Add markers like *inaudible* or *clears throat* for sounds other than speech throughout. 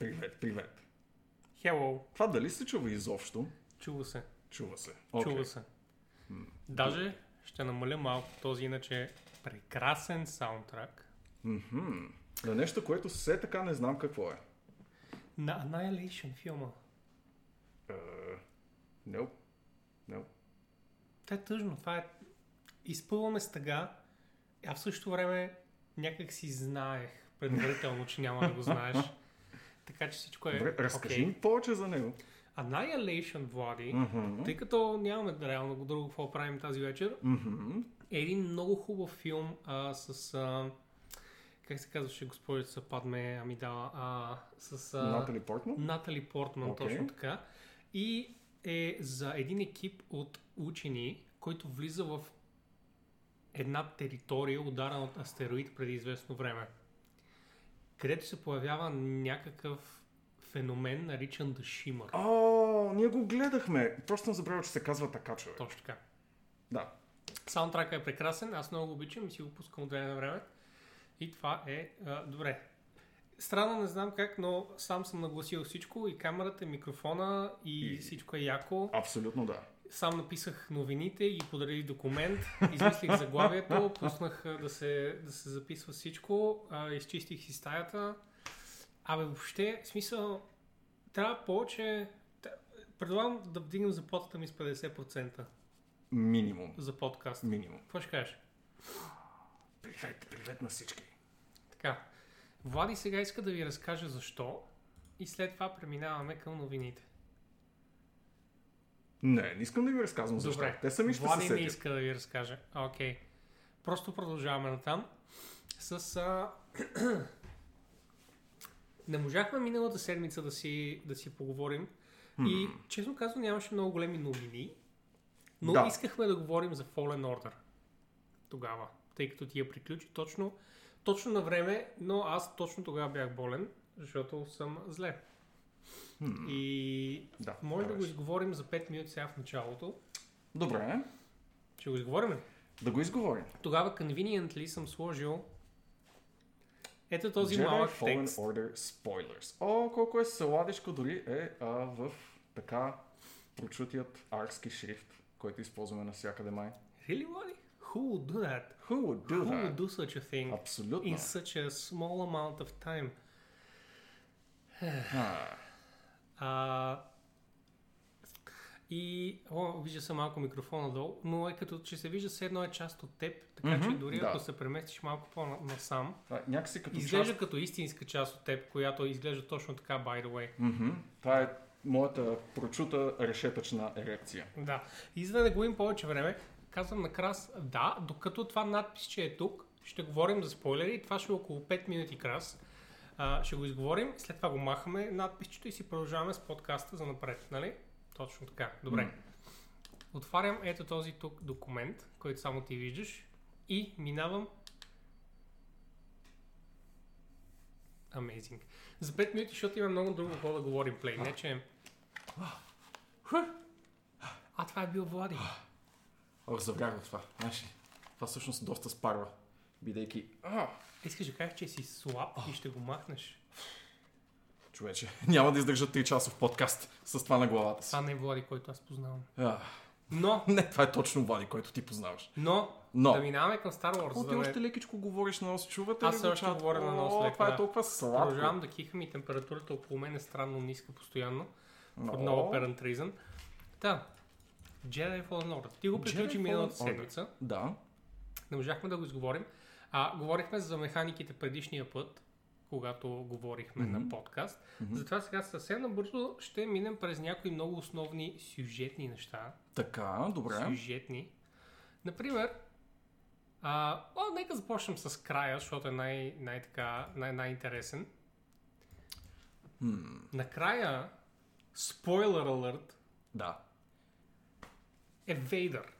Привет, привет. Hello. Това дали се чува изобщо? Чува се. Чува се. Okay. Чува се. Даже ще намаля малко този иначе прекрасен саундтрак Мгм. На нещо, което все така не знам какво е. на Annihilation филма. Uh, nope. Nope. Това е тъжно. Това е... Изпълваме с тъга, а в същото време някак си знаех предварително, че няма да го знаеш. *laughs* Така че всичко е Добре, разкажи окей. ми повече за него. Annihilation, Влади, Мгм. тъй като нямаме реално друго какво правим тази вечер, Мгм. е един много хубав филм а, с... А, как се казваше госпожица Падме Амидала? А, с... А, Натали Портман? Натали Портман, Окей. точно така. И е за един екип от учени, който влиза в една територия, ударена от астероид преди известно време. Където се появява някакъв феномен, наричан The Shimmer. О, ние го гледахме. Просто съм забравил, че се казва така, човек. Точно така. Да. Саундтрака е прекрасен, аз много го обичам и си го пускам от време на време. И това е а, добре. Странно не знам как, но сам съм нагласил всичко и камерата, и микрофона и, И- всичко е яко. Абсолютно да. Сам написах новините и подарих документ, измислих заглавието, *laughs* пуснах да се, да се записва всичко, а, изчистих си стаята. Абе, въобще, в смисъл, трябва повече... Предлагам да вдигнем заплатата ми с 50% Минимум. за подкаст. Минимум. Какво ще кажеш? Привет, привет на всички. Така, Влади сега иска да ви разкаже защо и след това преминаваме към новините. Не, не искам да ви разказвам защо. Добре, Те сами ще Влади се не иска да ви разкаже. Окей. Просто продължаваме натам. С... А... *clears throat* не можахме миналата седмица да си, да си поговорим. И честно казвам нямаше много големи новини. Но Да. искахме да говорим за Fallen Order. Тогава. Тъй като ти я приключи точно, точно на време, но аз точно тогава бях болен, защото съм зле. И Да, може да го изговорим за 5 минути сега в началото. Добре, Ще го изговорим да го изговорим. Тогава conveniently съм сложил ето този Jedi малък Fallen текст. Order Spoilers. О, колко е сладичко дори е а, в така прочутият аркски шрифт, който използваме навсякъде май. Really, Wally? Who would do that? Who would do Who that? would do such a thing Абсолютно. in such a small amount of time? А, и, о, вижда се малко микрофона долу, но е като че се вижда все едно е част от теб, така Мгм, че дори да. ако се преместиш малко по-насам, някакси като изглежда част... като истинска част от теб, която изглежда точно така, by the way. Мгм. Това е моята прочута решетъчна ерекция. Да. И за да не губим повече време, казвам накрас, да, докато това надписче е тук, ще говорим за спойлери. Това ще е около 5 минути крас. А, ще го изговорим, след това го махаме надписчето и си продължаваме с подкаста за напред, нали? Точно така. Добре. М. Отварям ето този тук документ, който само ти виждаш и минавам Amazing. За 5 минути, защото има много друго какво да говорим, Плей. Не, че... А, това е бил Влади. Заврях в това. Знаеш ли, това всъщност доста спарва, бидейки... А, Искаш да кажеш, че си слаб и ще го махнеш. човече, *laughs* няма да издържа 3 часов подкаст с това на главата си. Това не е Влади, който аз познавам. А, Но, *laughs* не, това е точно Влади, който ти познаваш. но, Но. да минаваме към Star Wарс. О, ти да още не... лекичко говориш на нос, чувате Аз ли го още говоря на нос леко, това е толкова сладко. Продължавам да кихам и температурата около мен е странно ниска постоянно. Но. No apparent reason. Да. Jedi Fallen Order. Ти го приключи миналата седмица. Да. Не можахме да го изговорим. А, говорихме за механиките предишния път, когато говорихме Мгм. на подкаст. Затова сега съвсем набързо ще минем през някои много основни сюжетни неща. Така, добре. Сюжетни. Например, а, о, нека започнем с края, защото е най- най-така, най- най-интересен. М, Накрая, спойлер алърт, да. е Вейдър.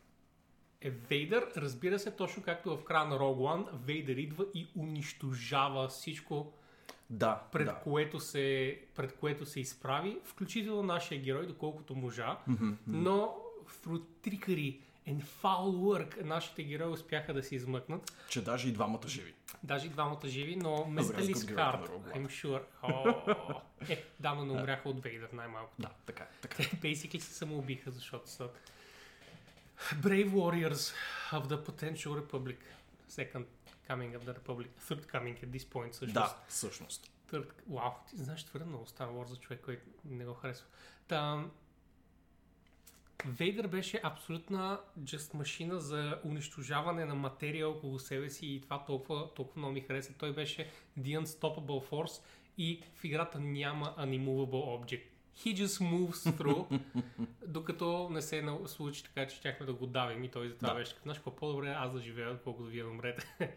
Е Вейдър, разбира се, точно както в края на One, Вейдър идва и унищожава всичко, Да, пред, да. което, се, пред което се изправи, включително нашия герой, доколкото можа, Мгм, но through trickery And foul work. Нашите герои успяха да се измъкнат. Че даже и двамата живи. Даже и двамата живи, но Rogue One. I'm sure. О, е, да, но не умряха от Вейдър най-малко. Да, така, е, така. *laughs* Те basically се самоубиха, защото са Brave Warriors of the Potential Republic. Second coming of the Republic. Third coming at this point също. Да, всъщност. Third... Вау, ти знаеш твърде много Star Wars за човек, който не го харесва. Та... Вейдър беше абсолютна just машина за унищожаване на материя около себе си и това толкова, толкова много ми хареса. Той беше The Unstoppable Force и в играта няма Unimmovable Object. He just moves through, *laughs* докато не се случи така, че щяхме да го давим и той затова Да. беше. Знаеш, какво по-добре е аз да живея, отколкото вие да умрете. *laughs*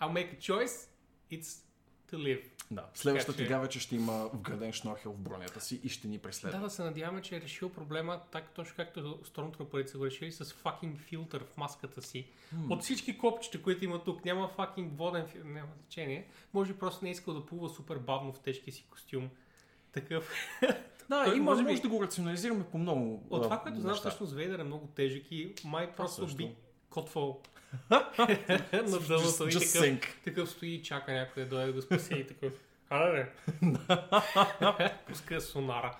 I'll make a choice, it's to live. Да. Следващата че- тега вече ще има вграден шнорхел в бронята си и ще ни преследва. Да, да се надяваме, че е решил проблема так, точно както Stormtrooper са го решили с fucking филтър в маската си. От всички копчета, които има тук, няма fucking воден филтър, няма значение. Може просто не е искал да плува супер бавно в тежкия си костюм. Такъв. *laughs* Да, Той и може би- може да го рационализираме по много От това, което знам, всъщност Вейдър е много тежък и май просто би котвал *laughs* на дъното и такъв, такъв стои и чака някой да дойде да спаси и такъв. *laughs* Аре, Пуска сонара.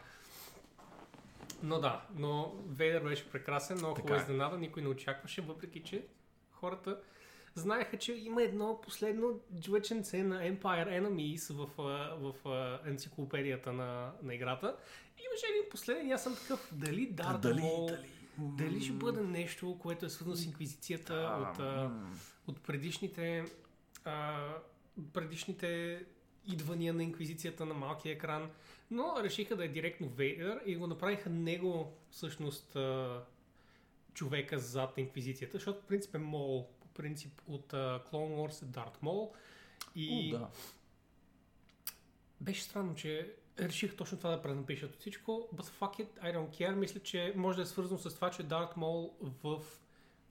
Но да, но Вейдър беше прекрасен, много хубава е. изненада, никой не очакваше, въпреки че хората знаеха, че има едно последно джуеченце на Empire Enemies в, в а, енциклопедията на, на играта. И имаше един последен аз съм такъв, дали Дарт дали, Мол, дали. дали ще бъде нещо, което е свързано с инквизицията от, а, м. от предишните, а, предишните идвания на инквизицията на малкия екран, но решиха да е директно Вейдър и го направиха него всъщност човека зад инквизицията, защото по принцип е Мол, принцип от а, Clone Wars е Дарт Мол и О, да. беше странно, че реших точно това да пренапишат от всичко, but fuck it, I don't care. Мисля, че може да е свързано с това, че Darth Maul в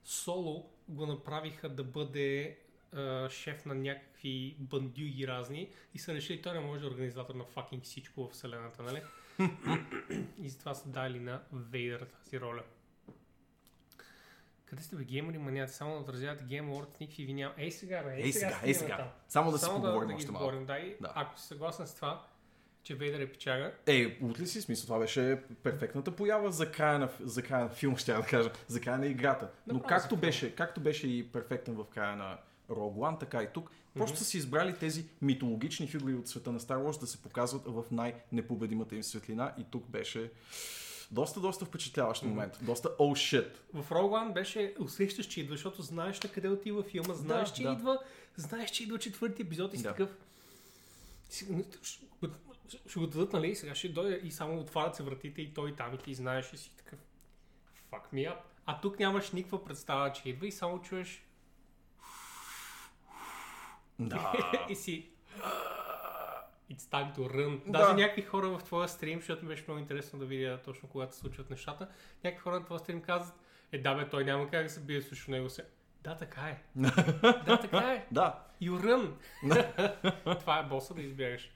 соло го направиха да бъде а, шеф на някакви бандюги разни и са решили, той не може да е организатор на fucking всичко в вселената, нали? *laughs* и затова са дали на Вейдър тази роля. Къде сте бе геймери, маняци? Само да отразявате Game Awards, никакви ви няма. Ей сега, бе, ей, Ей сега, ей сега. там. Само да си Само поговорим да, още малко. да, и Да. ако си съгласен с това, че Вейдър е печага, Ей, от ли си смисъл? Това беше перфектната поява за края на, за края на филма, ще я да кажа, за края на играта. Но Направо както беше, както беше и перфектен в края на Rogue One, така и тук, просто са си избрали тези митологични фигури от света на Star Wars да се показват в най-непобедимата им светлина и тук беше доста, доста впечатляващ момент. Доста oh shit. В Rogue One беше усещаш, че идва, защото знаеш на къде отива филма, знаеш, Да, че да. идва, знаеш, че идва четвърти епизод и си Да. такъв. Ще го дадат, нали? Сега ще дойде и само отварят се вратите и той там и ти знаеш и си такъв. Fuck me up. А тук нямаш никаква представа, че идва и само чуеш Да. *laughs* и си It's time to run. Да. Даже някакви хора в твоя стрим, защото ми беше много интересно да видя точно когато се случват нещата, някакви хора на твоя стрим казват, е да бе, той няма как да се бие срещу него се. Да, така е. *laughs* да, така е. да. You run. *laughs* *laughs* Това е боса да избягаш.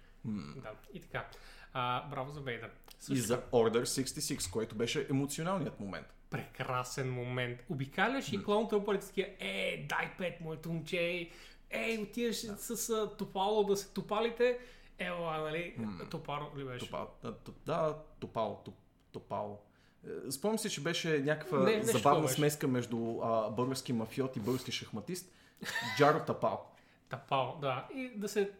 Да, и така. А, браво за Вейдър. И за Order 66, което беше емоционалният момент. прекрасен момент. Обикаляш и клон трупарите такива, е, дай пет, моето момче, ей, отиваш с а, топало да се топалите, ела, нали, топаро ли беше? Топал. Да, топал. топ- Топал. Е, Спомням си, че беше някаква Не, нещо забавна беше. смеска между а, български мафиот и български шахматист. Джаро Тапал. Тапал, да. И да се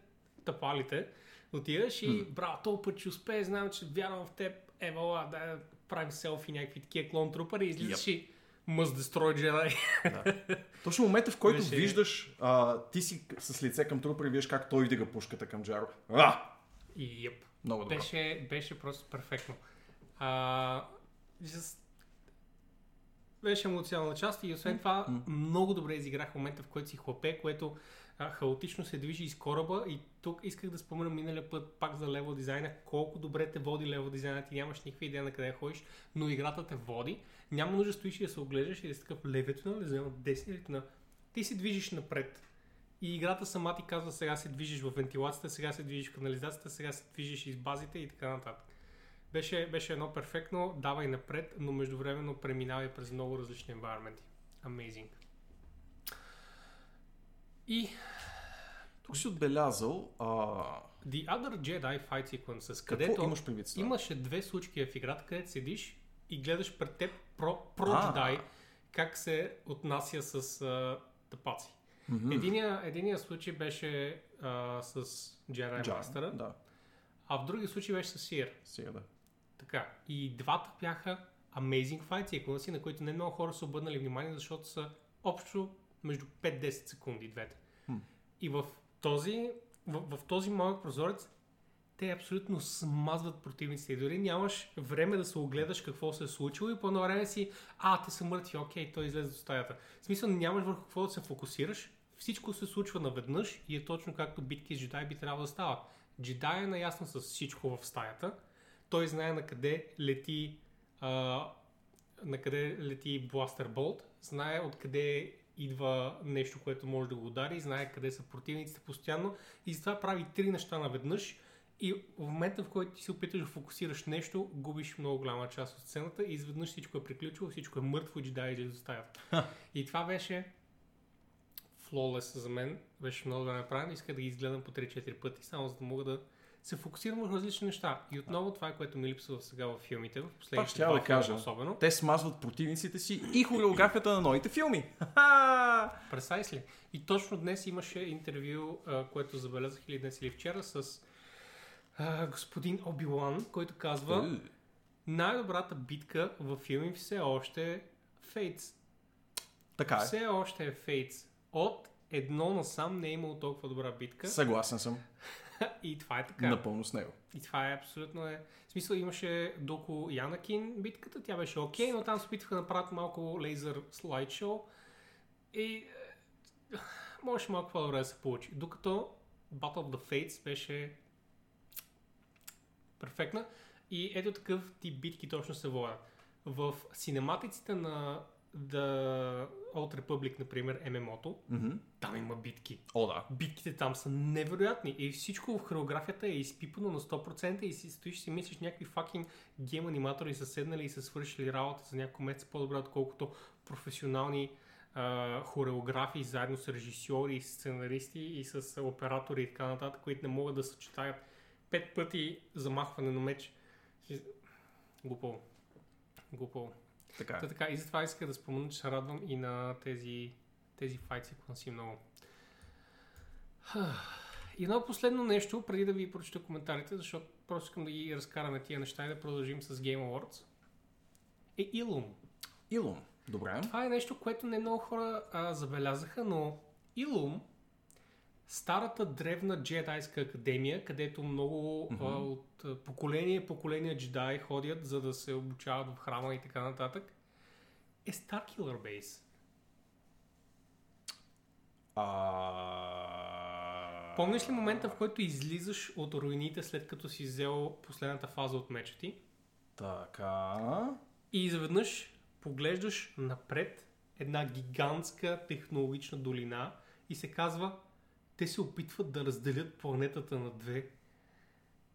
тапалите. Отиваш и браво, толкова път ще успее, знам, че вярвам в теб. Евала, да правим селфи, някакви такива клон трупари, излизаш и must destroy Jedi. Да. *laughs* Точно момента, в който Беше- виждаш, а, ти си с лице към трупа и виждаш как той вдига пушката към Джаро. А! Yep. Много добро. Беше, беше просто перфектно. А, just... Беше емоционална част и освен това много добре изиграх момента, в който си хлапе, което хаотично се движи из кораба и тук исках да спомена миналия път пак за левел дизайна, колко добре те води левел дизайна, ти нямаш никаква идея на къде ходиш, но играта те води, няма нужда да стоиш и да се оглеждаш и да си такъв левето на лезе, десния на... Ти се движиш напред. И играта сама ти казва сега се движиш в вентилацията, сега се движиш в канализацията, сега се движиш из базите и така нататък. Беше, беше едно перфектно, давай напред, но междувременно преминавай през много различни environment. Amazing. И Тук си отбелязал... А... The Other Jedi Fight Sequences, където имаш предвид имаше две случки в играта, където седиш и гледаш пред теб про, про джедай как се отнася с а, тъпаци. Мгм. Единия, единия случай беше а, с Jedi Джа, Master, Да, а в другия случай беше с Сир. сега да. Така. И двата бяха Amazing Fight Sequences, на които не много хора са обърнали внимание, защото са общо между 5-10 секунди двете. Хм. И в този, в, в този малък прозорец те абсолютно смазват противниците. И дори нямаш време да се огледаш какво се е случило и по едно време си, а, те са мъртви, окей, той излезе от стаята. В смисъл нямаш върху какво да се фокусираш, всичко се случва наведнъж и е точно както битки с джедай би трябвало да става. Джедай е наясно с всичко в стаята, той знае на къде лети а, на къде лети Бластер Болт, знае откъде идва нещо, което може да го удари, знае къде са противниците постоянно и затова прави три неща наведнъж и в момента, в който ти се опиташ да фокусираш нещо, губиш много голяма част от сцената и изведнъж всичко е приключило, всичко е мъртво джедай излезе от стаята. И това беше flawless за мен, беше много добре направено, иска да ги изгледам по 3-4 пъти, само за да мога да се фокусирам върху различни неща. И отново това е което ми липсва сега в филмите, в последните ще да кажа. особено. Те смазват противниците си и хореографията на новите филми. Precisely. И точно днес имаше интервю, което забелязах или днес или вчера с а, господин Оби-Лан, който казва Е, най-добрата битка във филми все още е Фейтс. Така е. Все още е Фейтс. От едно насам не е имало толкова добра битка. Съгласен съм. *laughs* И това е така. Напълно с него. И това е абсолютно е. В смисъл имаше доко Янакин битката, тя беше окей, но там се опитваха да направят малко лейзър слайдшоу. И е, *sighs* можеше малко по-добре да се получи. Докато Battle of the Fates беше перфектна. И ето такъв тип битки точно се водят. В синематиците на The Old Republic, например, ММО-то, Мгм. там има битки О, да. битките там са невероятни и всичко в хореографията е изпипано на 100% и си стоиш и си мислиш някакви факинг гейм аниматори са седнали и са свършили работа за няколко месеца по-добре, отколкото професионални а, хореографи заедно с режисьори, сценаристи и с оператори и така нататък, които не могат да съчетаят пет пъти замахване на меч. И- Глупаво. Така Та е. така, и затова исках да спомена, че се радвам и на тези, тези файт секвенси много. *sighs* И едно последно нещо, преди да ви прочета коментарите, защото просто искам да ги разкараме тия неща и да продължим с Game Awards, е Ilum. Илон. Добре. Това е нещо, което не много хора а, забелязаха, но Ilum, старата древна джедайска академия, където много а, от поколение поколение джедаи ходят, за да се обучават в храма и така нататък, е Starkiller Base. А... Помниш ли момента, в който излизаш от руините след като си взел последната фаза от меча ти? Така. И изведнъж поглеждаш напред една гигантска технологична долина и се казва, те се опитват да разделят планетата на две.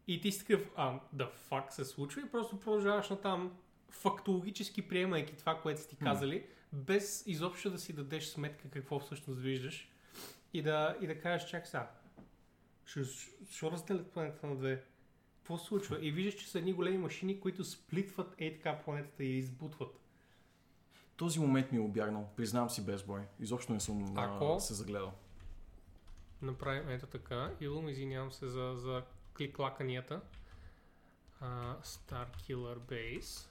И ти си такъв, а, да фак се случва и просто продължаваш на там фактологически приемайки това, което са ти казали, без изобщо да си дадеш сметка какво всъщност виждаш и да, и да кажеш, чак сега, ще, ще разделят планетата на две. Какво се случва? И виждаш, че са едни големи машини, които сплитват ей така планетата и я избутват. Този момент ми е обягнал. Признавам си без бой. Изобщо не съм Ако- се загледал. Направим ето така. Илум, извинявам се за, за кликлаканията. Uh, Star Killer Base.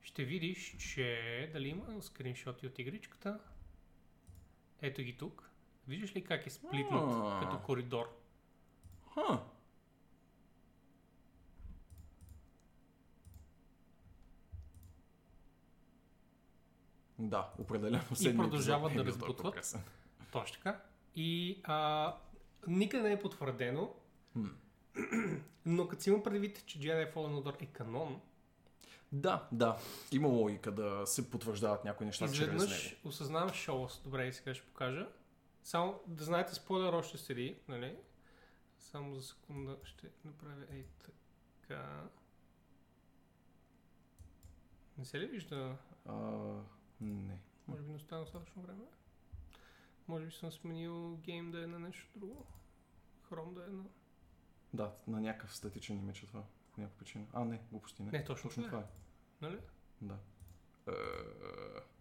Ще видиш, че дали има скриншоти от игричката. Ето ги тук. Виждаш ли как е сплитнат като коридор? Ха. Да, определено. седмият продължават да е толкова разбутват. Точно така. И а, никъде не е потвърдено, Хм. но като си има предвид, че Jedi Fallen Order е канон, Да, да. Има логика да се потвърждават някои неща чрез него. Изведнъж осъзнавам шоус. Добре, и сега ще покажа. Само да знаете, спойлер още седи, нали? Само за секунда ще направя ей така. Не се ли вижда? А, не. Може би не остана достатъчно време. Може би съм сменил гейм да е на нещо друго. Хром да е на... Да, на някакъв статичен имидж е това. По някаква причина. А, не, глупости не. Не, точно Точно това това е. е. Нали? Да. Е,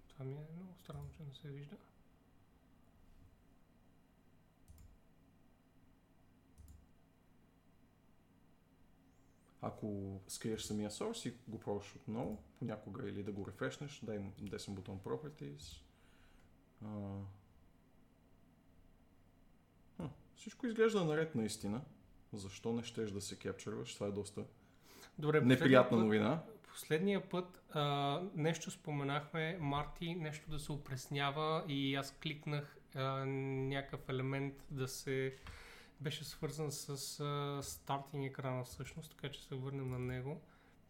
Това ми е много странно, че не се вижда. Ако скриеш самия source и го пробваш отново, понякога или да го рефрешнеш, дай му десен бутон Properties. А... А, всичко изглежда наред наистина. Защо не щеш да се кепчърваш? Това е доста Добре, неприятна последния новина. път, последния път а, нещо споменахме, Марти, нещо да се опреснява и аз кликнах а, някакъв елемент да се беше свързан с а, стартинг екрана всъщност, така че се върнем на него.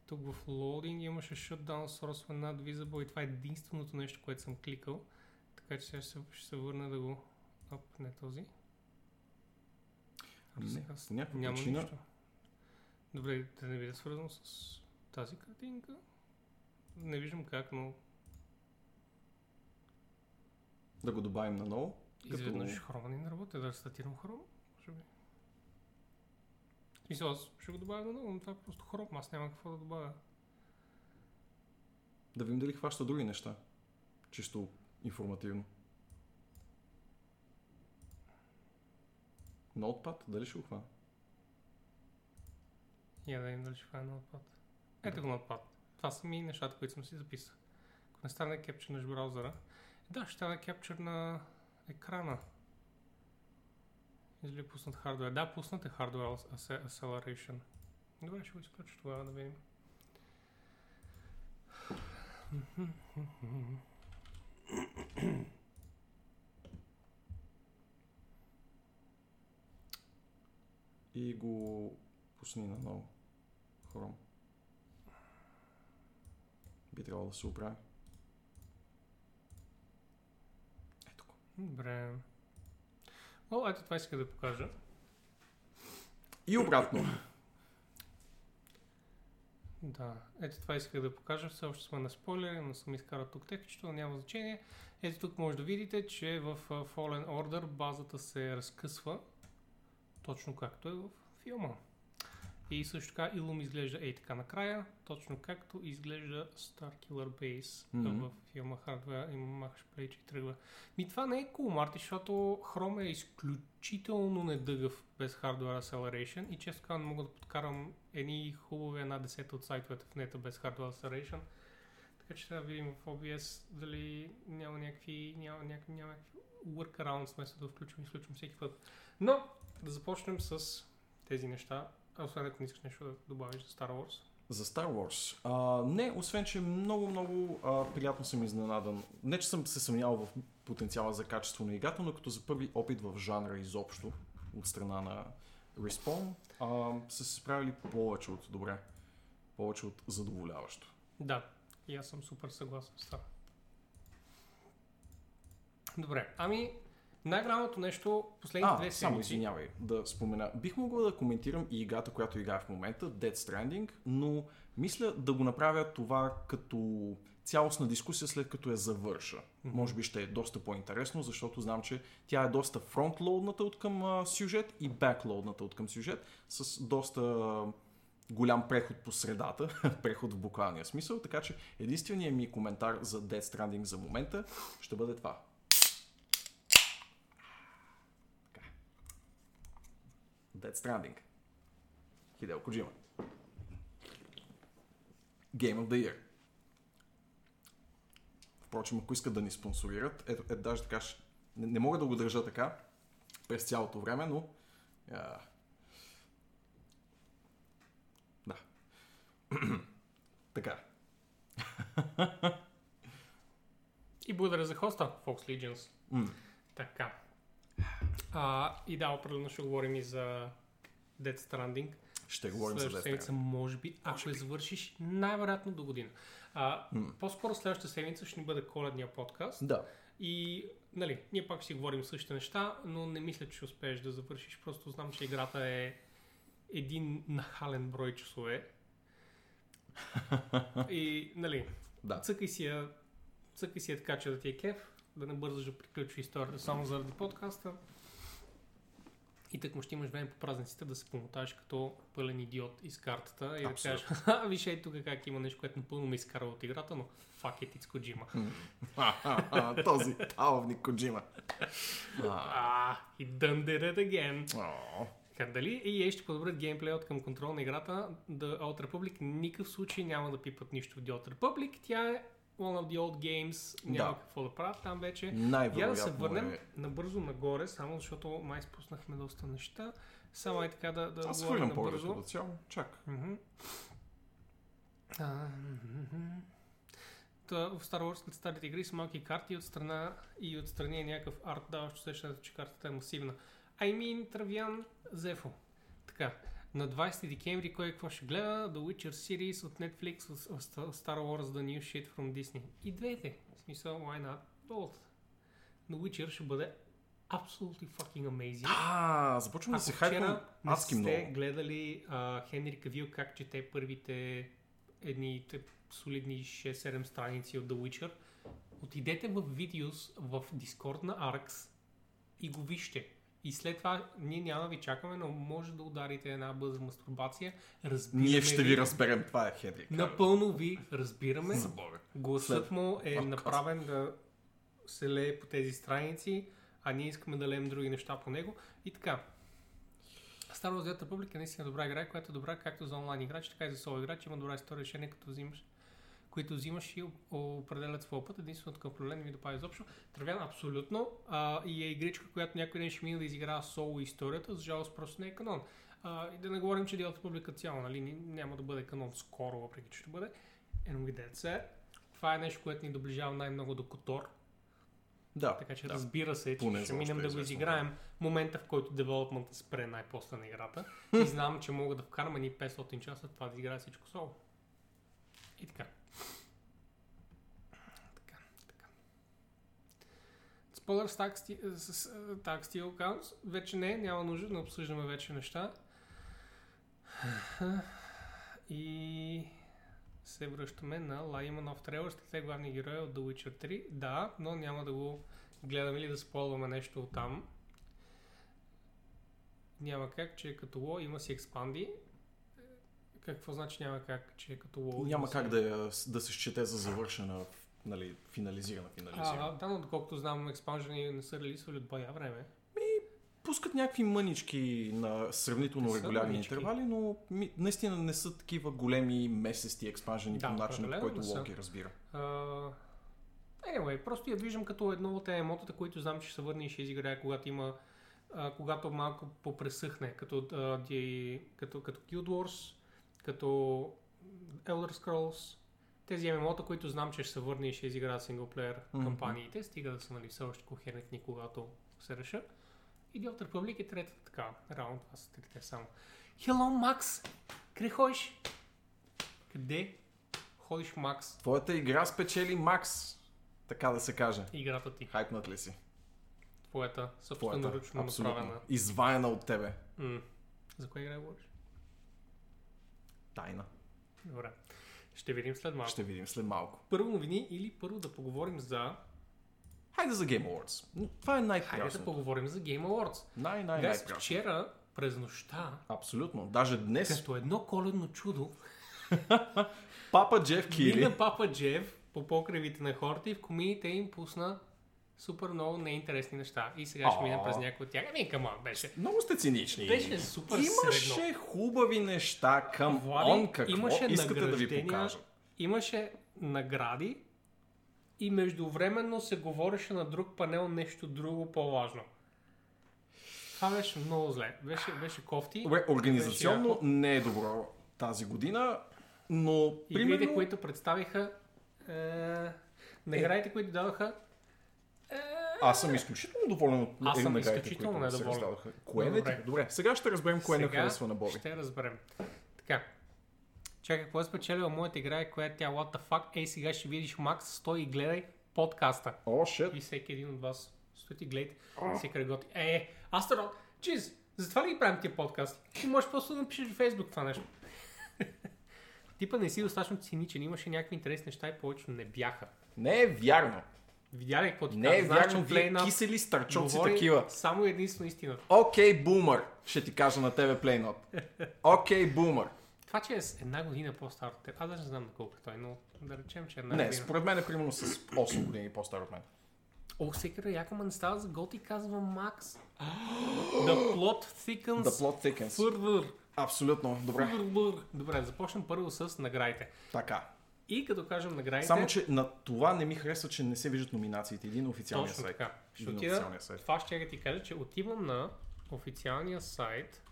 Тук в loading имаше shutdown source not visible и това е единственото нещо, което съм кликал. Така че сега ще, се- ще се върна да го... Оп, не този. Не, Сега по някаква няма причина нищо. Добре, да не биде свързано с тази картинка. Не виждам как, но да го добавим наново. Като- изведнъж хрома не работи. Да статирам хром, може би. В смисъл, аз ще го добавя наново, но това е просто хром. Аз няма какво да добавя. Да видим дали хваща други неща. Чисто информативно. Notepad, дали ще го хвана? Я да видим дали ще фая на отпад. Ето го на отпад. Това са ми нещата, които съм си записал. Ако не стане кепчър на браузъра, да, ще стане кепчър на екрана. Или пуснат хардвер? Да, пуснат е hardware ac- acceleration. Добре, ще го изключа това да видим. И го пусни наново. Хром. Би трябвало да се оправи. Ето го. Добре. О, ето това иска да покажа. И обратно. Да, ето това исках да покажа. Все още сме на спойлери, но съм изкарал тук текстчето, но няма значение. Ето тук може да видите, че в Fallen Order базата се разкъсва, точно както е в филма. И също така Илум изглежда ей така накрая, точно както изглежда Starkiller Base Мгм. в филма Hardware и махаш плейч и тръгва. Ми това не е cool, Марти, защото Chrome е изключително недъгъв без Hardware Acceleration и често казвам не мога да подкарам едни хубави една десета от сайтовете в нета без Hardware Acceleration. Така че трябва да видим в OBS дали няма някакви, няма, някакви, няма някакви workarounds, вместо да включим и изключим всеки път. Но да започнем с тези неща. Освен ако не искаш нещо да добавиш за Star Wars. За Star Wars. А, не, освен, че много, много а, приятно съм изненадан. Не, че съм се съмнявал в потенциала за качество на играта, но като за първи опит в жанра изобщо от страна на Respawn, а, са се справили повече от добре. Повече от задоволяващо. Да, и аз съм супер съгласен с това. Добре, ами най-голямото нещо последните А, две само седмици. извинявай да спомена. Бих могъл да коментирам и играта, която играя в момента, Dead Stranding, но мисля да го направя това като цялостна дискусия след като я завърша. Мгм. Може би ще е доста по-интересно, защото знам, че тя е доста фронтлоудната от към а, сюжет и беклоудната от към сюжет, с доста а, голям преход по средата, *laughs* преход в буквалния смисъл, така че единственият ми коментар за Dead Stranding за момента ще бъде това. Dead Stranding. Хидео Коджима. Game of the Year. Впрочем, ако искат да ни спонсорират, ето, ето даже така, не, не мога да го държа така през цялото време, но а, да. *clears throat* така. И благодаря за хоста, Fox Legions. М. Така. А, и да, определено ще говорим и за Dead Stranding. Ще говорим за Death седмица, може би, ако я завършиш, най-вероятно до година. А, М. По-скоро следващата седмица ще ни бъде коледния подкаст. Да. И нали, ние пак си говорим същите неща, но не мисля, че ще успееш да завършиш. Просто знам, че играта е един нахален брой часове. *laughs* И, нали, Да. цъкай си я, цъкай си я така, че да ти е кеф, да не бързаш да приключи историята само заради подкаста. И так му ще имаш време по празниците да се помотаеш като пълен идиот из картата и да кажеш, *laughs* виж ей тук как има нещо, което напълно ме изкара от играта, но fuck it, it's Kojima. А, Този таловник Коджима. А, и done did it again. О, Така, дали EA ще подобрят геймплея от към контрол на играта, The Old Republic никакъв случай няма да пипат нищо в The Old Republic. Тя е one of the old games, няма Да. какво да правят там вече. Я да се върнем е... набързо нагоре, само защото май спуснахме доста неща. Само е така да, да Аз хвърлям поглед като цяло. Чак. А. Та, в Star Wars след старите игри с малки карти от страна и отстрани е някакъв арт, даващ усещането, че картата е масивна. I mean, Травян Зефо. Така, на 20 декември кой какво ще гледа? The Witcher series от Netflix, от- от Star Wars The New Shit from Disney. И двете. В смисъл, why not both? The Witcher ще бъде absolutely fucking amazing. А, започвам да се хайпвам адски сте много. гледали а, Хенри Кавил как чете първите едни солидни 6-7 страници от The Witcher, отидете в видеос в Discord на Arx и го вижте. И след това ние няма да ви чакаме, но може да ударите една бърза мастурбация. Разбираме Ние ще ви разберем. Това е Хедрик. Напълно ви разбираме. За Бога. Гласът След- му е О, направен да се лее по тези страници, а ние искаме да леем други неща по него. И така. Star Wars Republic е наистина добра игра, която е добра както за онлайн играч, така и за соло играч. Има добра история решение, като взимаш които взимаш и определят своя път. Единственото такъв проблем не ми допада изобщо. Травян абсолютно. А, и е игричка, която някой ден ще мине да изиграва соло историята. За жалост просто не е канон. А, и да не говорим, че делата публика цяло, нали, няма да бъде канон скоро, въпреки че ще бъде. Enemy Dead Set. Това е нещо, което ни доближава най-много до Котор. Да, Така че да. разбира се, че Поне ще минем да го изиграем момента, в който девелопмента спре най-после на играта. *laughs* и знам, че мога да вкарам ни 500 часа това да изиграя всичко соло. И. Така, Спойлер с Tag Steel- Counts. Вече не, няма нужда, не обсъждаме вече неща. И се връщаме на La има нов трейлър с трите главни герои от The Witcher 3. Да, но няма да го гледаме или да сполваме нещо от там. Няма как, че като ло, има си експанди. Какво значи няма как, че е като ло? Няма как си- да, я- да се счете за завършена, нали, финализирана, финализирана. А, да, но доколкото знам, експанжени не са релисвали от бая време. Пускат някакви мънички на сравнително регулярни интервали, но ми, наистина не са такива големи месести експанжени Да, по начина, по който ги разбира. Uh, anyway, просто я виждам като едно от емотата, които знам, че ще се върне и ще изиграе, когато има а, когато малко попресъхне, като, а, ди, като, като Guild Wars, като Elder Scrolls, тези ММО-та, които знам, че ще се върне и ще изиграят синглплеер Мгм. кампаниите, стига да са нали, все още кохерентни, когато се решат. И Old Republic е третата така. Реално това са трите само. Hello, Макс! Къде ходиш? Къде ходиш, Макс? Твоята игра спечели Макс, така да се каже. Играта ти. Хайпнат ли си? Твоята, собственоръчно направена. Изваяна от тебе. М. За коя игра говориш? Тайна. Добре. Ще видим след малко. Ще видим след малко. Първо новини или първо да поговорим за... Хайде за Game Awards. Това е Хайде да поговорим за Game Awards. Най, най, най-прясно. вчера през нощта, Абсолютно. Даже днес като едно коледно чудо, *laughs* Папа Джеф Кили мина папа Джеф по покривите на хората и в комините им пусна супер много неинтересни неща. И сега ще мина през някои от тях. Ами, камон, беше. много сте цинични. Беше супер Имаше средно. хубави неща към Влади, он какво имаше искате да ви покажат. Имаше награди и междувременно се говореше на друг панел нещо друго по-важно. Това беше много зле. Беше, беше кофти. Добре, организационно Беше яко. не е добро тази година, но Игрите, примерно... които представиха, е, наградите, които дадоха, Аз съм изключително доволен от Аз съм изключително недоволен. Кое не Добре. Добре, сега ще разберем кое не Сега харесва на Боби. ще разберем. Така. Чакай, какво е спечелила моята игра и коя е тя What the fuck? Ей, сега ще видиш Макс, стой и гледай подкаста. О, шет. И всеки един от вас Стои ти гледайте, всеки работи. Е, е, Астронот, чиз, затова ли ги правим тия подкасти? Ти можеш просто да напишеш в Фейсбук това нещо. *laughs* Типа не си достатъчно циничен, имаше някакви интересни неща и повечето не бяха. Не е вярно. Видя ли какво ти Не каза? вярно, вие Play Now кисели старчоци говори такива. Само единствено истината. Окей, бумър, ще ти кажа на тебе плейнот. *laughs* Окей, бумър. Това, че е с една година по-стар от теб, аз даже не знам на колко е той, но да речем, че е една Не, година. според мен е примерно с 8 години по-стар от мен. О, секера, яка ма не става за гол, ти казва Макс. The plot thickens The plot thickens. further. Абсолютно, добре. Further. Добре, започнем първо с наградите. Така. И като кажем наградите, Само, че на това не ми харесва, че не се виждат номинациите. Един на официалния точно сайт. така. Ще на отида, сайт. това ще я ти кажа, че отивам на официалния сайт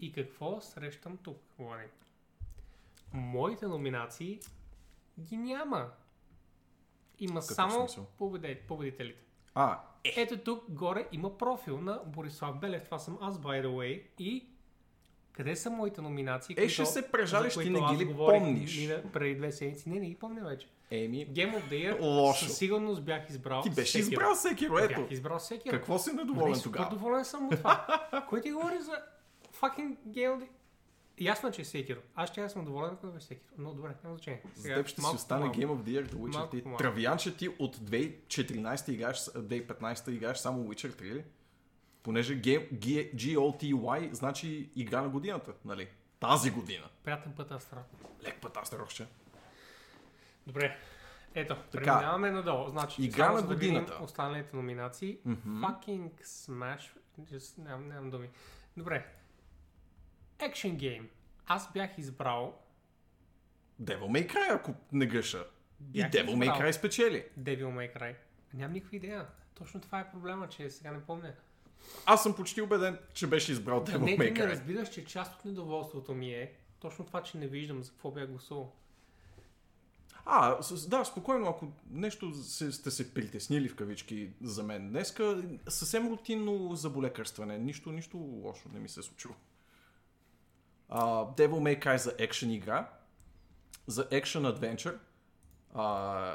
и какво срещам тук, Влади? Моите номинации ги няма. Има Какъв само победителите. А, Ето тук горе има профил на Борислав Белев. Това съм аз, by the way. И къде са моите номинации? Е, ще се прежалиш, ти не ги ли помниш? мина- преди две седмици. Не, не ги помня вече. Еми, Game of the Year Лошо. със сигурност бях избрал ти беше Sekiro. избрал Секиро, ето. Бях избрал всеки. Какво си Не, недоволен супер тогава? доволен съм от това. *laughs* Кой ти говори за fucking Game of the Ясно е, че е Секиро. Аз ще съм доволен, ако беше Секиро. Но добре, няма значение. За теб ще си остане. Game of the Year, The Witcher Малко ти. по-малко. Травянче ти от 2014 играеш, 2015 играеш само Witcher 3 ли? Понеже GOTY значи игра на годината, нали? Тази година. Приятен път, Астрал. Лек път, рохче. Добре. Ето, Така. преминаваме надолу. Значи, Игра на за да годината. Останалите номинации. Мгм. Fucking Smash. Just, нямам, нямам думи. Добре. Action Game. Аз бях избрал Devil May Cry, ако не греша. И Devil May избрал. Cry спечели. Devil May Cry. Нямам никаква идея. Точно това е проблема, че сега не помня. Аз съм почти убеден, че беше избрал Devil не, May ти не Cry. разбираш, че част от недоволството ми е точно това, че не виждам за какво бях гласувал. А, да, спокойно, ако нещо се, сте се притеснили в кавички за мен днеска, съвсем рутинно заболекарстване. Нищо, нищо лошо не ми се е случило. А, Devil May Cry за екшен игра, за екшен адвенчър, а,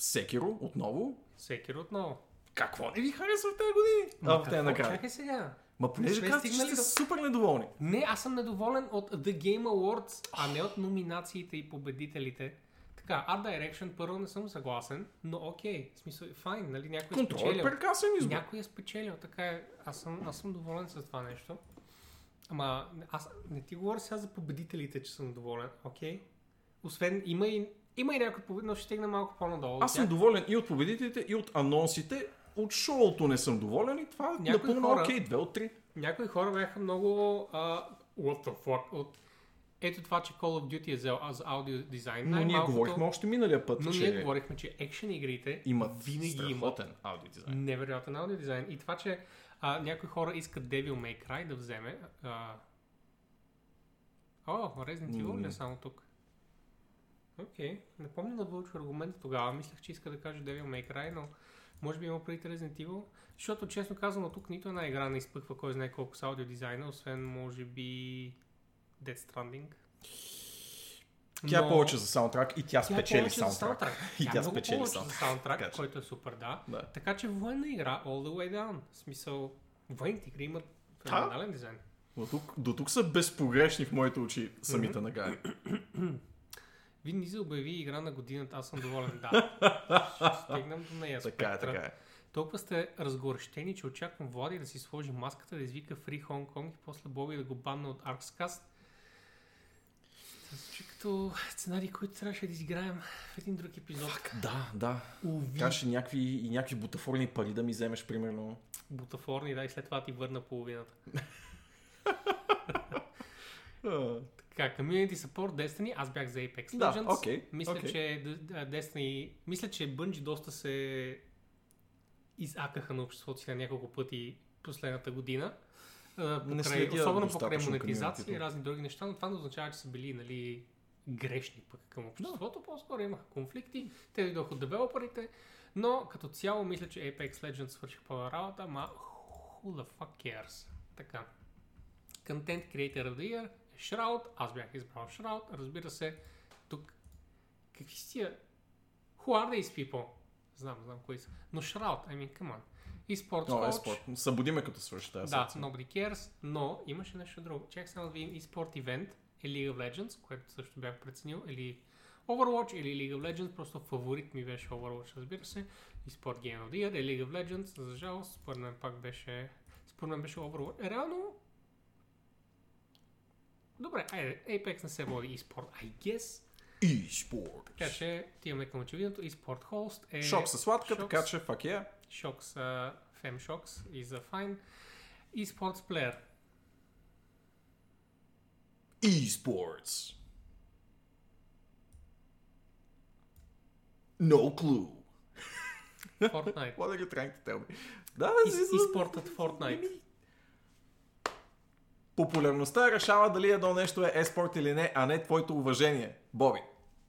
Sekiro отново. Секиро отново. Какво не ви харесва в тези години? Ма а, в тези. Чакай сега. Ма понеже сме казвате, че сте до- супер недоволни. Не, аз съм недоволен от The Game Awards, а не от номинациите и победителите. Така, Art Direction първо не съм съгласен, но окей, в смисъл, файн, нали, някой е Контрол е спечелил. прекрасен избор. Някой е спечелил, така е. Аз съм, аз съм доволен с това нещо. Ама, аз не ти говоря сега за победителите, че съм доволен, окей? Освен, има и, има и някой победител, но ще стигна малко по-надолу. Аз съм доволен и от победителите, и от анонсите. От шоуто не съм доволен и това Някои напълно хора- окей. Две от три. Някои хора бяха много а, what the fuck от ето това, че Call of Duty е за, за аудио дизайн. Но ние говорихме още миналия път, Но че ние говорихме, че екшен игрите имат винаги имат аудиодизайн. невероятен аудио дизайн. И това, че а, някои хора искат Devil May Cry да вземе. А... О, Resident Evil ли М. е само тук? Окей. Не помня да вълчу аргумента тогава. Мислех, че иска да каже Devil May Cry, но може би има преди Resident Evil. Защото, честно казано, тук нито една игра не изпъква кой знае колко с аудио дизайна, освен може би Dead Stranding. Тя е Но- повече за саундтрак и тя тя е спечели за саундтрак. саундтрак. *laughs* И Тя тя е много спечели повече за саундтрак. саундтрак, Така че- който е супер, да. Да. Така че военна игра all the way down. В смисъл, военните игри имат феноменален дизайн. До тук, до тук са безпогрешни в моите очи самите награди. *clears throat* *clears throat* Вин обяви игра на годината, аз съм доволен. Да. Ще стигнем до нея. така е, така е. Толкова сте разгорещени, че очаквам Влади да си сложи маската, да извика Free Hong Kong и после Боби да го банна от Arxcast. Това звучи като сценарий, който трябваше да изиграем в един друг епизод. Да, да. Уви. Някакви, и някакви бутафорни пари да ми вземеш, примерно. Бутафорни, да, и след това ти върна половината. *laughs* *laughs* Така, Community Support Destiny, аз бях за Apex Да, Legends. окей, Мисля, окей. че Destiny, мисля, че Bungie доста се изакаха на обществото си на няколко пъти последната година. Не Покрай, следя особено покрай монетизация и разни други неща, но това не означава, че са били нали, грешни пък към обществото. По-скоро имаха конфликти, те дойдоха от девелоперите, но като цяло мисля, че Apex Legends свършиха по работа, ама who the fuck cares? Така. Content Creator of the Year Shroud, аз бях избрал Shroud, разбира се, тук какви си тия? Who are these people? Знам, знам кои са. Но Shroud, I mean, come on. eSports О, Coach. еспорт. Събуди ме като свърши тази Да, nobody cares, но имаше нещо друго. Чак само да видим eSport Event е League of Legends, което също бях преценил, или Overwatch, или League of Legends, просто фаворит ми беше Overwatch, разбира се. eSport Game of the Year е League of Legends, за жалост, според мен пак беше, според мен беше Overwatch. Е, реално, добре, айде, Apex не се води eSport, I guess. eSport. Така че отиваме към очевидното. eSport Host е... Шок със сладка, Шокс. така че фак е. Shocks, uh, FemShocks is a fine. eSports Player. eSports. No clue. Fortnite. What are you trying to tell me? Да, И, и спортът Fortnite. Популярността решава дали едно нещо е еспорт или не, а не твоето уважение. Боби.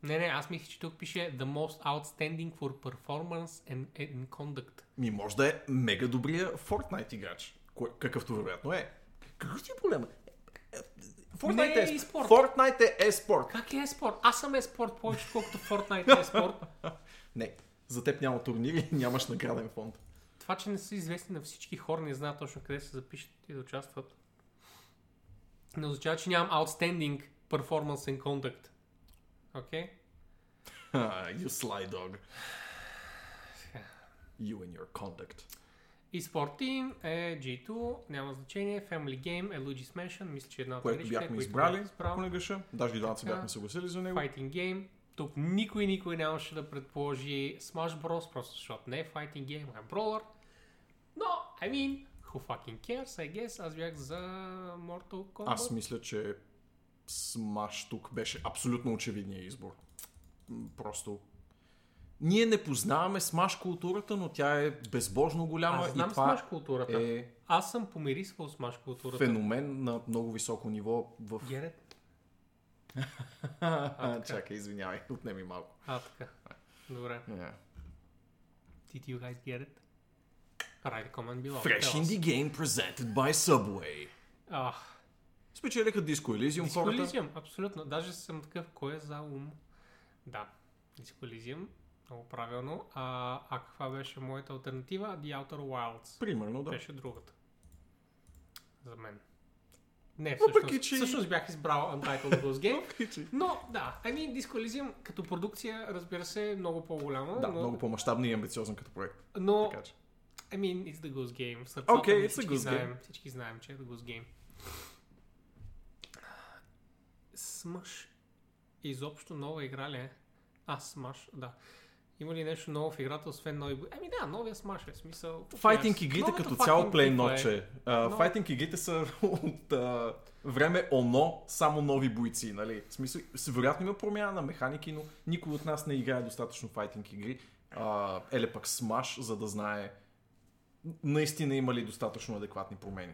Не, не, аз мисля, че тук пише The most outstanding for performance and, and conduct. Ми може да е мега добрия Fortnite играч. Кое, какъвто вероятно е. Какъв ти е проблема? Fortnite Не е е. Fortnite е еспорт. Как е спорт? Аз съм еспорт повече, колкото Fortnite е спорт. *laughs* Не, за теб няма турнири, *laughs* нямаш награден фонд. Това, че не са известни на всички хора, не знаят точно къде се запишат и да участват. Не означава, че нямам outstanding performance and conduct. Окей? Ah, *laughs* you sly dog. You and your conduct. eSport Team е G2, няма значение. Family Game е Luigi's Mansion, мисля, че е една от Което игричките, бяхме избрали, ако не греша. Даже и двамата бяхме съгласили за него. Fighting Game. Тук никой, никой нямаше да предположи Smash Bros, просто защото не е Fighting Game, а е Brawler. Но, I mean, who fucking cares, I guess. Аз бях за Mortal Kombat. Аз мисля, че Smash тук беше абсолютно очевидният избор. Просто ние не познаваме Smash културата, но тя е безбожно голяма Аз знам и това Smash културата. е Аз съм помирисвал Smash културата. феномен на много високо ниво в... Герет? *laughs* А, Чакай, извинявай, отнеми малко. А, така. Добре. Yeah. Did you guys get it? Write a comment below. Fresh Tell. Indie Game presented by Subway. Ах, Спечелиха Disco Elysium Disco хората. Elysium, абсолютно. Даже съм такъв, кой е за ум? Да, Disco Elysium, много правилно. А, а каква беше моята альтернатива? The Outer Wilds. Примерно, да. Беше другата. За мен. Не, Въпреки, всъщност, че- всъщност бях избрал Untitled Ghost Game. Въпреки, Но да, I mean, Disco Elysium като продукция, разбира се, е много по-голяма. Да, но, много по-масштабен и амбициозен като проект. но Така че. I mean, it's the Goose Game. Сърцата Okay, it's всички Goose знаем, Всички знаем, че е the Goose Game. Смъш. Изобщо нова игра ли е? А, Смаш, да. Има ли нещо ново в играта, освен нови... Ами да, новия Смаш е смисъл. Файтинг игрите като цяло плей ноче. Но- Файтинг игрите са *laughs* от а, време оно, само нови бойци, нали? В смисъл, вероятно има промяна на механики, но никой от нас не играе достатъчно файтинг игри. А, еле пък Смаш, за да знае наистина има ли достатъчно адекватни промени.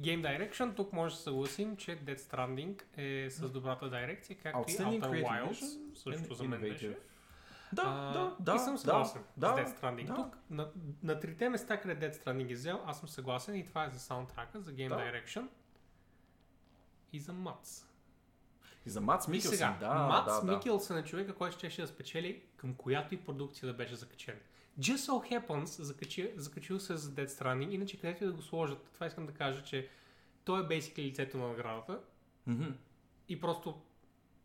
Game Direction, тук може да се съгласим, че Dead Stranding е с добрата дирекция, както и Outer Wilds, също за мен беше. Да, А, да, да. и съм съгласен да, с Death Stranding. да. Тук на, на трите места, къде Death Stranding е взел, аз съм съгласен и това е за саундтрака, за Game Да. Direction и за Мац. И за Мац сега, да, Мац да. Микелсън е човека, който щеше да спечели към която и продукция да беше закачен. Just so happens, закачи, закачил се за Dead Stranding, иначе където и да го сложат, това искам да кажа, че той е basically лицето на наградата Мгм. и просто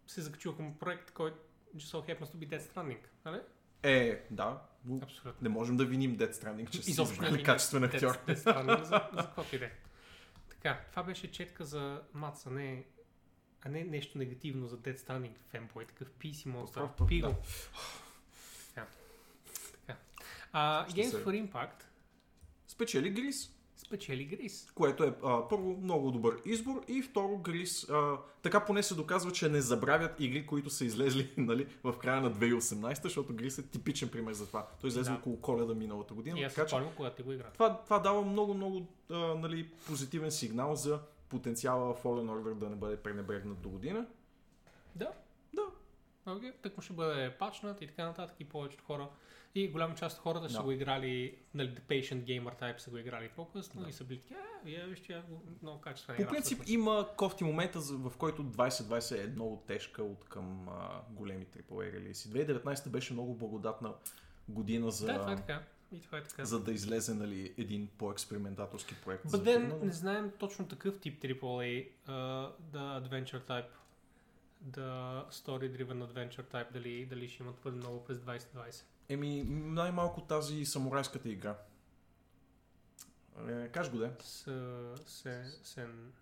се закачил към проект, който just so happens to be Dead Stranding. Нали? Е, да. но Абсолютно. Не можем да виним Dead Stranding, че си избрали качествен Dead- актьор. Dead Stranding за, за каквото и да е. Така, това беше четка за Маца, не, а не нещо негативно за Dead Stranding фенбой, такъв PC монстър. Просто, Пиго. да. А, Games се- for Impact Спечели Грис. спечели Грис. което е а, първо много добър избор и второ Грис а, така поне се доказва, че не забравят игри, които са излезли *laughs* нали, в края на 2018, защото Грис е типичен пример за това. Той излезе Да. около коледа миналата година, И аз така че спомням, когато ти го игра. това, това дава много, много а, нали, позитивен сигнал за потенциала Fallen Order да не бъде пренебрегнат до година. Да. Да. Окей, так му ще бъде пачнат и така нататък и повечето хора. И голяма част от хората Да. го играли, нали, The Patient Gamer Type са го играли по-късно Да. и са били така, а, вие вижте, го- много качествен По игра, принцип всъщност. има кофти момента, в който 2020 е много тежка от към а, големи AAA релизи. 2019 беше много благодатна година за, Да, това е така. И това е така. за да излезе нали, един по-експериментаторски проект. Бъден, не знаем точно такъв тип AAA, uh, да Adventure Type, да Story Driven Adventure Type, дали, дали ще имат твърде много през 2020. Еми, най-малко тази самурайската игра. Е, каш го де. С, се, сен...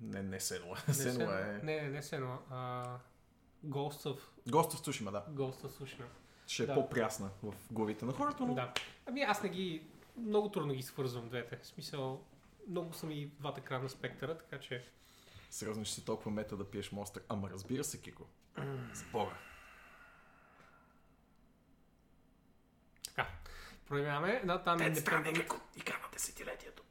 Не, не Сенуа. Не, Сенуа Сен- е... Не, не Сенуа, а Ghost of, Сушима, да. Ghost of Tsushima. Ще е Да. по-прясна в главите на хората, но... Да. Ами аз не ги... Много трудно ги свързвам двете. В смисъл, много са ми двата края на спектъра, така че... Сериозно ще си толкова мета да пиеш монстър. Ама разбира се, Кико. С Бога. Така. Преминаваме на там Independent, Игра на десетилетието.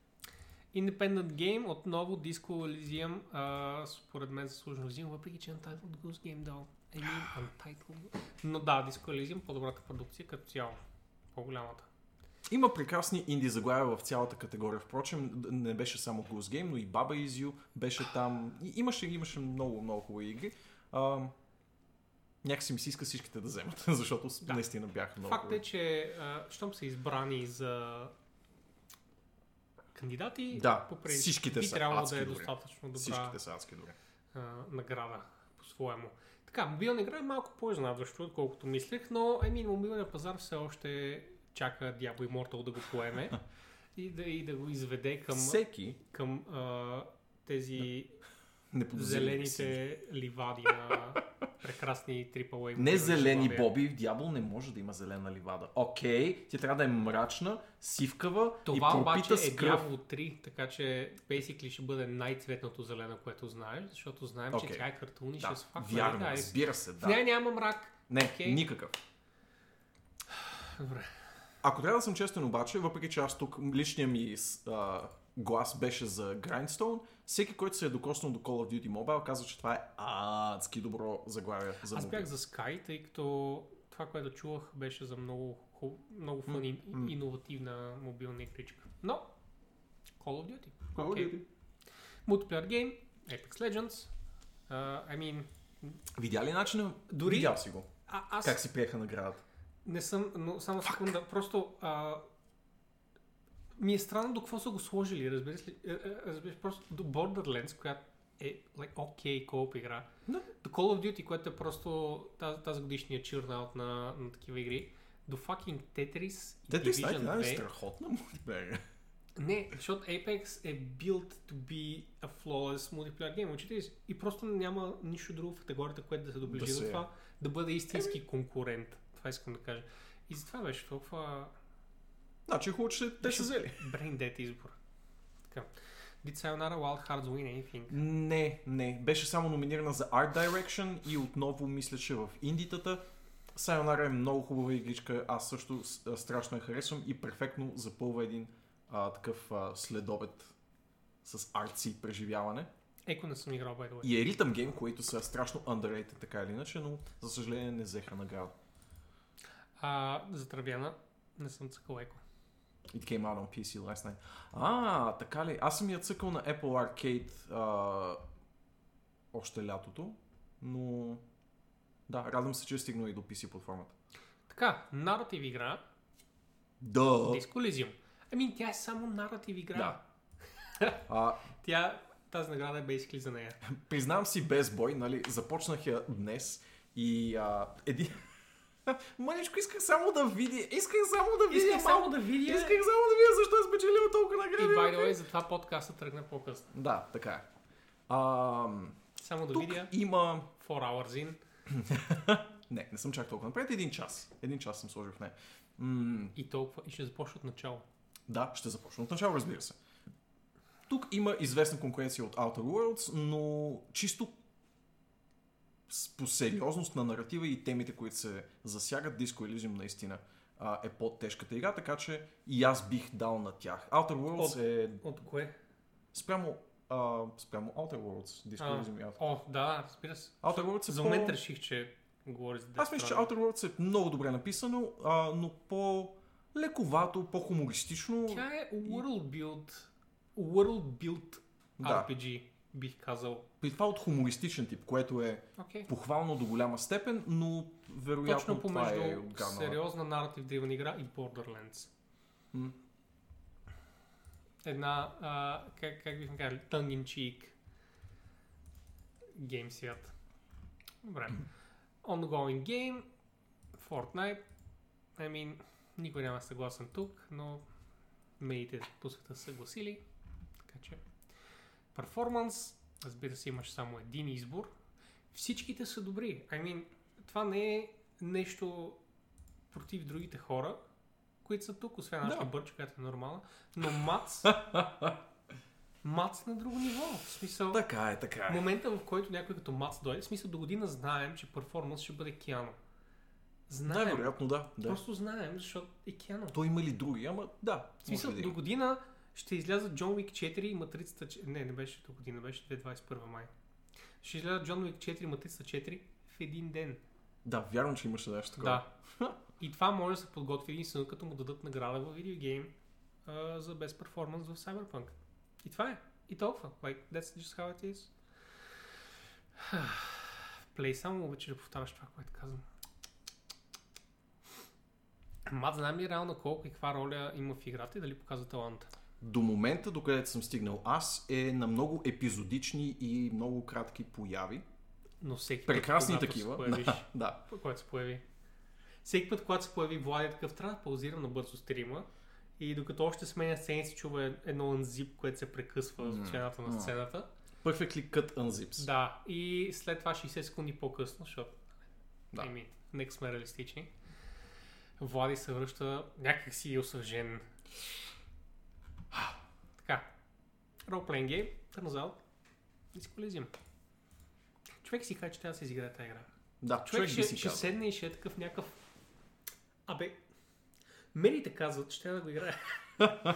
Independent Game, отново Disco Elysium, а, според мен заслужено взимам, въпреки че Untitled Goose Game дал. Еми, Untitled. Но да, Disco Elysium, по-добрата продукция като цяло. По-голямата. Има прекрасни инди заглавия в цялата категория. Впрочем, не беше само Goose Game, но и Baba Is You беше там. И имаше, имаше много, много хубави игри. А, някакси ми се иска всичките да вземат, *laughs* защото Да. наистина бяха много Факт е, че а, щом са избрани за кандидати, Да, по принцип, всичките би трябвало да е добри. достатъчно добра Всичките са адски добре. а, награда по-своему. Така, мобилна игра е малко по-изнадващо, отколкото мислех, но еми, мобилният пазар все още чака Diablo Immortal да го поеме *laughs* и да, и да го изведе към, Всеки към а, тези си. Зелените ливади на прекрасни AAA. Не зелени боби, в Дявол не може да има зелена ливада. Окей, тя трябва да е мрачна, сивкава Това и обаче е. Diablo 3, така че basically ще бъде най-цветното зелено, което знаеш, защото знаем, че Окей. тя е картуни, Да, ще с факт. вярно, нали? разбира се, да. няма мрак. Не, Окей. никакъв. Добре. Ако трябва да съм честен обаче, въпреки че аз тук личният ми а, глас беше за Grindstone, всеки, който се е докоснал до Call of Duty Mobile, казва, че това е адски добро заглавие за Аз бях за Sky, тъй като това, което чувах, беше за много, много фън и м. иновативна мобилна игричка. Но, Call of Duty. Call of Окей. Duty. Multiplayer game, Apex Legends. Uh, I mean, Видя ли начина? Дори- Видял си го. а, аз Как си приеха наградата? не съм, но само секунда, просто а, ми е странно до какво са го сложили, разбираш ли? Е, е, Разбираш, просто до Borderlands, която е like, окей okay, кооп игра, Да. до Call of Duty, което е просто тази, тази годишния чирнаут на, на такива игри, до fucking Tetris и те Division да, е 2. страхотна мултиплеер. Не, защото Apex е built to be a flawless multiplayer game, си? И просто няма нищо друго в категорията, което да се доближи Да до се- това, да бъде истински конкурент. Това искам да кажа. И затова беше толкова Значи хубаво, че те са взели. brain dead избор. Така. Did Sayonara Wild Hearts win anything? Не, не. Беше само номинирана за Art Direction и отново мисля, че в индитата. Sayonara е много хубава игричка. Аз също страшно я харесвам и перфектно запълва един а, такъв а, следобед с арци преживяване. Еко не съм играл, by the way. И е ритъм гейм, които са страшно underrated така или иначе, но за съжаление не взеха награда. А, за не съм цъкал еко. It came out on PC last night. А, така ли? Аз съм я цъкал на Apple Arcade а, още лятото, но да, радвам се, че е стигнал и до PC платформата. Така, наратив игра, Да! Disco Elysium. Ами, тя е само наратив игра. Да. *laughs* А, Тя, тази награда е basically за нея. признавам си без бой, нали, започнах я днес и а, един... *laughs* Маничко, исках само да видя, исках само да видя Исках само да видя Исках само да видя защо е спечелила толкова и награди. by the way, затова подкаста тръгна по-късно. Да, така е. А, Само да тук видя има 4 hours in *laughs* Не, не съм чак толкова напред. Един час. Един час съм сложил в нея. М- и толкова. И ще започна от начало. да, ще започна от начало, разбира се. Тук има известна конкуренция от Outer Worlds, но чисто по сериозност на наратива и темите, които се засягат, Disco Elysium наистина а, е по-тежката игра, така че и аз бих дал на тях. Outer Worlds От- е От кое? спрямо, а, спрямо Outer Worlds, Disco А, Elysium и Outer. О, да, разбира се. Outer Worlds е За по- момент реших, че говори за Аз мисля, че Death Outer Worlds е много добре написано, а, но по-лековато, по-хумористично. Тя е world build, world build Да. RPG, бих казал. При това от хумористичен тип, което е Окей. похвално до голяма степен, но вероятно Точно това помежду е отгаднала. сериозна наратив дривен игра и Borderlands. М. Една, а, как, как бихме казали, tongue in cheek гейм свят. Добре. Ongoing game, Fortnite. I mean, никой няма е съгласен тук, но медиите по света са съгласили. Така че, перформанс, разбира се, имаш само един избор. Всичките са добри. I mean, това не е нещо против другите хора, които са тук, освен нашата Да. бърч, която е нормална. Но Мац, *laughs* Мац на друго ниво. В смисъл, Така е, така е. момента в който някой като Мац дойде, в смисъл до година знаем, че перформанс ще бъде Киано. Да, Знаем. вероятно да. да. Просто знаем, защото е Киано. Той има ли други? Ама да. В смисъл, да до година ще излязат John Wick 4 и Матрицата... Не, не беше до година, беше 2021 май. Ще излязат John Wick 4 и Матрицата 4 в един ден. Да, вярвам, че имаше нещо такова. Да. И това може да се подготви единствено като му дадат награда в видеогейм а, за best performance в Cyberpunk. И това е. И толкова. Like, that's just how it is. Плей само обича да повтаряш това, което казвам. Мат, знаем ли реално колко и каква роля има в играта и дали показва таланта? До момента, до където съм стигнал аз, е на много епизодични и много кратки появи. Но всеки Прекрасни път, такива. Се появиш, *laughs* Да, да. когато се появи. Всеки път, когато се появи Влади такъв, трябва да паузирам на бързо стрима. И докато още сменя сцени, се чува едно анзип, което се прекъсва в М, сцената на сцената. Perfectly cut unzips. Да, и след това 60 секунди по-късно, защото Да. ами, нека сме реалистични, Влади се връща някакси осъжен. Така. Role-playing game, turns out, дисквализим. Човек си каже, че трябва да се изиграе тази игра. Да, Човек, човек ще, си ще седне и ще е такъв някакъв... Абе, медиите казват, че трябва да го играе. *laughs*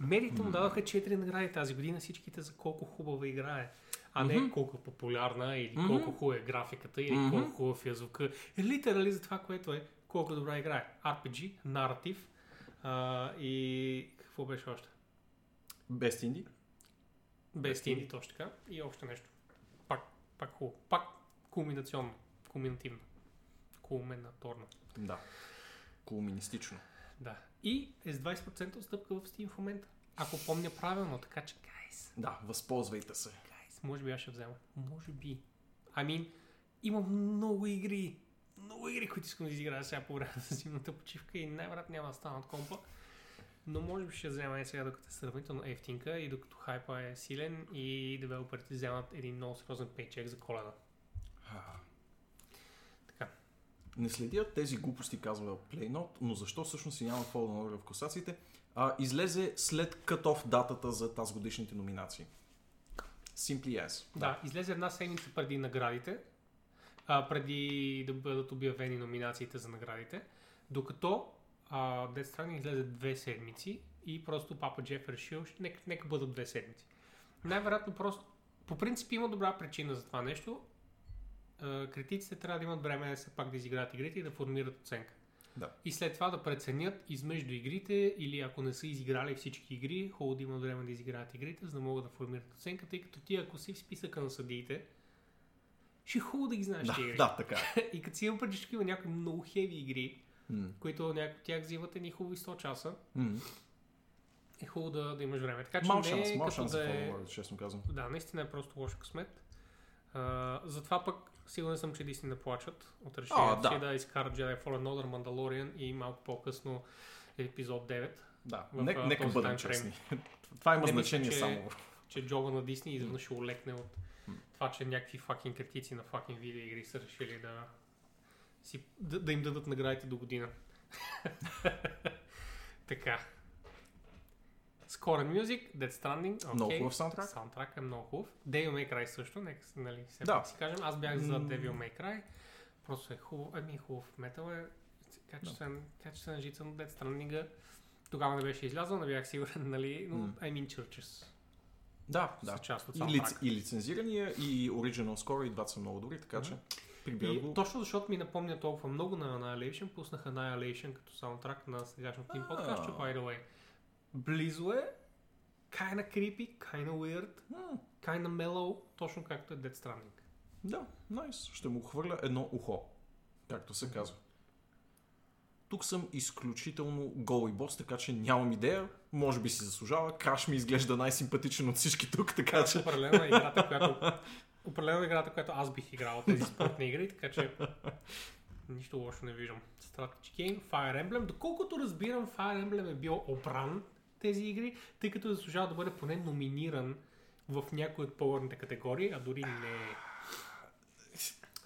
медиите му дадоха 4 награди тази година, всичките за колко хубава игра е. А не Мгм. колко популярна, или Мгм. колко хубава е графиката, или Мгм. колко хубав е звука. Е, литерали за това, което е, колко добра игра е. RPG, наратив а, и какво беше още? Best Indie. Без Best Indie, точно така. И още нещо. Пак, пак хубаво. Пак кулминационно. Кулминативно. Кулминаторно. Да. Кулминистично. Да. И е с 20% отстъпка в Steam в момента. Ако помня правилно, така че, гайс, Да, възползвайте се. гайс, може би аз ще взема. Може би. I mean, има много игри. Много игри, които искам да изиграя сега по време на зимната почивка и най-вероятно няма да стана от компа. Но може би ще взема и сега, докато е сравнително ефтинка и докато хайпа е силен и девелоперите вземат един много сериозен пейчек за коледа. А. Така. Не следят тези глупости, казва PlayNote, но защо всъщност си няма Fallen Order в класациите? А, излезе след cut-off датата за тази годишните номинации. Simply as. Да, излезе една седмица преди наградите, а, преди да бъдат обявени номинациите за наградите, докато а, Death Stranding излезе две седмици и просто Папа Джеф е решил, нека, нека бъдат две седмици. Най-вероятно просто, по принцип има добра причина за това нещо. А, критиците трябва да имат време все пак да изиграят игрите и да формират оценка. Да. И след това да преценят измежду игрите или ако не са изиграли всички игри, хубаво да имат време да изиграят игрите, за да могат да формират оценка, тъй като ти ако си в списъка на съдиите, ще е хубаво да ги знаеш Да, игри. да, така е. *laughs* И като си имам преди, има някои много хеви игри, М, които някои от тях взимат едни хубави 100 часа, м. е хубаво да, да имаш време. Така че Мал не шанс, е мал шанс за да е... Честно казвам. Да, наистина е просто лош късмет. А, затова пък сигурен съм, че наистина плачат от решението да. си да изкарат Jedi Fallen Order, Mandalorian и малко по-късно епизод 9. Да, В, нека, нека бъдем честни. *laughs* Това има Не мисля, значение че- само. Че джоба на Дисни изведнъж ще олекне от това, че някакви факин критици на факин видеоигри са решили да, си, да, да им дадат наградите до година. *laughs* така. Score and Music, Dead Stranding, okay. Много хубав саундтрак. Саундтрак е много хубав. Devil May Cry също, нека нали, все Да. си кажем. Аз бях за. Devil May Cry. Просто е хубав, ами хубав метал е качествен, качествен жица на Dead Stranding. Тогава не беше излязъл, не бях сигурен, нали, но М. I mean Churches Да, да. част от И, лиц, и лицензирания, и Original Score, и двата са много добри, така че прибира го. точно защото ми напомня толкова много на Annihilation, пуснаха Annihilation като саундтрак на сегашното им подкаст, by the way. Близо е, kinda creepy, kinda weird, kinda mellow, точно както е Dead Stranding. Да, найс. Ще му хвърля едно ухо, както се казва. Тук съм изключително гол и бос, така че нямам идея. Може би си заслужава. Краш ми изглежда най-симпатичен от всички тук, така че... Определено е играта, която определено е играта, която аз бих играл от тези спортни игри, така че нищо лошо не виждам. Strategy Game, Fire Emblem. Доколкото разбирам, Fire Emblem е бил обран тези игри, тъй като заслужава да бъде поне номиниран в някои от по-горните категории, а дори не е.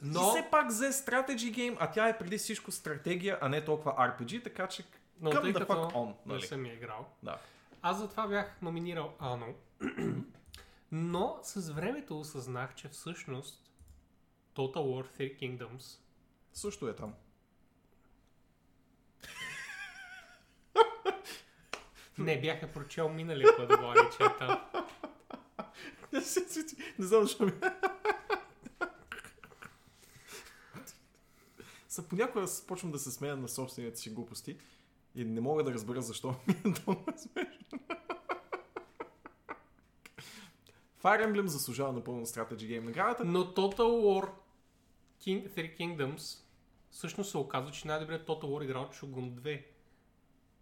Но... И все пак взе Strategy Game, а тя е преди всичко стратегия, а не толкова RPG, така че Но тъй the като on. не Нали? съм я играл, Да. аз затова бях номинирал Ано. *clears throat* Но с времето осъзнах, че всъщност Total War Three Kingdoms Също е там. *laughs* не бях я прочел миналия път, Влади, че е там. *laughs* не знам защо Са понякога почвам да се смея на собствените си глупости и не мога да разбера защо ми е *laughs* толкова смешно. Fire Emblem заслужава напълно Strategy Game наградата. Но Total War King, Three Kingdoms всъщност се оказва, че най-добрият Total War игра от Shogun 2.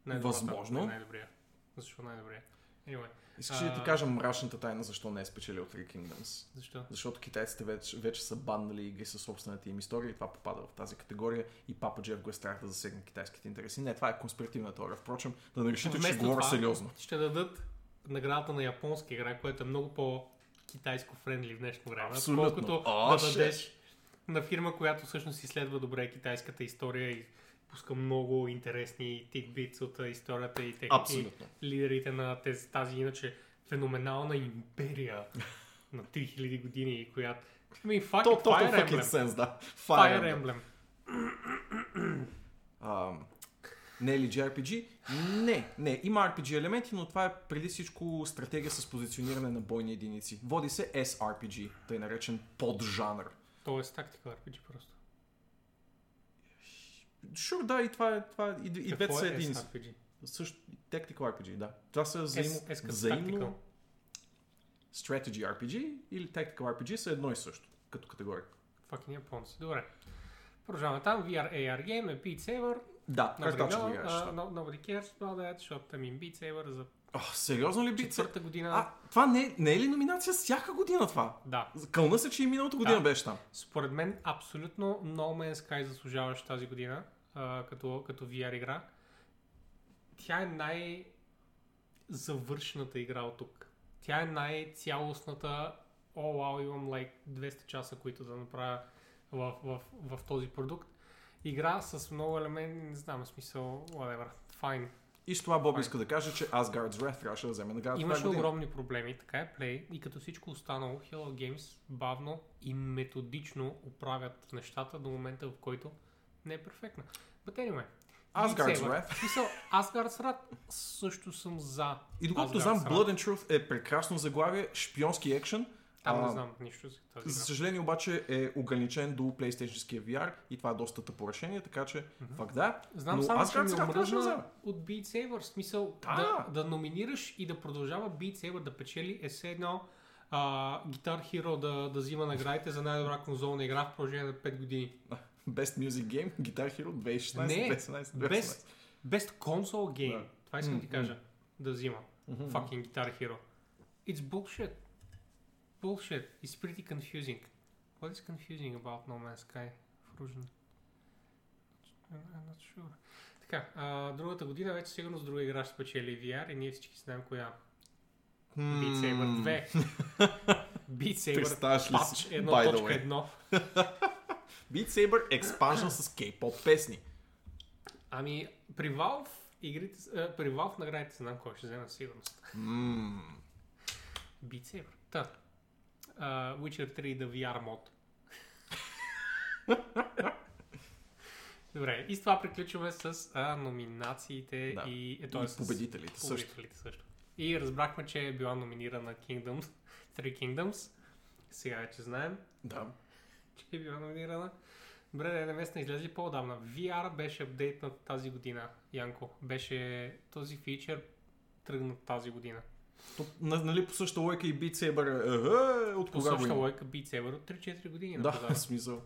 Най-добрата, Възможно. Най-добрия. Защо най-добрия? Anyway, Искаш ли да ти кажа мрачната тайна защо не е спечелил Three Kingdoms? защо? Защото китайците вече, вече са баннали игри със собствената им история и това попада в тази категория и папа Джеф го е страх да засегне китайските интереси. Не, това е конспиративна теория. Впрочем, да не решите, че говоря това, сериозно. Ще дадат наградата на японска игра, което е много по-китайско френдли в днешно време. Абсолютно. Отколкото О, да дадеш на фирма, която всъщност изследва добре китайската история и пуска много интересни тикбитс от историята и, те, и лидерите на тези, тази иначе феноменална империя на 3000 години, която... То, it, то, Fire fucking Emblem. sense, да. Fire Emblem. Emblem. А, не е ли JRPG? Не, не. Има RPG елементи, но това е преди всичко стратегия с позициониране на бойни единици. Води се SRPG, тъй наречен поджанър. Тоест, тактика RPG просто. Шур, да, и това е, това е, и, и двете са е един. SRPG? Също, Tactical RPG, да. Това са взаимо, S, взаимно. Strategy RPG или Tactical RPG са едно и също, като категория. Fucking японци. Добре. Продължаваме там. VR AR game е Beat Saber. Да, как точно ги играеш? uh, no, nobody cares about that, защото ами Beat Saber за О, сериозно ли би? четвърта година. А, това не, не е ли номинация всяка година това? Да. Кълна се, че и миналата година Да. беше там. Според мен абсолютно No Man's Sky заслужаваш тази година а, като, като VR игра. Тя е най- завършената игра от тук. Тя е най-цялостната О, вау, имам like 200 часа, които да направя в, в, в, в този продукт. Игра с много елементи, не знам, смисъл, whatever, fine. И с това Боб иска да каже, че Asgard's Wrath трябваше да вземе награда. Имаше година. огромни проблеми, така е Play и като всичко останало, Hello Games бавно и методично оправят нещата до момента, в който не е перфектна. But anyway. Asgard's. Wrath. В смисъл, Asgard's Wrath също съм за. И доколкото знам. Blood and Truth е прекрасно заглавие, шпионски екшен. Там А, не знам нищо за тази За съжаление обаче е ограничен до PlayStation VR и това е доста тъпо решение, така че фак да. Знам но само, че Asgard's ми омръзна от Beat Saber. В смисъл Да. да, да номинираш и да продължава Beat Saber да печели е все едно а, Guitar Hero да, да взима наградите за най-добра конзолна игра в продължение на 5 години. Best Music Game, Guitar Hero 2016, Не, 2017, 2018. Без, без console game. Да. Това искам да ти кажа. Да взима. Мгм. Fucking Guitar Hero. It's bullshit. Bullshit. It's pretty confusing. What is confusing about No Man's Sky? Frusion. I'm not sure. Така, а, другата година вече сигурно с друга игра ще спечели VR и ние всички знаем коя. Beat Saber 2. Beat Saber Patch си? By the way. 1.1. Beat Saber експанжен с K-pop песни. Ами, при Valve игрите, с- а, при Valve наградите знам кой ще вземе със сигурност. Ммм. Beat Saber. Та. Uh, Witcher 3 The VR мод. Добре, и с това приключваме с а, номинациите Да. и, е, И т.е. с победителите също. победителите също. И разбрахме, че е била номинирана Kingdoms, *laughs* Three Kingdoms. Сега вече знаем, Да. Че е била номинирана. Добре, да не излезли по-давна. VR беше апдейтнат тази година, Янко. Беше този фичър тръгнат тази година. То, на- нали по същата лойка и Beat Saber е, е, от По кога го същата лойка Beat Saber от 3-4 години Да, в *laughs* смисъл.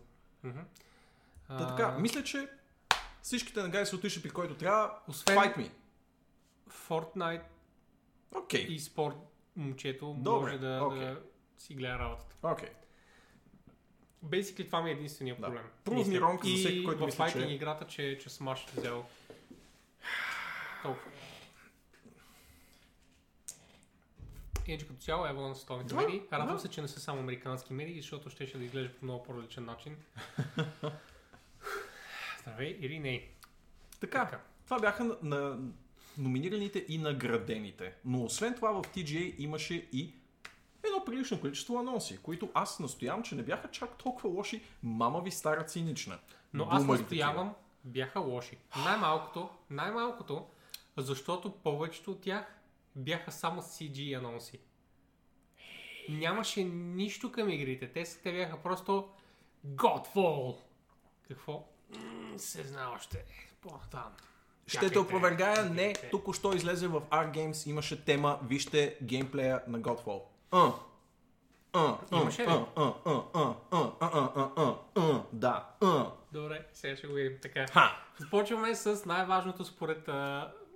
Та, така, мисля, че всичките награди са отишли при който трябва. Освен Fight me. Fortnite Окей. и спорт момчето Добре, може да, окей. да си гледа работата. Окей. Basically това ми е единствения Да. проблем. Мисля. ромка за И всеки, който в мисли, файтинг че- играта, че, че Smash е взел толкова. Иначе като цяло е на световните Да, медии. Радвам да. се, че не са само американски медии, защото ще, ще да изглежда по много по-различен начин. *laughs* Здравей или не. Така, това бяха на, на номинираните и наградените. Но освен това в TGA имаше и прилично количество анонси, които аз настоявам, че не бяха чак толкова лоши. Мама ви стара цинична. Но аз Бумери настоявам, бяха лоши. Най-малкото, най-малкото, защото повечето от тях бяха само CG анонси. Нямаше нищо към игрите. Те, те бяха просто Godfall. Какво? Се знае още. По-там. Ще те опровергая, не, тук що излезе в R Games, имаше тема, вижте геймплея на Godfall. А, да. Добре, сега ще го видим така. Ха! Започваме с най-важното според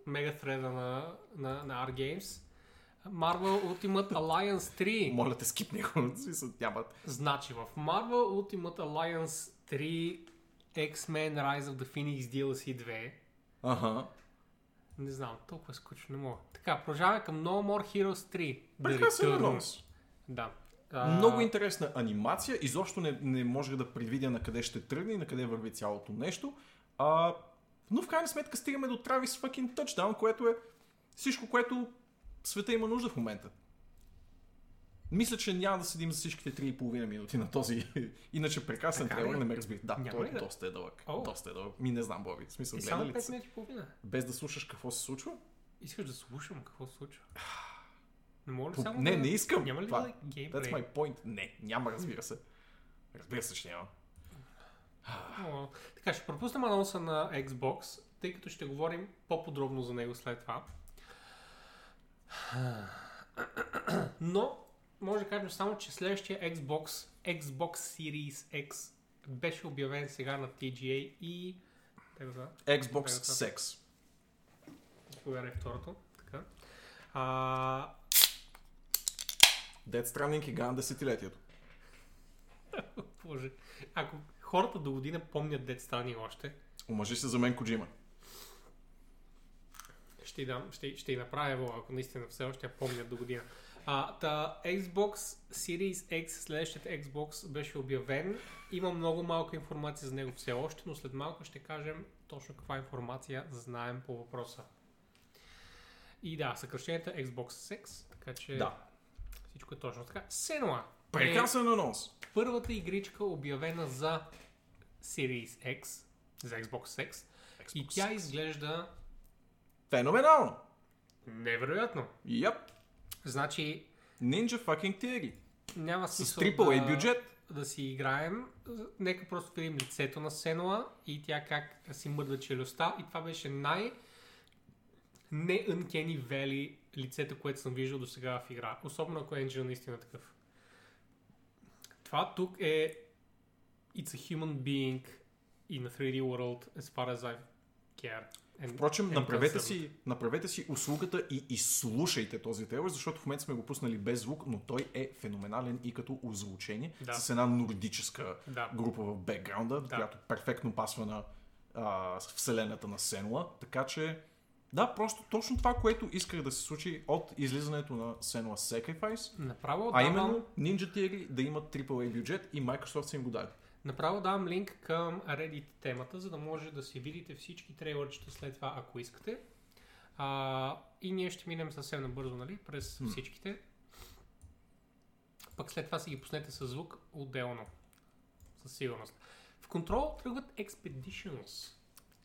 мегатреда на, на, на R-Games. Marvel Ultimate Alliance 3. Моля те, скипни го. Нямат. Значи, в Marvel Ultimate Alliance 3 X-Men Rise of the Phoenix DLC 2. Ага. Не знам, толкова скучно не мога. Така, продължаваме към No More Heroes 3. Прекрасен анонс. Да. А, Много интересна анимация, изобщо не, не може да предвидя на къде ще тръгне и на къде върви цялото нещо. А, но в крайна сметка стигаме до Travis fucking Touchdown, което е всичко, което света има нужда в момента. Мисля, че няма да седим за всичките 3,5 минути на този *laughs* иначе прекрасен Така ли? трейлър, не ме разбира. Да, Няма той е да? доста е дълъг. О. Доста е дълъг. Ми не знам, Боби. В смисъл, И само ли 5 си? минути и половина. Без да слушаш какво се случва? Искаш да слушам какво се случва? *sighs* Не мога ли само не, да... не искам. Няма ли Това- да That's геймплей? my point. Не, няма, разбира се. Разбира се, че няма. О, Така, ще пропуснем анонса на Xbox, тъй като ще говорим по-подробно за него след това. Но, може да кажем само, че следващия Xbox, Xbox Series X, беше обявен сега на TGA и... Xbox. Sex. Кога е второто? Така. А, Dead Stranding игра на десетилетието. *laughs* боже. Ако хората до година помнят Dead Stranding още, Омъжи се за мен Коджима. Ще дам, ще, ще й направя ево, ако наистина все още я помнят до година. А, та, Xbox Series X, следващият Xbox беше обявен. Има много малка информация за него все още, но след малко ще кажем точно каква информация знаем по въпроса. И да, съкръщението е Xbox X, така че Да. Всичко е точно така. Сенуа Прекрасен анонс. е първата игричка обявена за Series X, за Xbox X, и Xbox тя X. изглежда Феноменално. невероятно. Yep. Значи, Ninja fucking Theory. няма С смисъл AAA да, бюджет. да си играем. Нека просто видим лицето на Сенуа и тя как си мърда челюстта. И това беше най- не Uncanny Valley лицето, което съм виждал до сега в игра. Особено ако е Engine наистина такъв. Това тук е It's a human being in a 3D world as far as I care. And- Впрочем, and направете си, направете си услугата и изслушайте този трейлър, защото в момента сме го пуснали без звук, но той е феноменален и като озвучение, Да. с една нордическа Да. група в бекграунда, Да. която перфектно пасва на а, вселената на Сенуа. Така че, да, просто точно това, което исках да се случи от излизането на Senua Sacrifice, Направо а давам, именно Ninja Theory да имат AAA бюджет и Microsoft са им го дали. Направо давам линк към Reddit темата, за да може да си видите всички трейлърчета след това, ако искате. А, и ние ще минем съвсем набързо, нали, през М. всичките. Пък след това си ги пуснете със звук отделно. Със сигурност. В контрол тръгват Expeditions.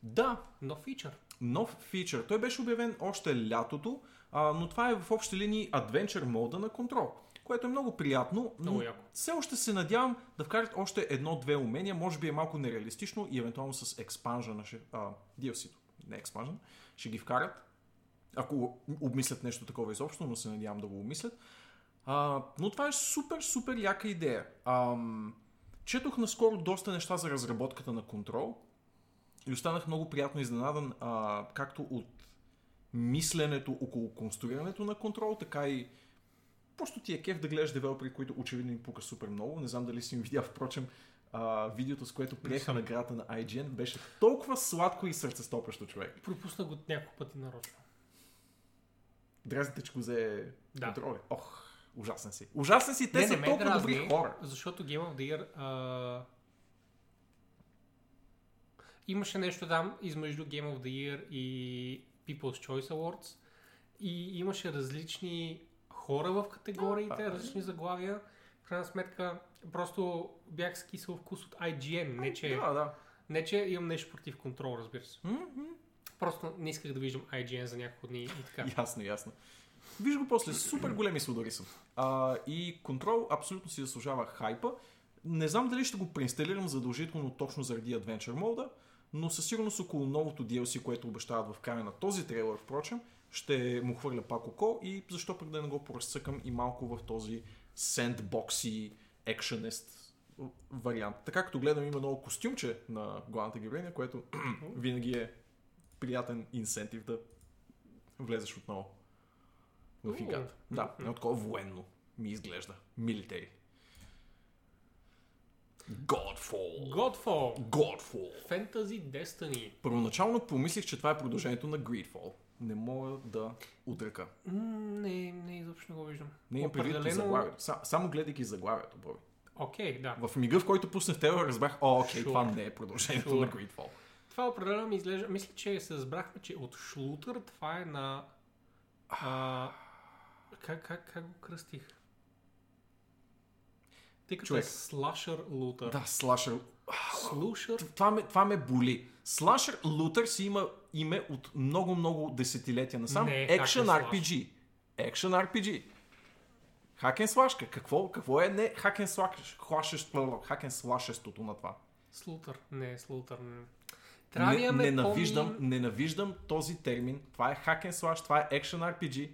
Да, Нов фичър. Нов фичър. Той беше обявен още лятото, а, но това е в общи линии Adventure мода на контрол, което е много приятно, но Много яко. все още се надявам да вкарат още едно-две умения, може би е малко нереалистично и евентуално с експанжа на а, DLC-то, не експанжа, ще ги вкарат. Ако обмислят нещо такова изобщо, но се надявам да го обмислят. А, но това е супер, супер яка идея. Ам, четох наскоро доста неща за разработката на контрол и останах много приятно изненадан, а, както от мисленето около конструирането на контрол, така и просто ти е кеф да гледаш девелопери, които очевидно им пука супер много. Не знам дали си им видял, впрочем, а, видеото, с което приеха наградата на IGN, беше толкова сладко и сърцестопащо човек. Пропусна го няколко пъти нарочно. Дразните, че го взе Да. контрол. ли? Ох, ужасен си. Ужасен си, те Не, са не толкова дразни, добри хора. Защото Game of the Year а... имаше нещо там измежду Game of the Year и People's Choice Awards и имаше различни хора в категориите, А, различни заглавия. В крайна сметка, просто бях скисал вкус от IGN. Не че, Да, да. не, че имам нещо против контрол, разбира се. М-м. Просто не исках да виждам IGN за няколко дни и така. Ясно, ясно. Виж го после, супер големи судари са. А, и контрол абсолютно си заслужава хайпа. Не знам дали ще го преинсталирам задължително точно заради Adventure мода, но със сигурност около новото DLC, което обещават в края на този трейлер, впрочем, ще му хвърля пак око и защо пък да не го поразцъкам и малко в този сендбокси, екшенист вариант. Така като гледам има много костюмче на главната героиня, което *clears throat* винаги е приятен инсентив да влезеш отново в играта. Да, едно такова военно ми изглежда. Милитари. Godfall. Godfall. Godfall. Fantasy Destiny. Първоначално помислих, че това е продължението на Greedfall. Не мога да отръка. Не, не, изобщо не го виждам. Не имам предвид по заглавието. Са, само гледайки заглавието, Боби. Окей, да. В мига, в който пуснах тело, разбрах, о, окей, Sure. това не е продължението Sure. на Greedfall. Това определено ми изглежда. Мисля, че се разбрахме, че от Шлутър това е на. А, как, как, как го кръстих? Тъй като Човек. е слашър лутър. Да, слашър. Слушър. Това ме, това ме боли. Слашър Лутър си има име от много-много десетилетия насам. Не, Action. RPG. Action RPG. Хакен слашка. Какво, какво е не хакен слашещо, хакен слашестото на това? Слутър. Не, слутър. Не. Трябва Не, ненавиждам, помни- ненавиждам този термин. Това е хакен слаш, това е Action RPG.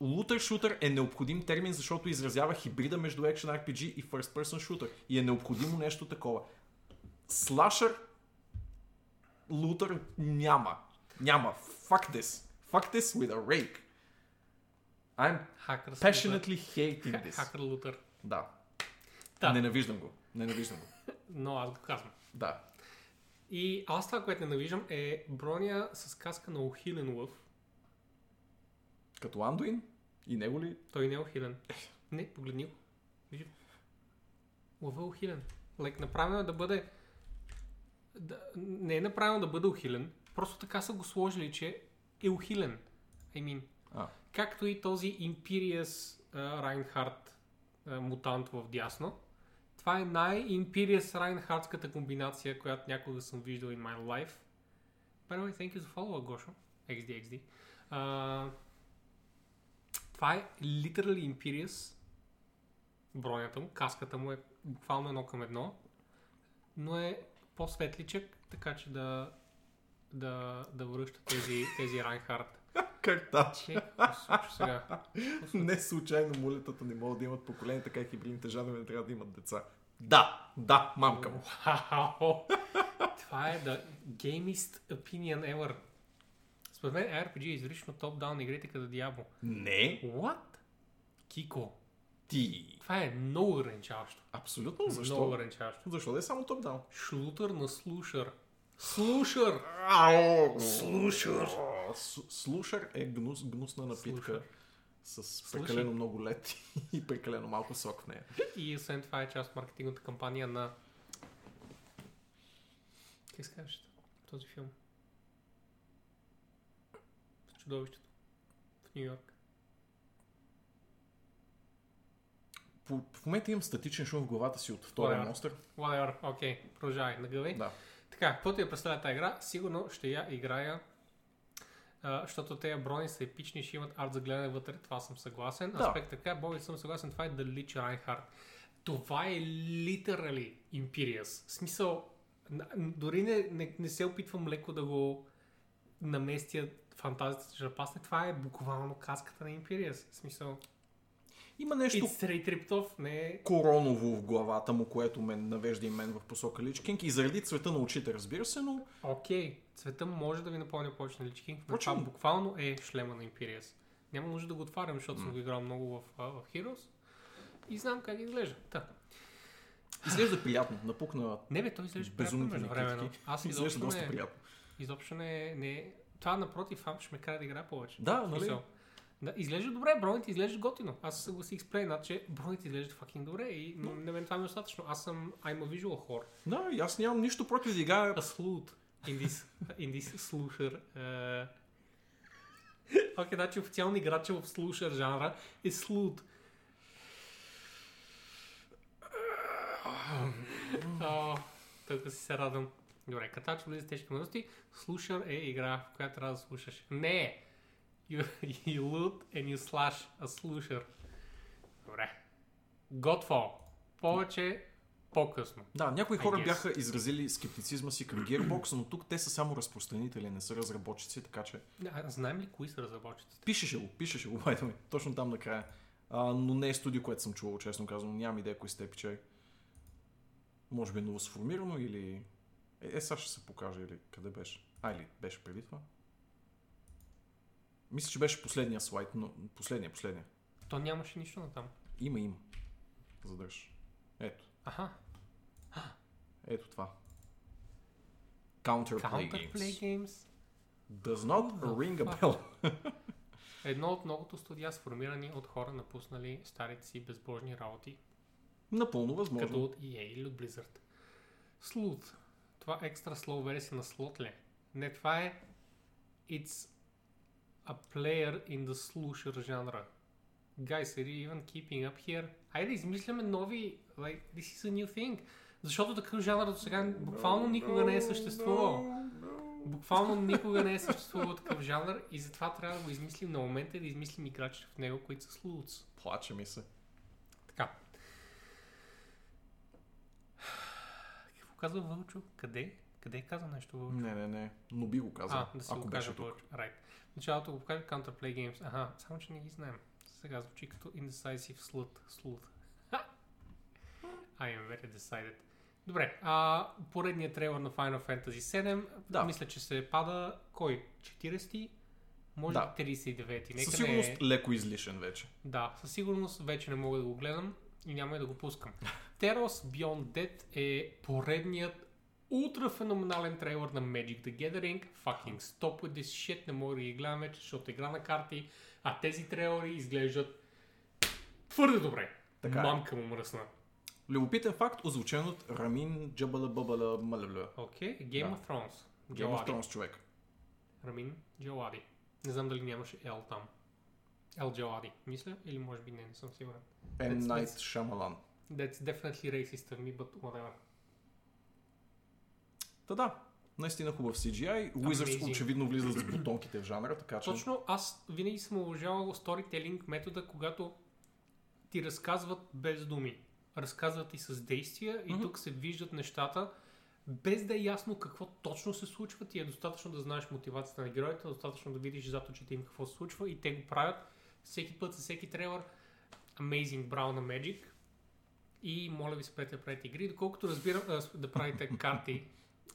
Лутър шутър е необходим термин, защото изразява хибрида между Action RPG и First Person Shooter. И е необходимо нещо такова. Слашър лутър няма. Няма. Fuck this. Fuck this with a rake. I'm Хакър passionately hating лутър. Ха- this. Хакър лутър. Да. Да. Ненавиждам го. Ненавиждам го. Но аз го казвам. Да. И аз това, което ненавиждам е броня с каска на ухилен лъв. Като Андуин и него ли? Той не е ухилен. Не, погледни го. Вижи. Лъва е ухилен. Лек, направено е да бъде... Да, не е направено да бъде ухилен. Просто така са го сложили, че е ухилен. I mean, А. както и този Imperious Райнхард мутант в дясно. Това е най-Imperious Райнхардската комбинация, която някога съм виждал in my life. By the way, thank you за follow, Гошо. XD, XD. А, това е literally Imperious. Бронята му, каската му е буквално едно към едно. Но е по-светличък, така че да, да, да връща тези, тези Райнхард. *laughs* Как тач? Че, какво се случва сега? Не случайно мулетата не могат да имат поколение, така и хибридните жадове не трябва да имат деца. Да, да, мамка му. Вау! Това е the gamest opinion ever. Според мен RPG е изрично топ-даун игрите като Diablo. Не, What? Кико. ти. Това е много ограничаващо. Абсолютно, Много защо? ограничаващо. Защо да е само топ-даун? Шлутър на слушър. Слушър! Слушър. Слушър е гнус, гнусна напитка Слушър. с прекалено много лед *laughs* и прекалено малко сок в нея. И освен това е част от маркетинговата кампания на... Как се този филм? Чудовището. В Нью Йорк. По, в момента имам статичен шум в главата си от втория Whatever. монстър. Whatever. Окей, okay, продължавай. Нагъвай. Да. Така, каквото я представя тази игра, сигурно ще я играя, защото тези брони са епични, ще имат арт за гледане вътре, това съм съгласен. Да. Аспект така, Боби съм съгласен, това е The Lich Reinhardt. Това е literally Imperious. В смисъл, дори не, не, не се опитвам леко да го наместя фантазията ще запасне. Това е буквално каската на Империас. В смисъл, Има нещо off, не е... короново в главата му, което мен навежда и мен в посока Лич Кинг и заради цвета на очите, разбира се, но Окей, цвета може да ви напомня повече на Лич Кинг, но Впрочем- това буквално е шлема на Империас. Няма нужда да го отварям, защото съм го играл много в, в Heroes и знам как изглежда. Та. изглежда приятно. Напукна Не бе, той изглежда приятно между. Аз *laughs* Изглежда изобщо доста не, приятно. изобщо не, не... Това напротив, ам ще ме кара да играя повече. Да, нали? Да, изглежда добре, броните изглеждат готино. Аз се съгласих с Плейнат, че броните изглеждат fucking добре и но на мен това ми е достатъчно. Аз съм I'm a visual whore. Да, и аз нямам нищо против да играя A sleuth in this, in this slusher. Uh... Окей, значи официално играча в слушер жанра е. О, Тук си се радвам. Добре, катач влиза тежки мъдрости. Слушър е игра, в която трябва да слушаш. Не! You, you loot and you slash a slusher. Добре. Godfall. Повече по-късно. Да, някои хора бяха изразили скептицизма си към Gearbox, но тук те са само разпространители, не са разработчици, така че А, знаем ли кои са разработчиците? пишеше го, пишеше го, *laughs* way, точно там накрая. А, но не е студио, което съм чувал, честно казвам, нямам идея кой сте пичай. Може би е ново сформирано или... Е, е, сега ще се покаже или къде беше. А, или беше преди това? Мисля, че беше последния слайд, но последния, последния. То нямаше нищо на там. Има, има. Задържа. Ето, Аха. ето това. Counterplay, Counterplay Games. Games. Does not ring a bell. *laughs* Едно от многото студия, сформирани от хора, напуснали старите си безбожни работи, Напълно възможно. като от EA или от Blizzard. Sleuth. Това екстра слоу версия на слот ли? Не, това е It's a player in the slusher жанра. Guys, are you even keeping up here? Хайде да измисляме нови, like, this is a new thing. Защото такъв жанр до сега буквално никога не е съществувал. Буквално *laughs* никога не е съществувал такъв жанр и затова трябва да го измислим на момента и да измислим играчите в него, които са слуц. Плаче ми се. Така. Какво казва Вълчо? Къде? Къде каза нещо Вълчо? Не, не, не. Но би го казал, А, да си ако го беше кажа тук. Вълчо. Right. Началото го покажа Counterplay Games. Аха, само че не ги знаем. Сега звучи като Indecisive Slut. Sleuth. Ха! I am very decided. Добре, а, поредният трейлър на Final Fantasy 7, Да. мисля, че се пада кой? 40? Може Да. би 39. Нека Със не сигурност е... леко излишен вече. Да, със сигурност вече не мога да го гледам и няма и да го пускам. *laughs* Teros Beyond Dead е поредният ултра феноменален трейлър на Magic the Gathering. Fucking stop with this shit, не мога да ги гледам вече, защото игра на карти, а тези трейлери изглеждат твърде добре. Така е. Мамка му мръсна. Любопитен факт, озвучен от Рамин Джабала Бабала Малебля. Окей, okay. Game Да. of Thrones. Game of Джалади. Thrones човек. Рамин Джалади. Не знам дали нямаше L там. L Джалади, мисля, или може би не, не съм сигурен. M. Night Shyamalan. That's definitely racist of me, but whatever. Та да, наистина хубав CGI. Wizards очевидно влизат с бутонките в жанра, така че... Точно аз винаги съм уважавал сторителинг метода, когато ти разказват без думи. Разказват и с действия и Мгм. тук се виждат нещата, без да е ясно какво точно се случва. Ти е достатъчно да знаеш мотивацията на героите, достатъчно да видиш зад очите им какво се случва и те го правят всеки път, за всеки трейлър. Amazing Brown на Magic. И моля ви спрете да правите игри. Доколкото разбирам а, да правите *laughs* карти,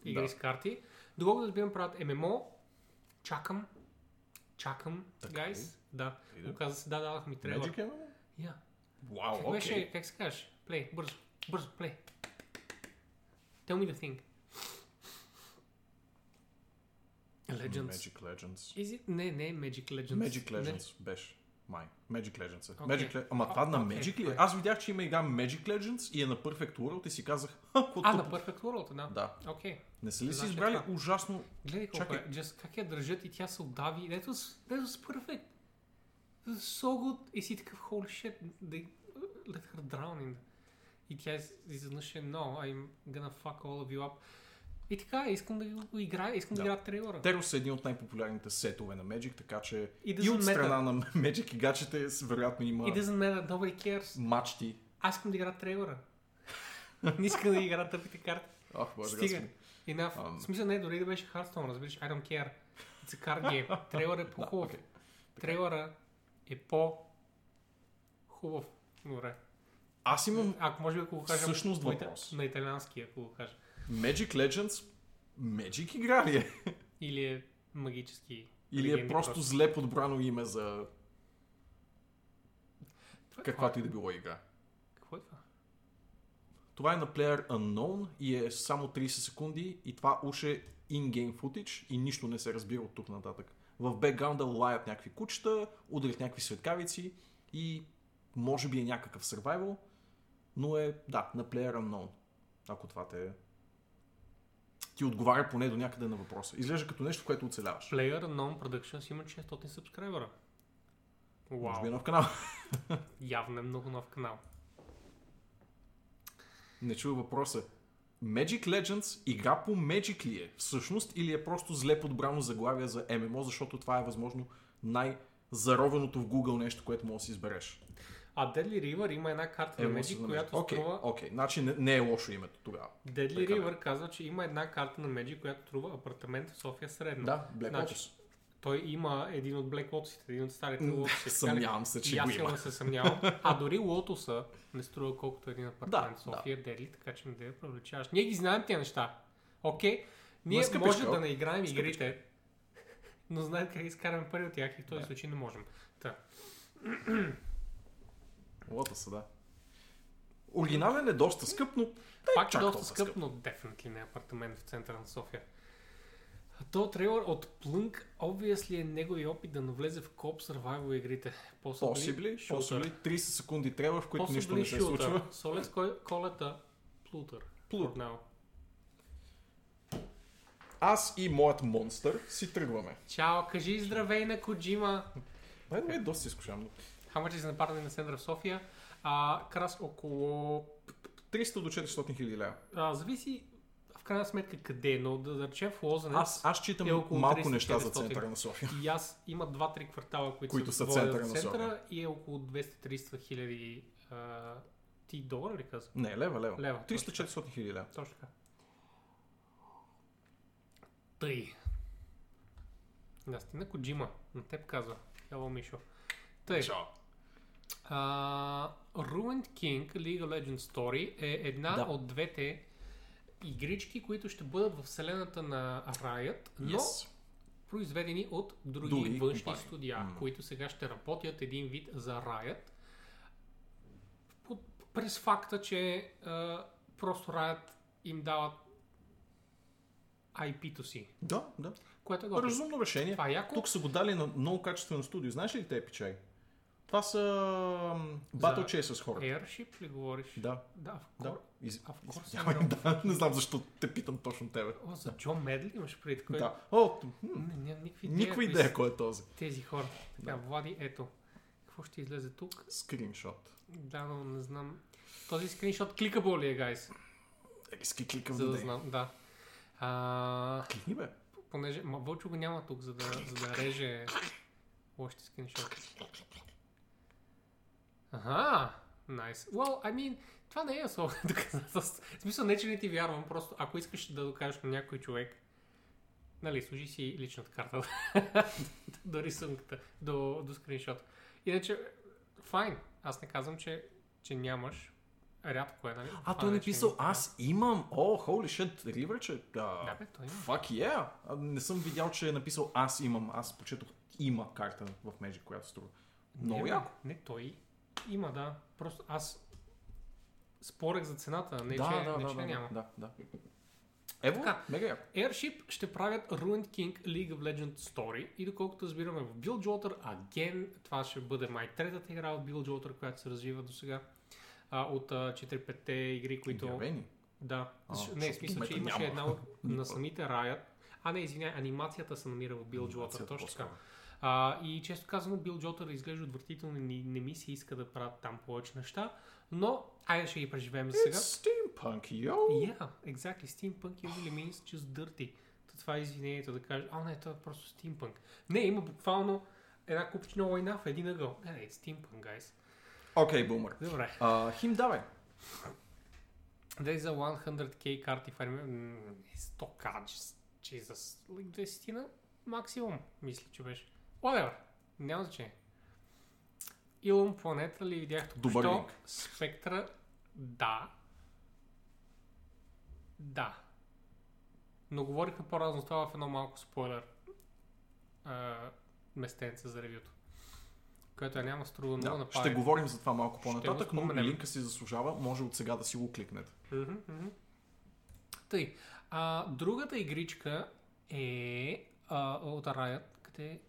игри Да. с карти. Доколкото разбирам правят ММО, чакам, чакам, Така guys. Да, Иде. оказа се, да, дадах ми трейлър. Magic е? Yeah. Вау, окей. беше, как се казваш? Плей, бързо, бързо, плей. Tell me the thing. Legends. Magic Legends. Is it? Не, не, Magic Legends. Magic Не. Legends беше. Май. Magic Legends е. Окей. Magic Le... Ама А, това на окей, Magic ли? е? окей. Аз видях, че има игра Magic Legends и е на Perfect World и си казах, какво А, на. Perfect World, да. Да. Окей. Не са ли си Значи избрали така. ужасно... Гледай колко е. Just как я държат и тя се отдави. That was, that was perfect. That was so good. И си такъв, holy shit, they let her drown in. И тя из- изведнъж е, no, I'm gonna fuck all of you up. И така, искам да го играя, искам да, Да. играя трейлера. Терос е един от най-популярните сетове на Magic, така че и doesn't от страна matter. на *laughs* Magic играчите вероятно има It doesn't matter, nobody cares. мачти. Аз искам да играя трейлера. Не искам да играя тъпите карти. *laughs* Ах, боже, Стига. Enough. Ам. В смисъл не, дори да беше Hearthstone, разбираш, I don't care. It's a card game. *laughs* Трейлър е по-хубав. окей. Трейлъра е по-хубав. Добре. Аз имам Ако може би ако го кажа Всъщност въпрос. на италиански, ако го кажа. Magic Legends, Magic игра ли е? Или е магически. Или е легенди просто зле подбрано име за каквато и да било игра? Какво е това? Това е на Player Unknown и е само 30 секунди и това уж е in-game footage и нищо не се разбира от тук нататък. В бекграунда лаят някакви кучета, ударят някакви светкавици и може би е някакъв survival, но е, да, на Player Unknown. Ако това те ти отговаря поне до някъде на въпроса. Изглежда като нещо, което оцеляваш. Player Unknown Productions има 600 сабскрайбера. Може би е Вау. нов канал. *laughs* Явно е много нов канал. Не чува въпроса. Magic Legends игра по Magic ли е всъщност или е просто зле подбрано заглавие за ММО, защото това е възможно най-заровеното в Google нещо, което може да си избереш. А Deadly River има една карта на Емо Magic, която Окей, струва... окей, значи не, не е лошо името тогава. Deadly бе. River казва, че има една карта на Magic, която струва апартамент в София средно. Да, Black Значи, Lotus. Той има един от Black Lotus, един от старите Lotus. Съмнявам се, че го има. се съмнявам. А дори Лотоса не струва колкото един *laughs* апартамент Да, в София, да. Дели, така че не да я привлечаваш. Ние ги знаем тези неща. Окей, ние Но е скъпичко. може да не играем Скъпичко. игрите, но знаем как изкараме пари от тях и в този случай не можем. Та. *clears throat* Lotus, да. Оригинален е доста скъп, но Пак е доста скъп, но definitely не е апартамент в центъра на София. То трейлър от Plunk, obviously е негови опит да навлезе в коп survival игрите. possibly, possibly 30 секунди трябва, в които Possibly нищо не се shooter. случва. So let's call, call it a Pluter. Plut. For now. Аз и моят монстър си тръгваме. Чао, кажи здравей на Коджима. Най е доста изкушавам. How much is на парни на центъра в София? А, крас около... 300 до 400 хиляди лева. А, зависи в крайна сметка къде, но да, да речем в Лозенец. Аз, аз читам е около малко 300, неща за 400. центъра на София. И аз има 2-3 квартала, които, Които са водят центъра в на центъра София. и е около 200-300 хиляди а, ти долара ли каза? Не, лева, лева. Лева, 300-400 хиляди лева. Точно така. Тъй. Настина Коджима. На теб казва. Hello, Мишо. Тъй. Чао. Uh, Ruined King League of Legends Story е една Да. от двете игрички, които ще бъдат в вселената на Riot, но Yes. произведени от други, Други външни компании. студия, М. които сега ще работят един вид за Riot. През факта, че а, просто Riot им дават IP-то си, Да, да. което е. Разумно решение. Това е яко. Тук са го дали на много качествено студио. Знаеш ли те пичай? Това са Battle Chasers хората. Airship ли говориш? Да, Да, в да. Из... А, в I know. *laughs* да. Не знам защо те питам точно тебе. О, за Джон Медли имаш преди кой? Да. О, нямам никаква идея. никаква идея кой е този. Тези хора. Така, Влади, ето. Какво ще излезе тук? Скриншот. Да, но не знам. Този скриншот кликабъл ли е, гайс? Ески кликам За да да знам, да. А, Кликни бе. понеже, ма Вълчо го няма тук, за да, за да реже лошите скриншоти. Ага, найс. Nice. Well, I mean, това не е особено *laughs* доказателство. В смисъл, не че не ти вярвам, просто ако искаш да докажеш на някой човек, нали, служи си личната карта *laughs* до рисунката, до, до скриншот. Иначе, файн, аз не казвам, че, че нямаш. Рядко е, нали? А, той е не, не- аз имам. О, holy shit, Ривер, че... Да, бе, той има. Fuck yeah! Не съм видял, че е написал аз имам. Аз почетох има карта в Magic, която струва. Много яко. Не, той има, да. Просто аз спорех за цената, не да, че, да, не, да, че да, няма. да, да. Ево, Така. мега яко. Airship ще правят Ruined King League of Legends Story и доколкото разбираме в Bilgewater, again, това ще бъде май третата игра от Bilgewater, която се развива до сега. От а, 4-5 игри, които... Обявени. Да. А, не, в смисъл, че имаше няма. една от, на самите Riot. А, не, извиняй, анимацията се намира в Bilgewater, Анимацията точно така. А, и често казано, Бил Джотър изглежда отвратително не, не ми се иска да правят там повече неща, но айде ще ги преживеем за сега. It's steampunk, yo! Yeah, exactly. Steampunk usually means just dirty. То това е извинението да кажеш, а не, това е просто steampunk. Не, има буквално една купична война в един ъгъл. Не, не, it's steampunk, guys. Окей, бумър. Добре. А, Хим, давай. There is a 100k карти, if I remember. м, 100 k, Jesus. Like 10 на? максимум, мисля, че беше. Whatever, няма значение. Илон планета ли видях Добър току-що? линк. Спектра, да. Да. Но говорихме по-разно това в едно малко спойлер а, местенце за ревюто. Което я няма струва много Да, на ще говорим за това малко по-нататък, но линка си заслужава. Може от сега да си го кликнете. Мгм. Тъй. А, другата игричка е а, от Riot, къде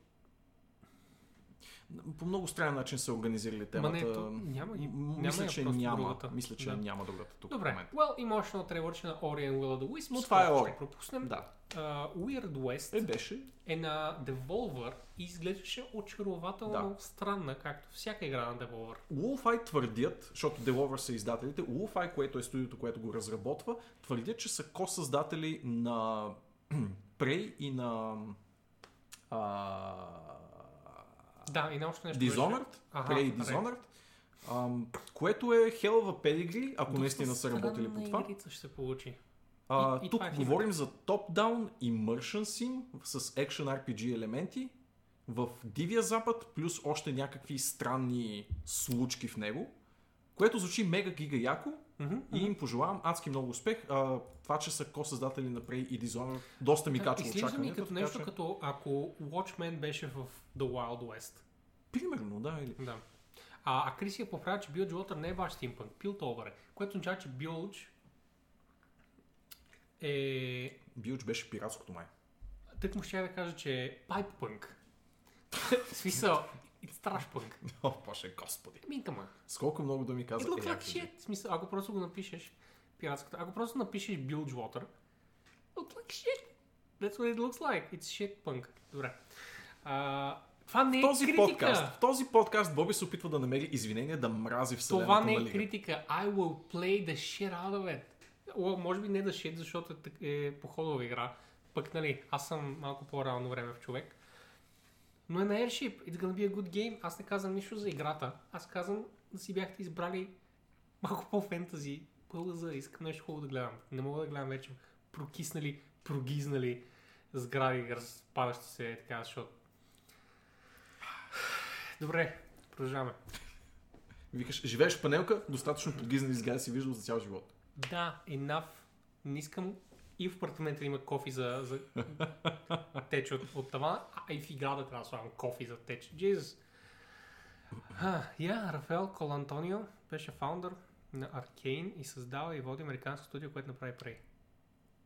По много странен начин са организирали Ма темата. не, то няма ги. Няма мисля, че няма. другата. Мисля, че Да. няма другата тук Добре, момента. well, едно трейлърче на Ori and Will of the Wisps, Но това е Ori. Ще пропуснем. Да. Uh, Weird West Е, беше. е на Devolver и изглеждаше очарователно Да. странна, както всяка игра на Devolver. Wolfeye твърдят, защото Devolver са издателите, Wolfeye, което е студиото, което го разработва, твърдят, че са ко-създатели на *clears throat* Prey и на а... Да, и на още нещо. Dishonored, Аха, Prey. Dishonored, ам, което е хелва педигри, ако Доста наистина са работили по това. игрица ще се получи. А, И- и тук това е говорим за топ-даун immersion sim с Action RPG елементи в Дивия Запад, плюс още някакви странни случки в него, което звучи мега гига яко Мгм, и им пожелавам адски много успех. А, това, че са ко-създатели на Prey и Dishonored, доста ми Да, качва Изглежда ми очакванията. като нещо, че- като ако Watchmen беше в The Wild West. Примерно, да. Или... Да. А, а Крис я поправя, че Bilgewater не е баш стимпънк, Piltover е. Което означава, че Bilge е... Билч беше пиратското май. Тък му ще да кажа, че е *laughs* В смисъл, it's trash punk. О, боже, господи. Ами, кама. Сколко много да ми It looks е, like shit. В смисъл, ако просто го напишеш, пиратската, ако просто напишеш Bilgewater, looks like shit. That's what it looks like. It's shit punk. Добре. А, това не е В този критика. подкаст, в този подкаст Боби се опитва да намери извинение да мрази вселената Това не на е Лига. критика. I will play the shit out of it. О, може би не да shit, защото е, е походова игра. Пък, нали, аз съм малко по-рано време в човек. Но е на Airship. It's gonna be a good game. Аз не казвам нищо за играта. Аз казвам да си бяхте избрали малко по-фентази. Пълза, искам нещо хубаво да гледам. Не мога да гледам вече прокиснали, прогизнали сгради, разпадащи се така, защото... Добре, продължаваме. Викаш, живееш в панелка, достатъчно подгизнали сгради си виждал за цял живот. Да, enough. Не искам и в апартамента има кофи за, за *laughs* теч от, от тавана, а и в играта трябва да слагам кофи за теч. Jesus. А, я, Рафаел Колантонио беше фаундър на Arcane и създава и води американско студио, което направи Prey.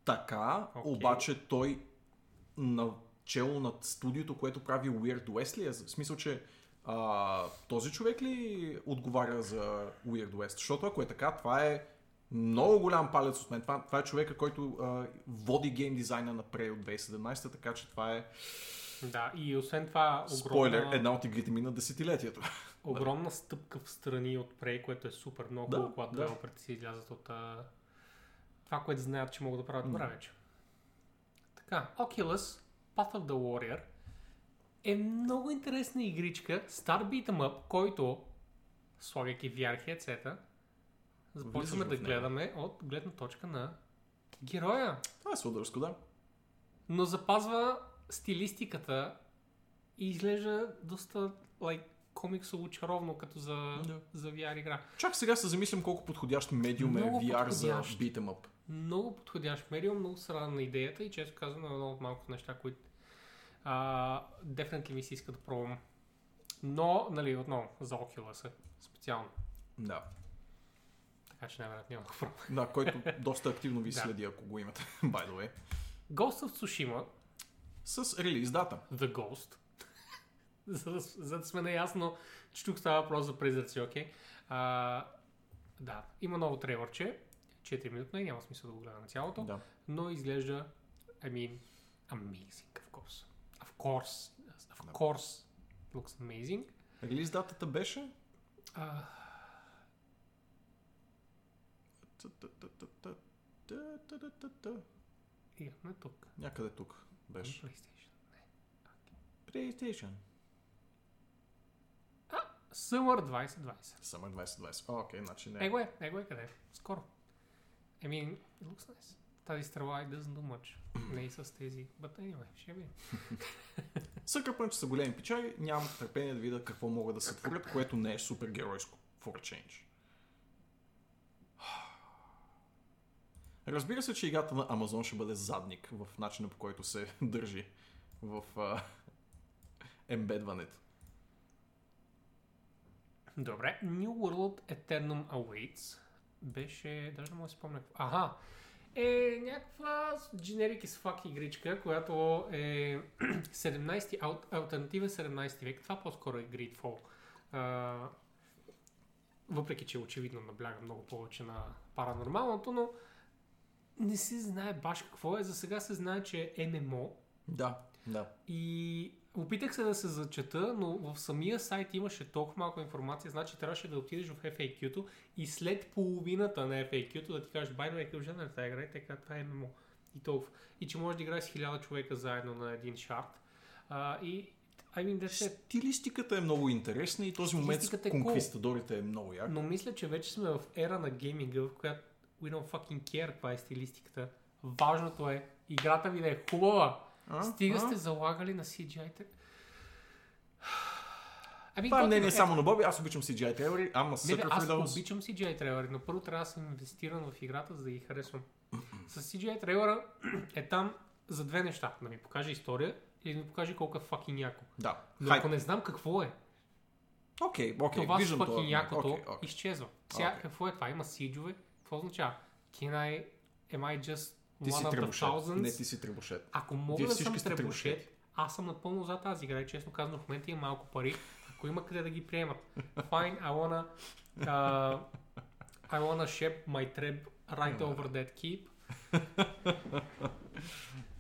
Така, Окей. обаче той начало над студиото, което прави Weird West ли е? В смисъл, че а, този човек ли отговаря за Weird West? Защото ако е така, това е много голям палец от мен. Това, това е човека, който а, води гейм дизайна на Prey от 2017, така че това е Да, и освен това огромна, спойлер, една от игрите ми на десетилетието. огромна стъпка в страни от Prey, което е супер много Да, когато да. си излязат от а, това, което знаят, че могат да правят добре вече. Така, Oculus Path of the Warrior е много интересна игричка, Star Beat'em Up, който, слагайки VR headset започваме да гледаме от гледна точка на героя. Това е сладърско, да. Но запазва стилистиката и изглежда доста like, комиксово чаровно, като за, Да. за VR игра. Чак сега се замислям колко подходящ медиум е Много VR за подходящ. beat'em up. Много подходящ медиум, много се на идеята и често казвам едно от малкото неща, които а, definitely ми се иска да пробвам. Но, нали, отново, за Oculus специално. Да. Така че най-вероятно няма пробвам. Да, който *laughs* доста активно ви следи, ако го имате, *laughs* by the way. Ghost of Tsushima, С релиз дата. The Ghost, *laughs* за, да, за да сме наясно, че тук става въпрос за призраци, окей? А, да, има ново трейлърче, 4 минутно и няма смисъл да го гледа на цялото. Да. но изглежда, I mean, amazing, of course. Of course, of course, looks amazing. Релиз датата беше? Uh, имаме тук. Някъде тук беше. PlayStation. PlayStation. Summer 2020. Summer 2020. О, окей, значи не. Его е, его е къде? Скоро. I mean, it looks nice. тази страва и doesn't do much. Не и с тези. But anyway, ще ви. Съкър Пънч са големи печали, нямам търпение да видя какво могат да се творят, което не е супергеройско. For a change. Разбира се, че играта на Amazon ще бъде задник в начина по който се *laughs* държи в а, ембедването. Добре. New World Eternum Awaits беше, даже не мога да си спомня. Аха, е някаква generic as fuck игричка, която е *clears throat* 17, ал, альтернативен 17 век. Това по-скоро е Greedfall. А, въпреки, че очевидно набляга много повече на паранормалното, но не се знае баш какво е. За сега се знае, че е ММО. Да, да. И опитах се да се зачета, но в самия сайт имаше толкова малко информация, значи трябваше да отидеш в FAQ-то и след половината на FAQ-то да ти кажеш, байно е къв жанр тази игра и така, това е ММО. И толкова. И че можеш да играеш с хиляда човека заедно на един шарт. А, и I mean, that's it. Стилистиката е много интересна и този момент с Стилистиката е cool. конквистадорите е много як. Но мисля, че вече сме в ера на гейминга, в която we don't fucking care каква е стилистиката. Важното е играта ви да е хубава. А? Стига А? сте залагали на CGI-те. *sighs* Ами, Това мнение е готино само на Боби, аз обичам CGI трейлери, ама Не, sucker аз those. обичам CGI трейлери, но първо трябва да съм инвестиран в играта, за да ги харесвам. С CGI трейлера е там за две неща. Да ми покаже история и да ми покаже колко е fucking яко. Да. Но Хайп. ако не знам какво е, Окей, окей, това виждам това. якото Окей, окей. изчезва. Сега Окей. какво е това? Има сиджове? Какво означава? Can I, am I just Ти one of the требушет. thousands? Не, ти си требушет. Ако мога Вие да съм требушет, требушети. аз съм напълно за тази игра и честно казвам, в момента има малко пари. Ако има къде да ги приемат. Fine, I wanna, uh, I wanna ship my treb right over that keep. *laughs*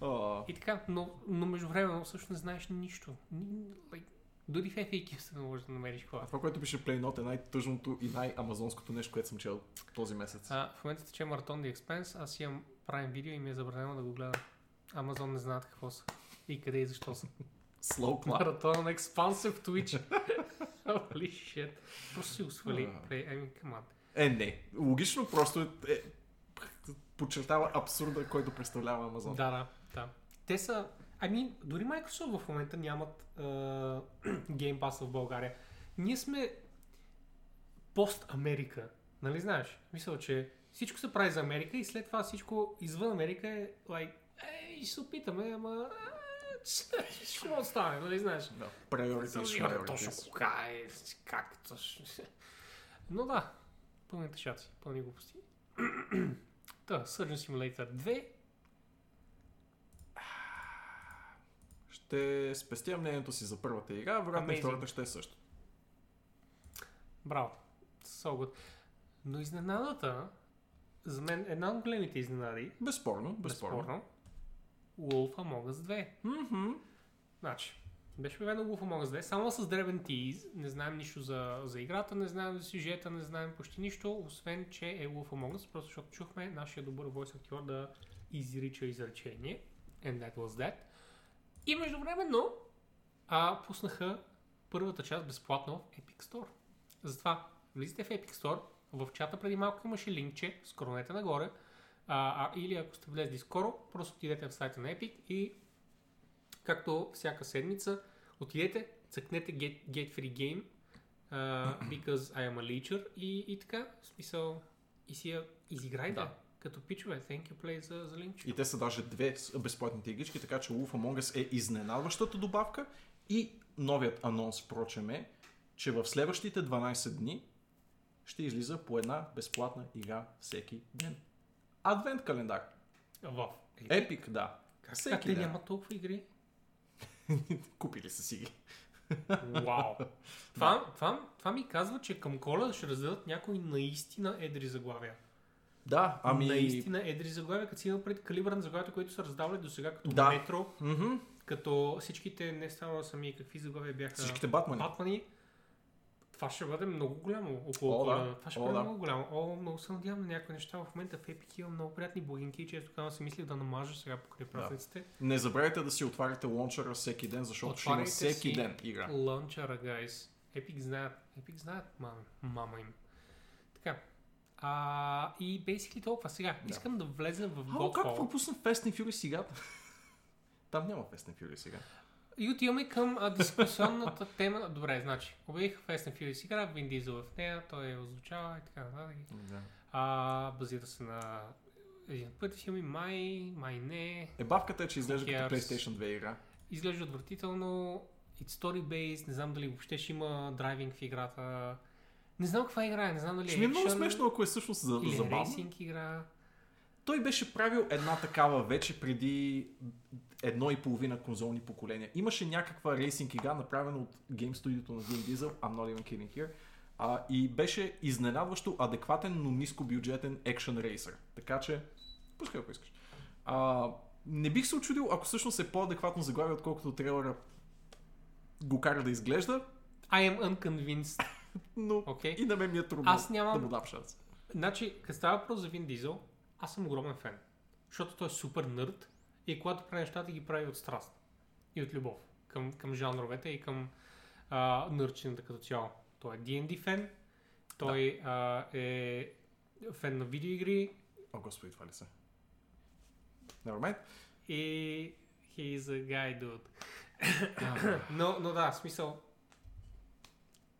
О, И така, но, но междувременно всъщност не знаеш нищо. Ни- Like, дори в FAQ *laughs* се можеш да намериш а хора. това, което пише Playnot е най-тъжното и най-амазонското нещо, което съм чел този месец. А, в момента тече Marathon The Expense, аз имам правим видео и ми е забранено да го гледам. Amazon не знаят какво са. И къде и защо са. *laughs* Slow clap. Marathon Expanse в Twitch. *laughs* Holy shit. Просто си го свали. А. Play, I mean, come on. Е, не. Логично просто е, е подчертава абсурда, който представлява Амазон. Да, да, да. Те са... Mean, дори Microsoft в момента нямат uh, *clears throat* Game Pass в България. Ние сме пост-Америка. Нали знаеш? Мисля, че всичко се прави за Америка и след това всичко извън Америка е like, ей, ще се опитаме, ама... *laughs* Ще може да стане, нали знаеш? Да. Имаме точно кога е, как точно. Но да, пълните шаци, пълни глупости. *clears throat* Та, Surgeon Simulator 2. Ще спестя мнението си за първата игра, вероятно и втората ще е също. Браво. So good. Но изненадата, за мен една от големите изненади, Безспорно, безспорно. безспорно, Wolf Among Us 2. Мгм. Значи, беше обявено Wolf Among Us 2, само с дребен тиз, не знаем нищо за, за играта, не знаем за сюжета, не знаем почти нищо, освен, че е Wolf Among Us, просто защото чухме нашия добър voice актьор да изрича изречение. And that was that. И междувременно а, пуснаха първата част безплатно в Epic Store. Затова влизате в Epic Store, в чата преди малко имаше линкче, скронете нагоре, а, а, или ако сте влезли скоро, просто отидете в сайта на Epic и както всяка седмица, отидете, цъкнете Get, get Free Game, uh, because I am a leecher и, и така, в смисъл, и си я изиграйте. Да. Като пичове, thank you play за, за линкче. И те са даже две безплатните игрички, така че Wolf Among Us е изненадващата добавка и новият анонс, впрочем е, че в следващите 12 дни ще излиза по една безплатна игра всеки ден. Адвент календар. В. Епик, да. Как всеки те ден. нямат толкова игри? *laughs* Купили са си ги. Вау. *laughs* това, това, това ми казва, че към коледа ще раздадат някои наистина едри заглавия. Да, ами... Наистина едри заглавия, като си има пред калибъра на заглавията, които са раздавали до сега, като Да. Метро, Мгм. като всичките, не само сами, какви заглавия бяха. Всичките Батмани. Батмани. Това ще бъде много голямо около О, да. Това ще О, бъде да. много голямо. О, много се надявам на някои неща. В момента в Epic има много приятни блогинки и често казвам си мислих да намажа сега покрай празниците. Не забравяйте да си отваряте лончера всеки ден, защото ще има всеки ден игра. Лънчара, гайс. Epic знаят. Epic знаят, мама, мама им. Така. А, и basically толкова. Сега, Да. искам да влезем в Ало, как Godfall. пропусна Fast and Furious сега? *laughs* Там няма Fast and Furious сега. И отиваме към а, дискусионната *laughs* тема. Добре, значи, обявих Fast and Furious игра, Вин Дизел в нея, той я озвучава и така нататък. Да. А, базира се на един от пъти филми, май, май не. Ебавката е, че изглежда като? PlayStation 2 игра. Изглежда отвратително. It's story-based, не знам дали въобще ще има драйвинг в играта. Не знам каква игра е, не знам дали Ще ми е много смешно, ако е всъщност за, или забавно. рейсинг игра. Той беше правил една такава вече преди едно и половина конзолни поколения. Имаше някаква рейсинг игра, направена от Game Studio на Vin Diesel, I'm not even kidding here, а, и беше изненадващо адекватен, но нискобюджетен екшен рейсър. Така че, пускай ако искаш. А, не бих се очудил, ако всъщност е по-адекватно заглавие, отколкото трейлера го кара да изглежда, I am unconvinced. Но Окей. и на мен ми е трудно Аз нямам- да му дам шанс. Значи, като става въпрос за Вин Дизел, аз съм огромен фен. Защото той е супер нърд и когато прави нещата ги прави от страст и от любов към, към жанровете и към а, нърчената като цяло. Той е D&D фен, той а, е фен на видеоигри О, господи, това ли се? Never mind. и he is a guy, dude. но, но да, смисъл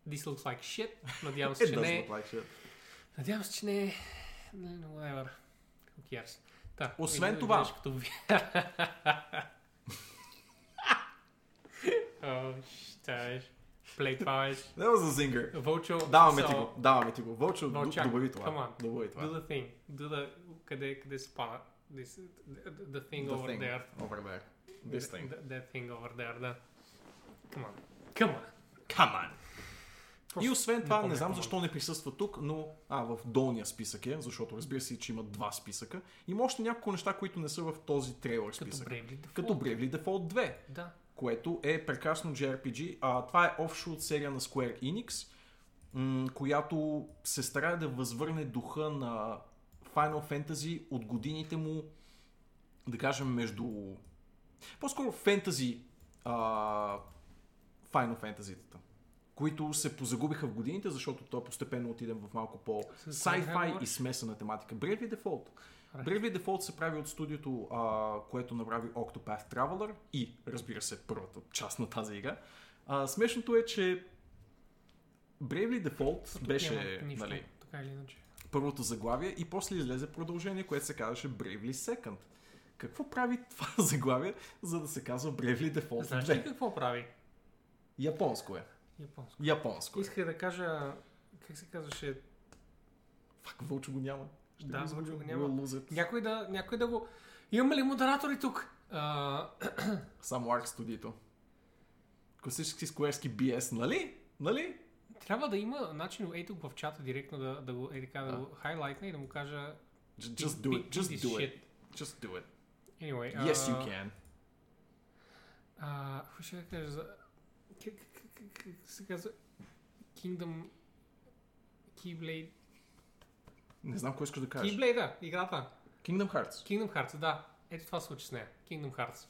This looks like shit. Надявам се, че does не е. look like shit. Надявам се, че не е. не, Whatever. Who cares? Та, Освен един това- Като... О, щаш. Плей това беше. That was a zinger. Вълчо. Даваме so, ти го, даваме ти го. Вълчак, добави това. come on. Добави Do това. the thing. Do the... Къде, къде се пада? This, the, the thing The over thing there. Over there. This thing. That, that thing over there, да. Come on. Come on. Come on. Просто И освен не това, не, помня знам защо не присъства тук, но а, в долния списък е, защото разбира се, че има два списъка. Има още няколко неща, които не са в този трейлер Като списък. Bravely Default. Като Bravely Default 2, Да. което е прекрасно JRPG. А, това е офшот серия на Square Enix, м- която се старае да възвърне духа на Final Fantasy от годините му, да кажем, между... По-скоро фентази а, Final Fantasy-тата, които се позагубиха в годините, защото той постепенно отидем в малко по sci-fi и смесена тематика. Bravely Default. Right. Bravely Default се прави от студиото, а, което направи Octopath Traveler и, разбира се, първата част на тази игра. А, смешното е, че Bravely Default Тук беше нищо, нали, така или иначе. първото заглавие и после излезе продължение, което се казваше Bravely Second. Какво прави *laughs* това заглавие, за да се казва Bravely Default Знаеш ли 2? какво прави? Японско е. Японско. Японско е. Исках да кажа, как се казваше, Фак, Вълчо го няма. Ще Да, изгубим. Вълчо го няма. Някой да, някой да го... Имаме ли модератори тук? А, *clears throat* Само Ark студиото. Класически скуерски BS, нали? Нали? трябва да има начин, ей тук в чата директно да, да го, е така, да го хайлайтна и да му кажа Just, just do it. "Beat Just do it. shit." Just do it. Anyway, Yes, а, you can. А, какво ще да кажа за... Как, как, се казва? Kingdom... Keyblade... Не знам кой искаш да кажеш. Keyblade, да, играта. Kingdom Hearts. Kingdom Hearts, да. Ето това се случи с нея. Kingdom Hearts.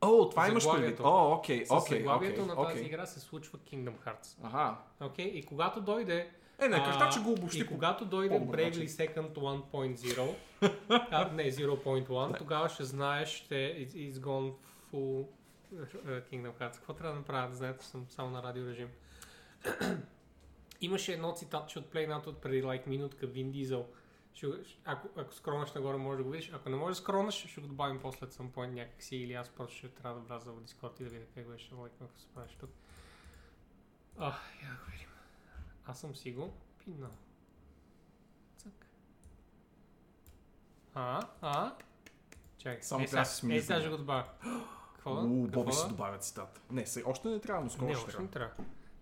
О, това имаш предвид. О, окей, окей, окей, на тази окей. игра се случва Kingdom Hearts. Аха. Окей? И когато дойде... Е, не, кажа, че го обобщи И по... когато дойде Bravely. Second 1.0, *laughs* а, не, 0.1, тогава ще знаеш, ще it's, gone full Kingdom Hearts. Какво трябва да направя? Да знаете, че съм само на радио режим. *clears throat* Имаше едно цитатче от Play от преди like минутка, Вин Дизел. Ще, ако, ако скронаш нагоре, може да го видиш. Ако не можеш да скронаш, ще го добавим после от some point някакси. Или аз просто ще трябва да вляза в Discord и да видя как беше. Like, ако се правиш тук. А, я да го видим. Аз съм си го пинал. Цък. А, а? Чакай. Само е, сега- Е, сега ще го добавя. Какво? У, Боби се добавя цитат. Не, се, още не трябва, но скоро Не, ще трябва. не трябва.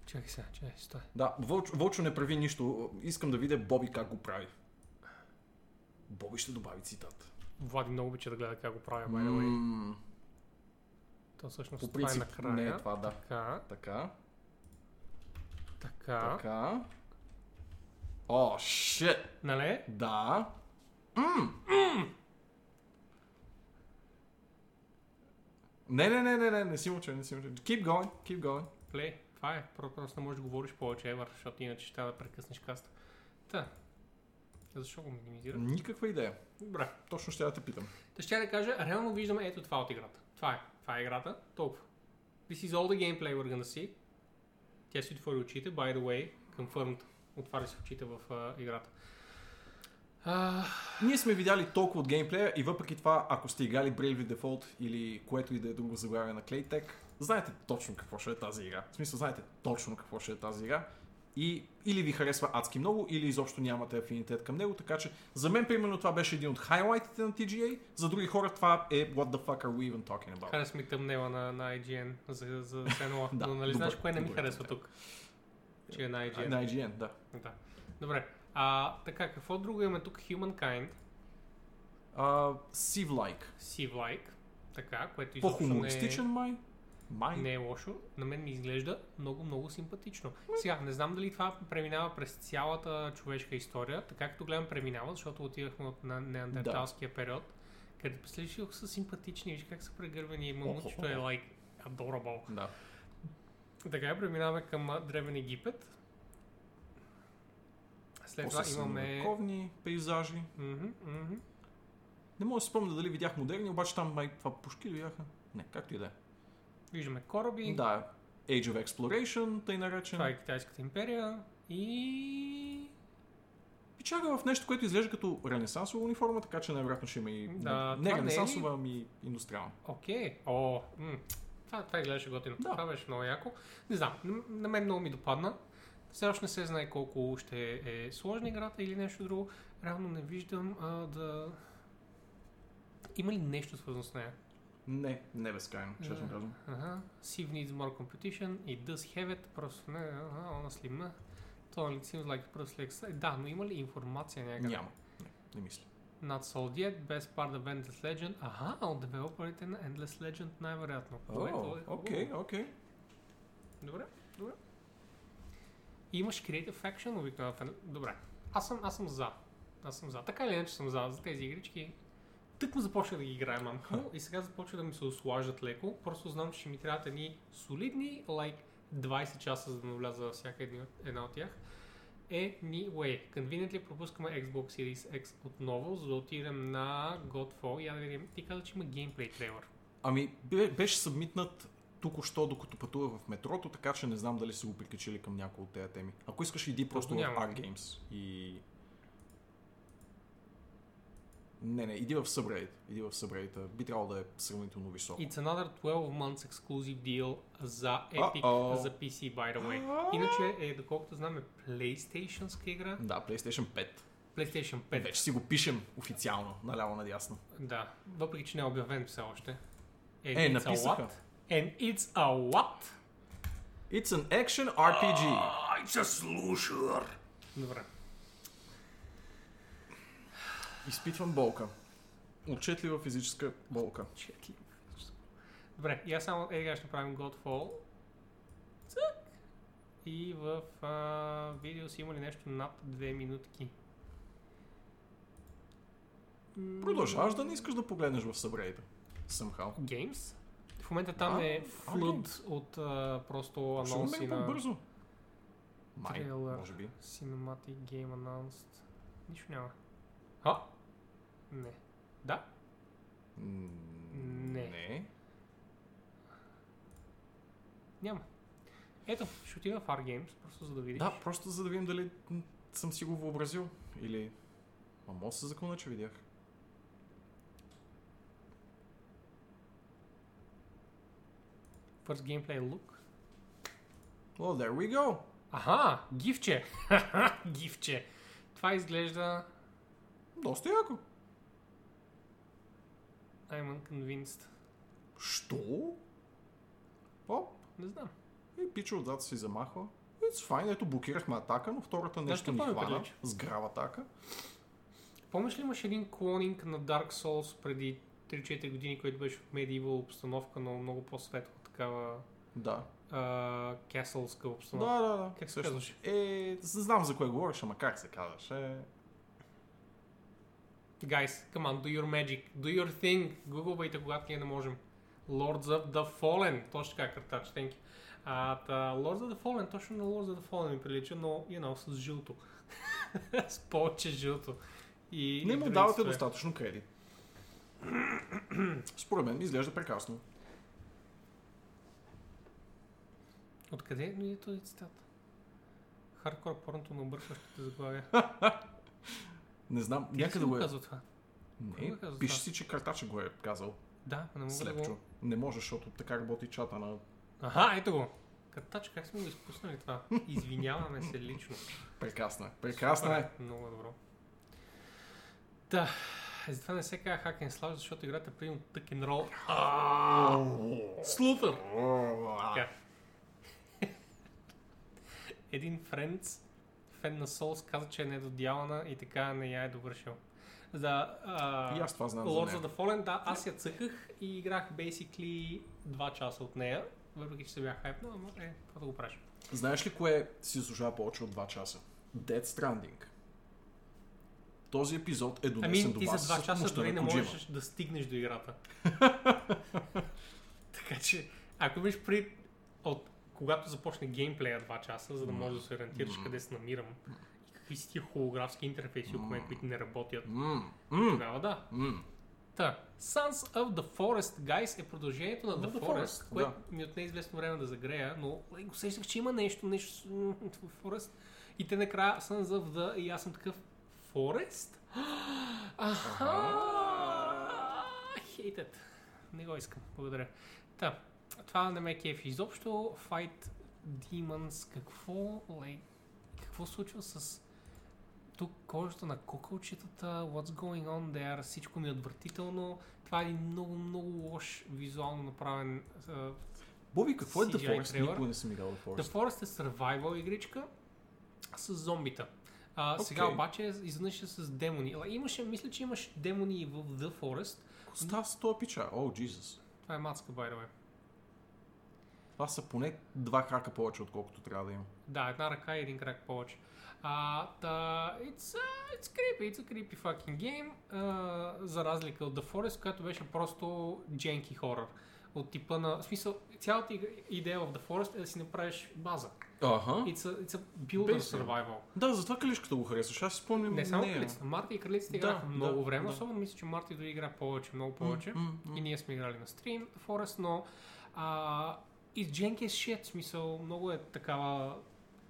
Чакай сега, чакай, стой. Да, Вълчо, Вълчо не прави нищо. Искам да видя Боби как го прави. Боби ще добави цитат. Влади много обича да гледа как го правя, by the way. М, То всъщност По това е принцип накрая. не е това, да. Така, Така, така. така. О, шит! Нали? Да. М. Не, не, не, не, не, не си мълча, не си мълча. Keep going, keep going. Плей. това е. Про- Просто не можеш да говориш повече, Евър, защото иначе ще трябва да прекъснеш каста. Та. Защо го минимизира? Никаква идея. Добре. Точно ще я те питам. Та ще я да кажа, реално виждаме ето това от играта. Това е. Това е играта. Толкова. This is all the gameplay we're gonna see. Тя си отвори очите, by the way, confirmed. Отваря си очите в а, играта. А, Ние сме видяли толкова от геймплея и въпреки това, ако сте играли Bravely Default или което и да е друго заглавие на Claytek, знаете точно какво ще е тази игра. В смисъл, знаете точно какво ще е тази игра. И или ви харесва адски много, или изобщо нямате афинитет към него, така че за мен примерно това беше един от хайлайтите на TGA, за други хора това е What the fuck are we even talking about? харесва ми тъмнела на, на IGN за, за Senua. *laughs* Да, Но нали добър- знаеш кое не ми добър харесва тук? Че е на IGN. На IGN, да. Да. Добре. А, така, какво друго имаме тук? Humankind, Uh, Civ-like. Civ-like, така, което изобщо не е... По-хумористичен май? Май? Не е лошо. На мен ми изглежда много, много симпатично. Сега, не знам дали това преминава през цялата човешка история, така като гледам преминава, защото отивахме от на неандерталския период, където представиш са симпатични, виж как са прегървени и мамучето е like adorable. Да. Така, преминаваме към Древен Египет. След това После имаме... средновековни пейзажи. Мгм, мгм. Не мога да си спомня дали видях модерни, обаче там май това пушки ли бяха? Не, както и да е. Виждаме кораби. Да, Age of Exploration, тъй наречен. Това е Китайската империя. И... Пичага в нещо, което изглежда като ренесансова униформа, така че най-вероятно ще има и Да, не, е ренесансова, ами индустриална. Окей. О, м- това, това изглеждаше готино. Да. Това беше много яко. Не знам, на, на мен много ми допадна. Все още не се знае колко ще е сложна играта или нещо друго. Реално не виждам а, да... Има ли нещо свързано с нея? Не, не безкрайно, честно Да. казвам. Ага. Civ needs more competition. It does have it. Просто не, ага, honestly. То it seems like просто like... Да, но има ли информация някъде? Няма. Не, не мисля. Not sold yet, best part of Endless Legend. Аха, от девелоперите на Endless Legend най-вероятно. О, е окей, окей. Добре, добре. Имаш Creative Faction обикновено. Добре, аз съм, аз съм за. Аз съм за. Така или иначе съм за, за тези игрички. Тък му започнах да ги играя малко и сега започва да ми се ослаждат леко. Просто знам, че ще ми трябват едни солидни, like 20 часа, за да навляза във всяка една от тях. Anyway, conveniently пропускаме Xbox Series X отново, за да отидем на Godfall. Я да видим. Ти каза, че има геймплей трейлър. Ами, бе- беше събмитнат тук-що, докато пътувах в метрото, така че не знам дали са го прикачили към някои от тези теми. Ако искаш, иди просто в. Art Games и... Не, не, иди в Subreddit. Иди в Subreddit. Би трябвало да е сравнително високо. It's another 12 months exclusive deal за Epic Uh-oh. за PC, by the way. Иначе е, доколкото знам, е PlayStation-ска игра. Да, PlayStation 5. PlayStation 5. Вече си го пишем официално, наляво надясно. Да, въпреки че не е обявен все още. Е, a написаха. what? And it's a what? It's an action RPG. It's a slusher. Добре. Изпитвам болка. Отчетлива физическа болка. Четливо. Добре, и аз само е, ще правим Godfall. Цък. И в а, видео си има ли нещо над 2 минутки? Продължаваш да не искаш да погледнеш в Subreddit. Somehow. Games? В момента там А, е а, флуд от а, просто анонси умеем на по-бързо. Май, Трейлър. може би. Cinematic Game Announced. Нищо няма. А? Не. Да? М, Не. Не. Няма. Ето, ще отида в R-Games, просто за да видиш. Да, просто за да видим дали съм си го въобразил. Или... Ма мога да се заклона, че видях. First gameplay look. Well, there we go. Аха, гифче. гифче. Това изглежда... Доста яко. I'm unconvinced. Що? Оп. Не знам. И пича отзад си замахва. It's fine. Ето блокирахме атака, но втората нещо ни хвана. прилича? С грав атака. Помниш ли имаше един клонинг на Dark Souls преди 3-4 години, който беше в medieval обстановка, но много по-светла, такава Да. а, кесълска Да, обстановка? да, да. Как се казваше? Е, знам за кое говориш, ама как се казваше? Guys, come on, do your magic, do your thing. Гугълвайте, когато ние не можем. Lords of the Fallen. Точно така, thank you. А, та, Lords of the Fallen, точно на Lords of the Fallen ми прилича, но, you know, с жълто. *laughs* с повече жълто. И, Не и му давате достатъчно кредит. *clears throat* Според мен изглежда прекрасно. Откъде е този цитат? Хардкор порното на объркващите заглавия. *laughs* Не знам, Ти някъде го е. казал това? Не, го каза пише това? си, че картача го е казал. Да, не мога да Слепчо. го... Не може, защото така работи чата на... Аха, ето го. Картач, как сме го изпуснали това? Извиняваме се лично. *laughs* Прекрасна. Прекрасна е. Супер, Много добро. Да, затова не се казва Hack and Slash, защото играта е примерно тък and roll. Слутър! Така. Един френдс, фен на Souls, каза, че е недодялана и така не я е довършил. За а, И аз това знам за Lords of the Fallen, да, аз я цъках и играх basically 2 часа от нея, въпреки че се бях хайпнал, ама е, какво да го правиш. Знаеш ли кое си заслужава повече от 2 часа? Dead Stranding. Този епизод е донесен Ами, до ти за вас 2 с часа дори не можеш да стигнеш до играта. *laughs* така че, ако имаш при от когато започне геймплея 2 часа, за да можеш да се ориентираш къде се намирам и какви са тия холографски интерфейси, около мен, които не работят, мм, тогава да. мм. Та, Sons of the Forest, guys, е продължението на The, The Forest, Forest, което да. ми отне известно време да загрея, но like, усещах, че има нещо, нещо в *laughs* Forest. И те накрая Sons of the, и аз съм такъв, Forest? *gasps* Аха! It. Не го искам, благодаря. Та, това не ме кефи изобщо. Fight Demons, какво, like, какво случва с тук кожата на кукълчетата, what's going on there, всичко ми е отвратително. Това е един много, много лош визуално направен uh, Боби, какво е The CGI Forest? трейлър. Никога не съм играл The The Forest. Forest е survival игричка с зомбита. А, Сега Окей. обаче изведнъж е с демони. Имаше, мисля, че имаш демони в The Forest. Какво става с този пича? О, Jesus. Това е мацка, by the way. Това са поне два крака повече, отколкото трябва да има. Да, една ръка и един крак повече. А, та, it's, uh, it's creepy, it's a creepy fucking game, uh, за разлика от The Forest, която беше просто janky хорър. От типа на, в смисъл, цялата идея в The Forest е да си направиш база. Ага. It's a, it's a builder Basic. survival. Да, затова калишката го харесваш. Аз си спомням Не само кралицата. Марта и кралицата Да, играха да, много време, да. особено мисля, че Марта дори игра повече, много повече. М, м, м. И ние сме играли на стрим The Forest, но а, и Janky е shit, смисъл, много е такава,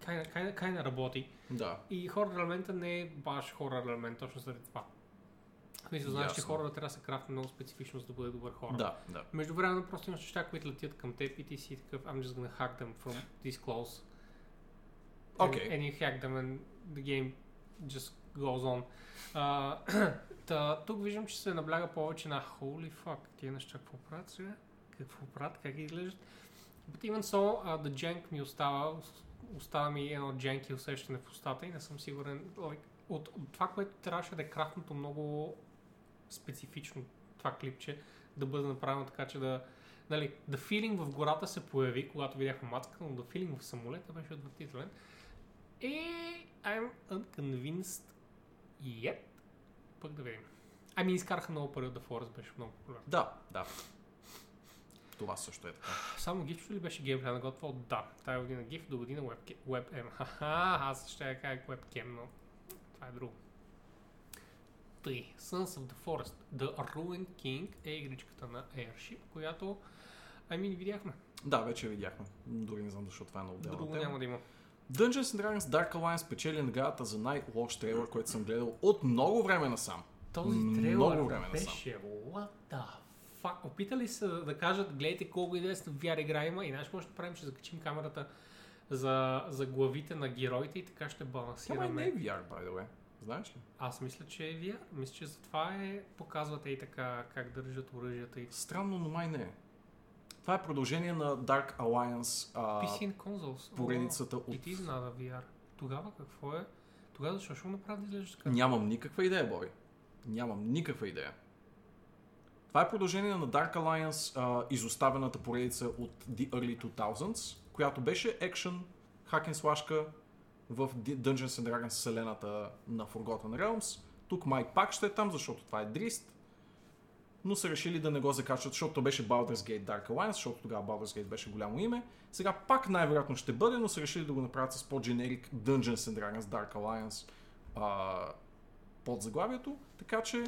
кайна, кайна, кайна работи. Да. И хорър елемента не е баш хорър елемент, точно заради това. Смисъл, знаеш, че хорър трябва да се крафти много специфично, за да бъде добър хорър. Да, да. Между време просто имаш неща, които летят към теб и ти си такъв, I'm just gonna hack them from this close. And, Окей. and you hack them and the game just goes on. А, *clears throat* та, тук виждам, че се набляга повече на holy fuck, тия неща какво правят сега? Какво правят? Как изглеждат? But even so, uh, the jank ми остава, остава ми едно janky усещане в устата и не съм сигурен. Like, от, от това, което трябваше да е крафтното много специфично това клипче, да бъде направено така, че да... Нали, the feeling в гората се появи, когато видяхме мацка, но the feeling в самолета беше отвратителен. И I'm unconvinced yet. Пък да видим. Ами изкараха много пари от The Forest, беше много популярно. Да, да. Това също е така. Само GIF ли беше геймплей на готвал? Да. Тая година GIF, до година webcam. WebM. *laughs* Ха-ха, аз ще я кажа webcam, но това е друго. Тъй, Sons of the Forest. The Ruined King е игричката на Airship, която ами ни видяхме. Да, вече видяхме. Дори не знам защо това е на отделна Друго тема. няма да има. Dungeons and Dragons Dark Alliance печели наградата за най-лош трейлър, който съм гледал от много време насам. Този Много трейлър време насам. беше what the fuck. Опитали са да кажат, гледайте колко интересна VR игра има и знаеш какво ще правим, ще закачим камерата за, за главите на героите и така ще балансираме. май не е VR, by the way. Знаеш ли? Аз мисля, че е VR. Мисля, че затова е показвате и така как държат оръжията и Странно, но май не е. Това е продължение на Dark Alliance а, PC and consoles. поредицата от... Is not a VR. Тогава какво е? Тогава защо ще го направи да изглежда така? Нямам никаква идея, Бой. Нямам никаква идея. Това е продължение на Dark Alliance, а, изоставената поредица от The Early 2000s, която беше екшен, and слашка в Dungeons and Dragons вселената на Forgotten Realms. Тук май пак ще е там, защото това е Дрист. но са решили да не го закачат, защото то беше Baldur's Gate Dark Alliance, защото тогава Baldur's Gate беше голямо име. Сега пак най-вероятно ще бъде, но са решили да го направят с по-дженерик Dungeons and Dragons Dark Alliance а, под заглавието. Така че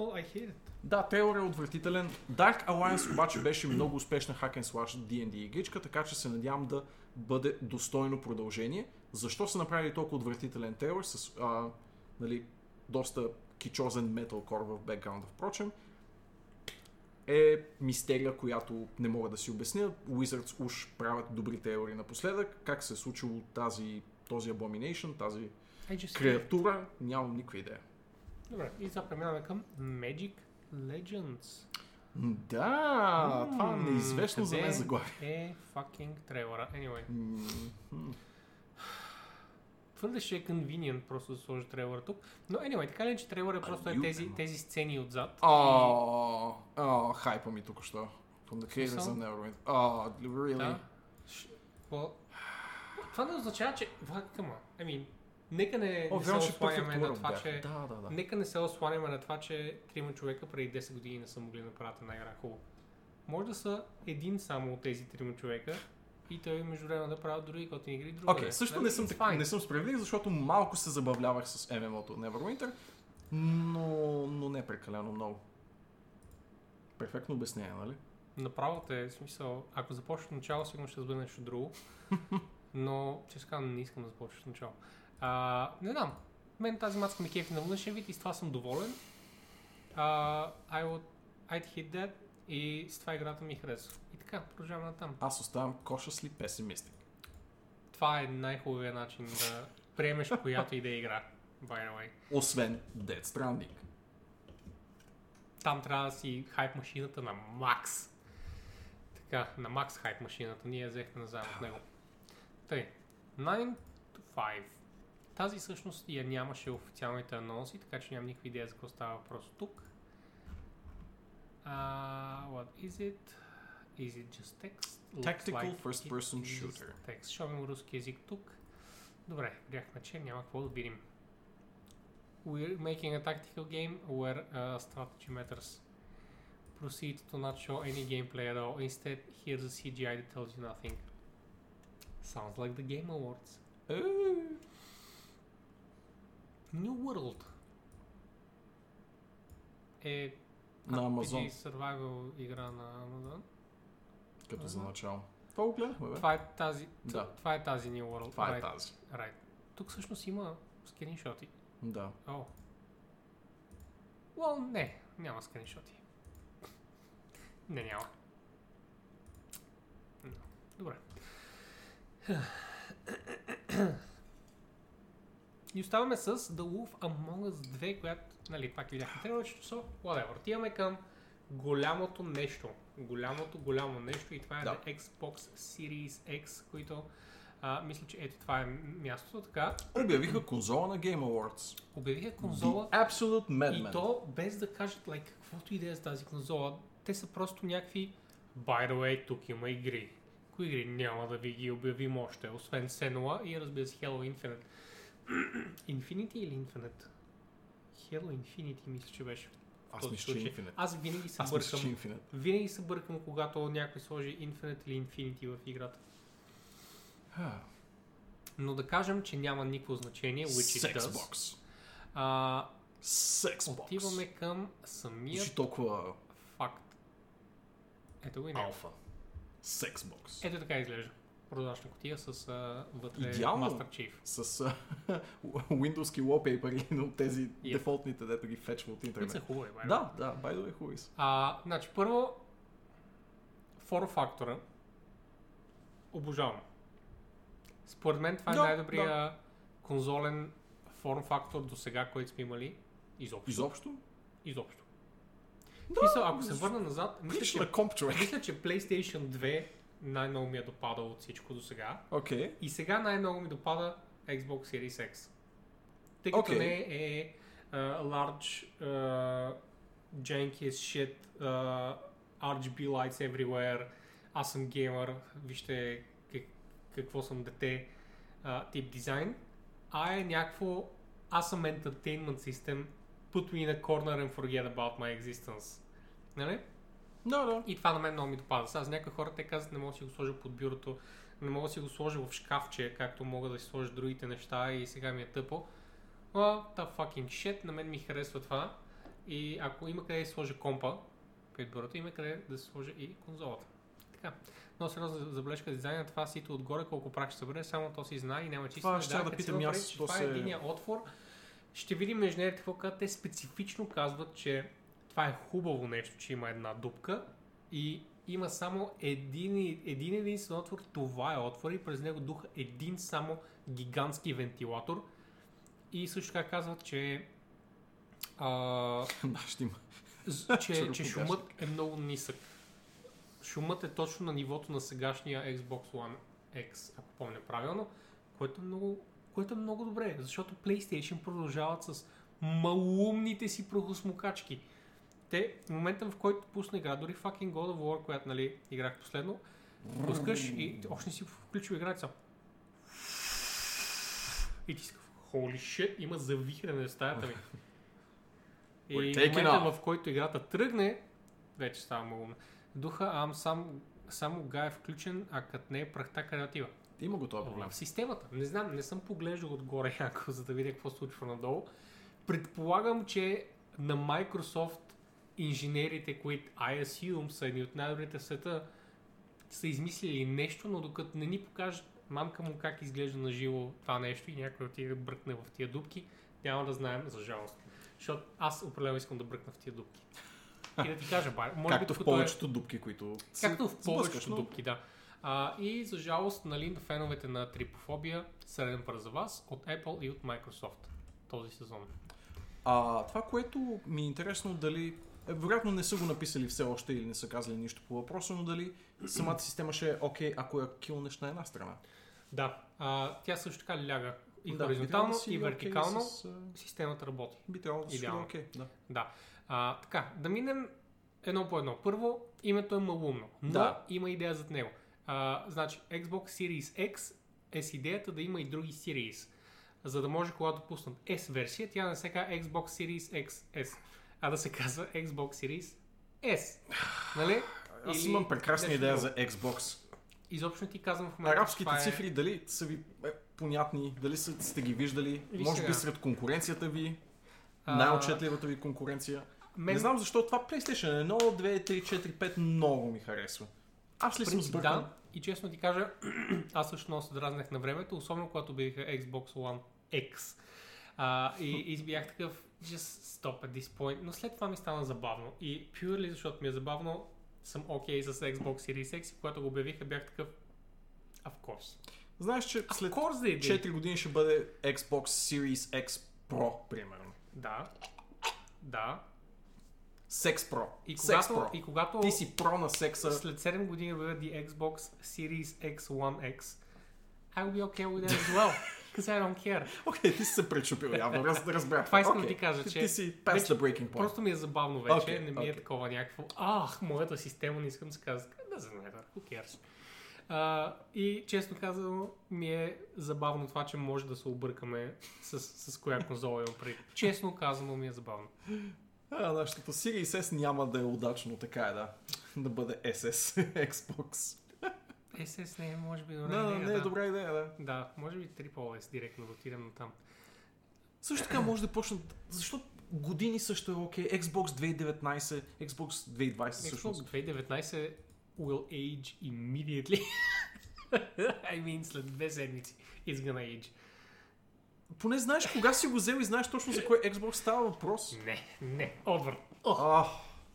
Well, I hate it. да, трейлър е отвратителен. Dark Alliance обаче беше много успешна hack and slash D&D игричка, така че се надявам да бъде достойно продължение. Защо са направили толкова отвратителен трейлър с а, нали, доста кичозен металкор в бекграунда, впрочем, е мистерия, която не мога да си обясня. Wizards уж правят добри трейлери напоследък. Как се е случило тази, този Abomination, тази I just креатура, нямам никаква идея. Добре, и сега преминаваме към Magic Legends. Да, това е неизвестно за мен заглавие. Е fucking трейлера. Anyway, М, твърде ще е convenient просто да сложа трейлера тук. Но anyway, така ли, че трейлера просто е тези, тези сцени отзад. О, о, хайпа ми тук що. From the Смисъл? of Neverwinter. О, really? Да. Това не означава, че... Come on. I mean, нека не, О, не се осланяме на това, че... Да, да, да. Нека не се осланяме на това, че трима човека преди 10 години не са могли да направят една игра хубаво. Може да са един само от тези трима човека и той между време да правят други готини игри. другаде. Окей, също не съм, так- не съм справедлив, защото малко се забавлявах с MMO-то Neverwinter, но, но не прекалено много. Перфектно обяснение, нали? Направо те, в смисъл, ако започнеш от начало, сигурно ще бъде нещо друго. *laughs* Но, че казвам, не искам да започнеш от начало. А, не знам. Мен тази мацка ми кефи на външен вид и с това съм доволен. А, I would, I'd hit that и с това играта ми харесва. И така, продължаваме натам. Аз оставам cautiously pessimistic. Това е най-хубавият начин да приемеш която и да е игра. By the way. Освен Dead Stranding. Там трябва да си хайп машината на макс. Така, на макс хайп машината. Ние взехме назад от него. Тъй, 9 to 5. Тази всъщност я нямаше в официалните анонси, така че нямам никаква идея за какво става въпрос тук. Uh, what is it? Is it just text? Looks Tactical it first-person is shooter. Text. Ще имам руски язик тук. Добре, бяхме, че няма какво да видим. We're making a tactical game where uh, strategy matters. Proceed to not show any gameplay at all. Instead, here's a CGI that tells you nothing. Sounds like the Game Awards. Е, New World е На Амазон, survival игра на Amazon. като за начало. Това го гледахме, бе. Това е тази, Да. това е тази New World. Това е right, тази. right. Тук всъщност има скриншоти. Да. О. Well, не, няма скриншоти. Не, няма. Добре. И оставаме с The Wolf Among Us 2, която, нали, пак видяхме трейлърчето, so, whatever. Отиваме към голямото нещо. Голямото, голямо нещо и това е Да. The Xbox Series X, които а, мисля, че ето това е мястото, така. Обявиха конзола на Game Awards. Обявиха конзола The Absolute Madman. и то без да кажат like, каквото и да е с тази конзола. Те са просто някакви By the way, тук има игри. Кои игри няма да ви ги обявим още, освен Senua и разбира се Halo Infinite. *clears throat* Infinity или Infinite? Halo Infinity мисля, че беше. Аз мисля, че. Infinite. Аз винаги се Аз мисля, бъркам. Infinite. Винаги се бъркам, когато някой сложи Infinite или Infinity в играта. Ха. Но да кажем, че няма никакво значение, which it does. А, Sexbox. отиваме към самия Звучи толкова факт. Ето го и него. алфа. Sexbox. Ето така изглежда. Прозрачна котия с а, вътре Идеално. Master Chief. С а, *laughs* Windows wallpaper или от тези Yep. дефолтните, дето ги фечва от Които са интернет. хубави, бай. Да, да, the way, хубави. А, значи, първо, форм фактора. Обожавам. Според мен това е Да, най-добрия конзолен форм фактор до сега, който сме имали. Изобщо. Изобщо? Изобщо. Да, Мисъл, ако се върна назад, мисля, че, на комп, човек. мисля, че PlayStation 2 най-много ми е допадал от всичко до сега. Окей. И сега най-много ми допада Xbox Series X. Тъй като Окей. не е uh, large, uh, janky as shit, uh, RGB lights everywhere, аз съм геймър, вижте как, какво съм дете, uh, тип дизайн, а е някакво, аз съм entertainment system, put me in a corner and forget about my existence. Нали? Да, да. И това на мен много ми допада. Сега за някои хора те казват, не мога да си го сложа под бюрото, не мога да си го сложа в шкафче, както мога да си сложа другите неща и сега ми е тъпо. А, та fucking shit, на мен ми харесва това. И ако има къде да сложа компа пред бюрото, има къде да се сложи и конзолата. Така. Много сериозна забележка дизайна, това сито отгоре, колко прах ще събере, само то си знае и няма чисто. Това ще да питам и аз, Това то е се- единия отвор. Ще видим инженерите какво казват. Те специфично казват, че това е хубаво нещо, че има една дупка и има само един, един единствен отвор. Това е отвор и през него духа един само гигантски вентилатор. И също така казват, че, а, *laughs* има. че, че шумът е много нисък. Шумът е точно на нивото на сегашния Xbox One X, ако помня правилно, което е много, което е много добре, защото PlayStation продължават с малумните си прахосмокачки. Те, в момента в който пусна игра, дори fucking God of War, която нали, играх последно, пускаш и още не си включил играта. И ти си holy shit, има завихрене в стаята ми. И в момента, в който играта тръгне, вече става малумно. Духа, ам сам, само гай е включен, а като не е прахта къде отива. Има го този проблем. В системата. Не знам, не съм поглеждал отгоре *laughs* яко, за да видя какво случва надолу. Предполагам, че на Microsoft инженерите, които I assume са едни от най-добрите в света, са измислили нещо, но докато не ни покажат мамка му как изглежда на живо това нещо и някой отиде да бръкне в тия дупки, няма да знаем за жалост. Защото аз определено искам да бръкна в тия дупки. И да ти кажа, бар, може Както би в докато е- повечето дупки, които Както в сблъскаш, повечето но- дупки, да. А, и за жалост, нали, на феновете на Трипофобия, среден път за вас от Apple и от Microsoft този сезон. А това, което ми е интересно, дали... Е, вероятно не са го написали все още или не са казали нищо по въпроса, но дали самата система ще е окей, ако я килнеш на една страна. Да, а, тя също така ляга и Да, хоризонтално, да и окей вертикално. с, Системата работи. би трябвало да Идеално. окей, да. Да. А, така, да минем едно по едно. Първо, името е малумно, но Да. има идея зад него. А, значи, Xbox Series X е с идеята да има и други Series. За да може, когато пуснат S версия, тя не се казва Xbox Series XS, а да се казва Xbox Series S. Нали? Аз Или имам прекрасна идея за Xbox. Изобщо ти казвам в момента. Арабските е- цифри, дали са ви е, понятни, дали са, сте ги виждали, Виж може би сега. сред конкуренцията ви, А, най-отчетливата ви конкуренция. Мен... Не знам защо това PlayStation 1, 2, 3, 4, 5 много ми харесва. Аз ли съм сбъркан? да. И честно ти кажа, *clears throat* аз също много се дразнах на времето, особено когато бяха Xbox One X. А, и, и бях такъв, just stop at this point. Но след това ми стана забавно. И purely защото ми е забавно, съм окей okay с Xbox Series X и когато го обявиха бях такъв, of course. Знаеш, че Of след course they did. 4 години ще бъде Xbox Series X Pro, примерно. Да. Да. Sex Pro. И Sex когато, Pro. и когато Ти си про на секса. след 7 години обявят the Xbox Series X One X, I will be okay with that as well. *laughs* Because I don't care. Окей, ти си се пречупил явно, раз, разбрах. Това искам Окей, да ти кажа, че Ти си past вече the breaking point. Просто ми е забавно вече, Окей, не ми е окей. такова някакво, ах, моята система, не искам да се казва, да matter, who cares. А, и честно казано, ми е забавно това, че може да се объркаме с, с коя конзола имам преди. Честно казано ми е забавно. А, нашата Series S няма да е удачно, така е, да. Да бъде SS *laughs* Xbox. SS не е, може би, добра Да, идея. не е да. добра идея, да. Да, може би TripleS директно да отидем на там. Също така може да почнат, защото години също е окей. Xbox 2019, Xbox 2020 всъщност. Xbox 2019 will age immediately. *laughs* I mean, след две седмици it's gonna age. Поне знаеш кога си го взел и знаеш точно за кой Xbox става въпрос. Не, не, отвър. Ох, А,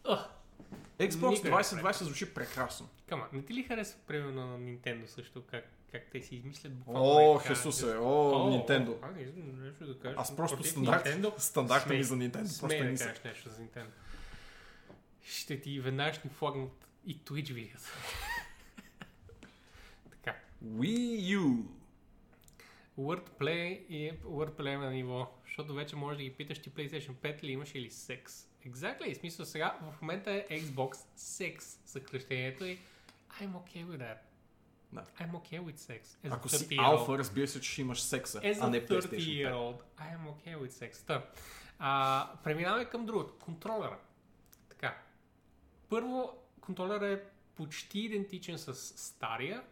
ох. Xbox Никъде не 2020 звучи прекрасно. Кама, не ти ли харесва примерно на Nintendo също, как, как те си измислят буквално? О, е Хесусе, о, Nintendo. А, не нещо да кажеш. Аз просто стандарт, Nintendo? стандарта ми за Nintendo Смей просто да кажеш нещо за Nintendo. Ще ти ще ни флагнат и Twitch видеото. *laughs* така. Wii U. Wordplay и Wordplay на ниво, защото вече можеш да ги питаш ти PlayStation 5 ли имаш или секс. Exactly, в смисъл сега в момента е Xbox Sex съкръщението и I'm okay with that. Да. I'm okay with sex. As Ако си 30-year-old. алфа, разбира се, че ще имаш секса, As а не 30 PlayStation year 5. old, I am okay with sex. Та, а, преминаваме към другото. Контролера. Така. Първо, контролерът е почти идентичен с стария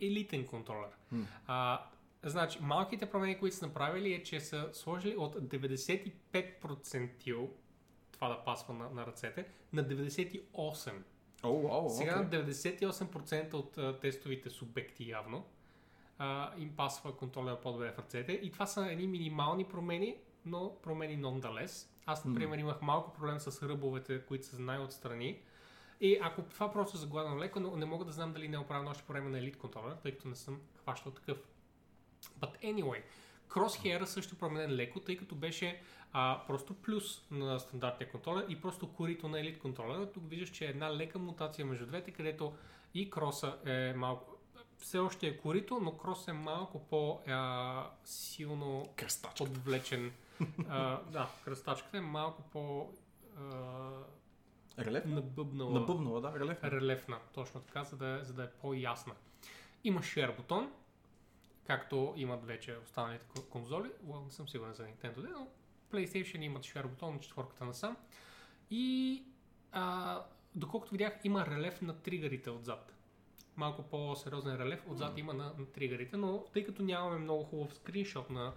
елитен контролер. М. А, значи, малките промени, които са направили е, че са сложили от 95% това да пасва на, на ръцете, на 98%. О, вау, Сега окей. на 98% от а, тестовите субекти явно а, им пасва контролера по-добре в ръцете. И това са едни минимални промени, но промени nonetheless. Аз, например, имах малко проблем с ръбовете, които са най-отстрани. И ако това просто загладам леко, но не мога да знам дали не е оправено още по време на елит контролера, тъй като не съм хващал такъв. But anyway, Crosshair също променен леко, тъй като беше а, просто плюс на стандартния контролер и просто корито на елит контролера. Тук виждаш, че е една лека мутация между двете, където и кроса е малко... Все още е корито, но крос е малко по-силно подвлечен. *laughs* А, да, кръстачката е малко по... а, Релеф? набъбнала. Набъбнала, да, релеф. Релефна, точно така, за да, е- за да е по-ясна. Има share бутон, както имат вече останалите кон- конзоли. Не съм сигурен за Nintendo, но PlayStation имат share бутон на четворката насам. И а, доколкото видях, има релеф на тригърите отзад. Малко по-сериозен релеф отзад има на, на тригърите, но тъй като нямаме много хубав скриншот на,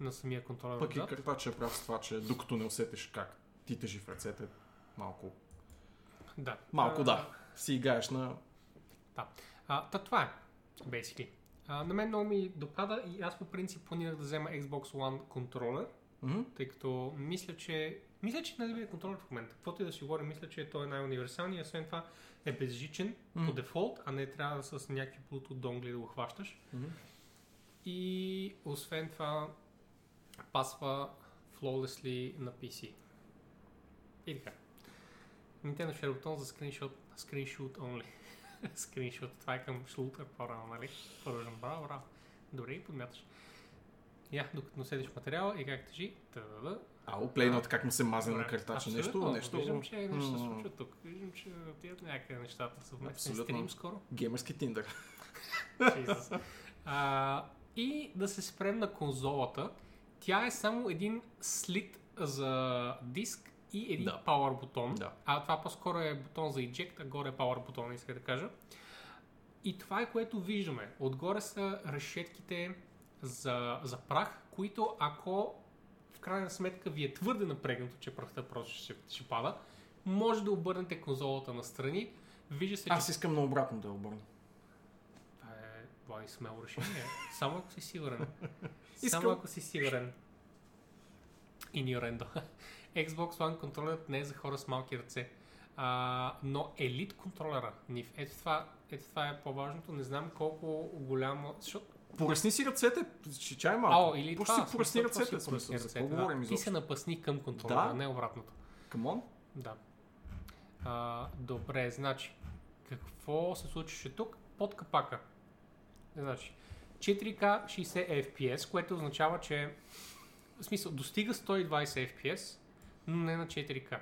на самия контролер Пък и отзад, картача е прав с това, че докато не усетиш как ти тежи в ръцете, малко, да. малко А, да, си играеш на... Да. А, та това е, basically. А, на мен много ми допада и аз по принцип планирах да взема Xbox One контролер, Мгм. тъй като мисля, че мисля, че най-добрият контролер в момента. Каквото и да си говорим, мисля, че той е най-универсалният. Освен това е безжичен Мгм. по дефолт, а не трябва с някакви Bluetooth донгли да го хващаш. Мгм. И освен това пасва flawlessly на PC. И така. Nintendo Share бутон за скриншот, скриншот only. *laughs* скриншот, това е към шлутър по-рано, нали? Продължам, браво, браво. Добре, и подмяташ. Я, докато наседиш материала и как тежи, та-да-да. Ало, плейнот, как му се мазне на Добре. картача. Нещо, нещо... Виждам, че нещо се случва тук. Виждам, че отиват някъде нещата съвместен стрим скоро. Геймърски тиндър. И да се спрем на конзолата. Тя е само един слит за диск и един Да. power бутон. Да. А това по-скоро е бутон за eject, а горе е power бутон, иска да кажа. И това е което виждаме. Отгоре са решетките за, за прах, които ако в крайна сметка ви е твърде напрегнато, че прахта просто ще, ще пада, може да обърнете конзолата настрани. Вижда се, че Аз искам на обратно да обърна. това е Влади смело решение. *laughs* Само ако си сигурен. Само ако си сигурен. In your. Xbox One контролерът не е за хора с малки ръце. А, но елит контролера, NIF, ето това, ето това е по-важното. Не знам колко голямо... Защото... Поръсни си ръцете, че чай Ао, малко. или Просто това. си поръсни ръцете. си поръсни ръцете, какво да. говорим Ти изобщо? се напъсни към контролера, Да. не обратното. Камон? Да. А, добре, значи, какво се случваше тук? Под капака. Значи, 4K 60 FPS, което означава, че в смисъл, достига 120 FPS, но не на 4K.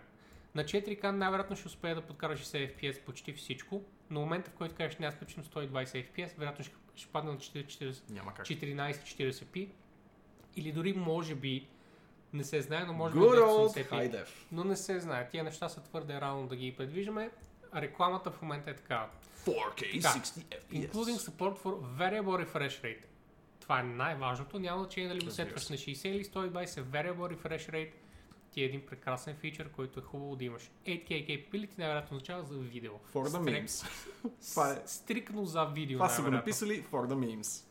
На 4K най-вероятно ще успее да подкара 60 FPS почти всичко, но в момента в който кажеш не аз включим 120 FPS, вероятно ще, ще падне на 40, Няма как. 1440p или дори може би не се знае, но може би Good old 280p. high def. Но не се знае. Тия неща са твърде рано да ги предвиждаме. Рекламата в момента е такава. 4K Да. 60 FPS. Including support for variable refresh rate. Това е най-важното. Няма значение дали го сетваш се. на 60 или 120. Variable refresh rate ти е един прекрасен фичър, който е хубаво да имаш. 8K capability най-вероятно означава за видео. For the memes. *laughs* Това е- Стрикно за видео. Това са го написали for the memes.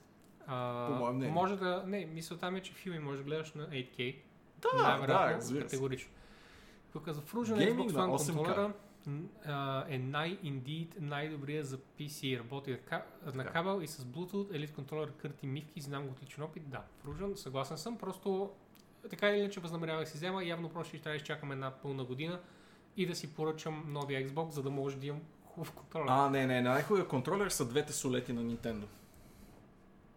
А, по мое мнение. Може да... Не, мисълта ми е, че филми може да гледаш на 8K. Да, да, разбира категорично. Тук за Гейминг Xbox One 8K. контролера е най-indeed най-добрия за PC. Работи на, кабел и с Bluetooth. Elite контролер кърти мивки, знам го отличен опит. Да, Fusion, съгласен съм. Просто така или иначе възнамерявах да си взема. Явно просто ще трябва да изчакам една пълна година и да си поръчам новия Xbox, за да може да имам хубав контролер. А, не, не, най-хубавия контролер са двете солети на Nintendo.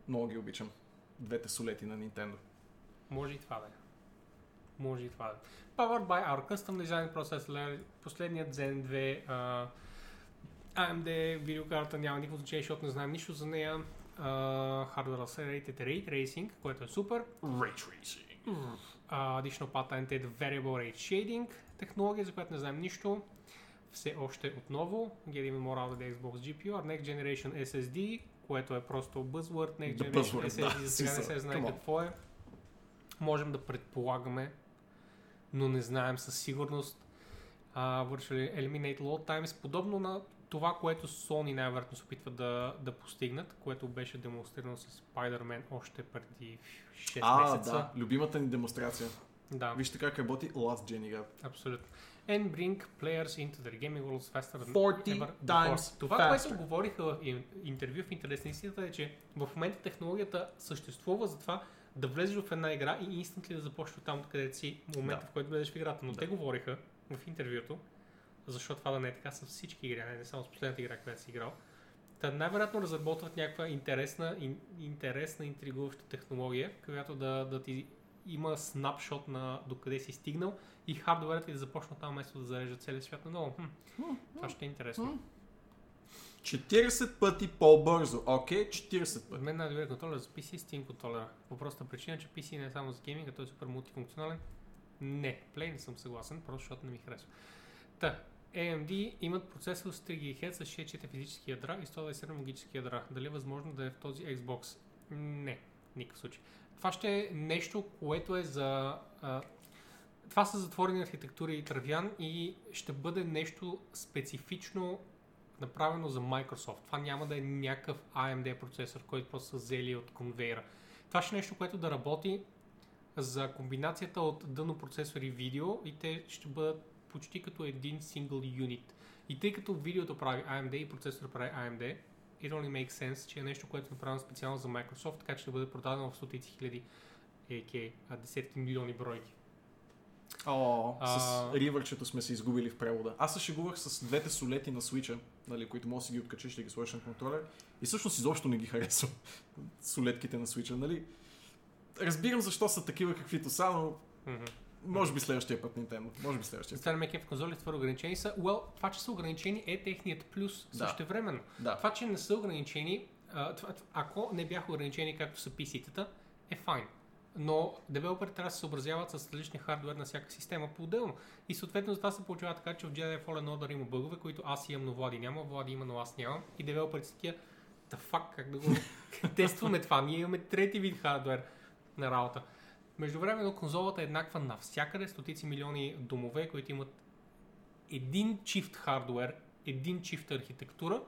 Много ги обичам. Двете солети на Nintendo. Може и това да е. Може и това да е. Powered by our custom design processor, последният Zen 2, а, AMD видеокарта няма никакво значение, защото не знаем нищо за нея. Uh, Hardware Accelerated Ray Tracing, което е супер. Ray Tracing. Uh, additional patented Variable Rate Shading, технология, за която не знаем нищо. все още отново Getting more out of the Xbox GPU, а Next Generation SSD, което е просто buzzword, Next Generation buzzword, SSD, да, за сега не се знае какво е. Можем да предполагаме, но не знаем със сигурност. Uh, Virtual Eliminate Load Times, подобно на това, което Sony най-вероятно се опитват да, да постигнат, което беше демонстрирано с Spider-Man още преди 6 А, месеца. да, любимата ни демонстрация. да. Вижте как работи Last Gen игра. Абсолютно. And bring players into their gaming worlds faster than 40 ever times before. Това, faster. което говориха в ин- интервю в интерес на истината е, че в момента технологията съществува за това да влезеш в една игра и инстантли да започнеш от там, където си момента, Да. в който влезеш в играта. Но Да. те говориха в интервюто, защо това да не е така с всички игри, не само с последната игра, която си играл. Та най-вероятно разработват някаква интересна, ин, интересна, интригуваща технология, която да, да ти има снапшот на докъде си стигнал и хардуерът ти да започне там вместо да зарежда целия свят наново. Хм, това ще е интересно. 40 пъти по-бързо. Окей, 40 За пъти. мен най-добрият контролер за PC е Steam контролера. По простата причина, че PC не е само за гейминг, а той е супер мултифункционален. Не, Play не съм съгласен, просто защото не ми харесва. Та, AMD имат процесор с 3 GHz с 64 физически ядра и 127 логически ядра. Дали е възможно да е в този Xbox? Не, никакъв случай. Това ще е нещо, което е за... А, това са затворени архитектури и травян и ще бъде нещо специфично направено за Microsoft. Това няма да е някакъв AMD процесор, който просто са взели от конвейера. Това ще е нещо, което да работи за комбинацията от дъно процесор и видео и те ще бъдат почти като един single unit. И тъй като видеото прави AMD и процесор прави AMD, it only makes sense, че е нещо, което е направено специално за Microsoft, така че ще бъде продадено в стотици хиляди, AK, а десетки милиони бройки. О, с А. ривърчето сме се изгубили в превода. Аз се шегувах с двете солети на Switch, нали, които може да си ги откачиш да ги сложиш на контролер. И всъщност изобщо не ги харесвам. *laughs* Солетките на Switch, нали? Разбирам защо са такива каквито са, но Мгм. Може би следващия път Nintendo. Може би следващия път. Това не ме кеф конзолите твърде ограничени са. Well, това, че са ограничени е техният плюс Да. същевременно. Да. Това, че не са ограничени, а, това, ако не бяха ограничени както са PC-тата, е файн. Но девелоперите трябва да се съобразяват с различни хардвер на всяка система по-отделно. И съответно за това се получава така, че в Jedi Fallen Order има бъгове, които аз имам, но Влади няма, Влади има, но аз нямам. И девелоперите са такива, the fuck, как да го *laughs* тестваме това? Ние имаме трети вид хардвер на работа. Междувременно конзолата е еднаква навсякъде, стотици милиони домове, които имат един чифт хардвер, един чифт архитектура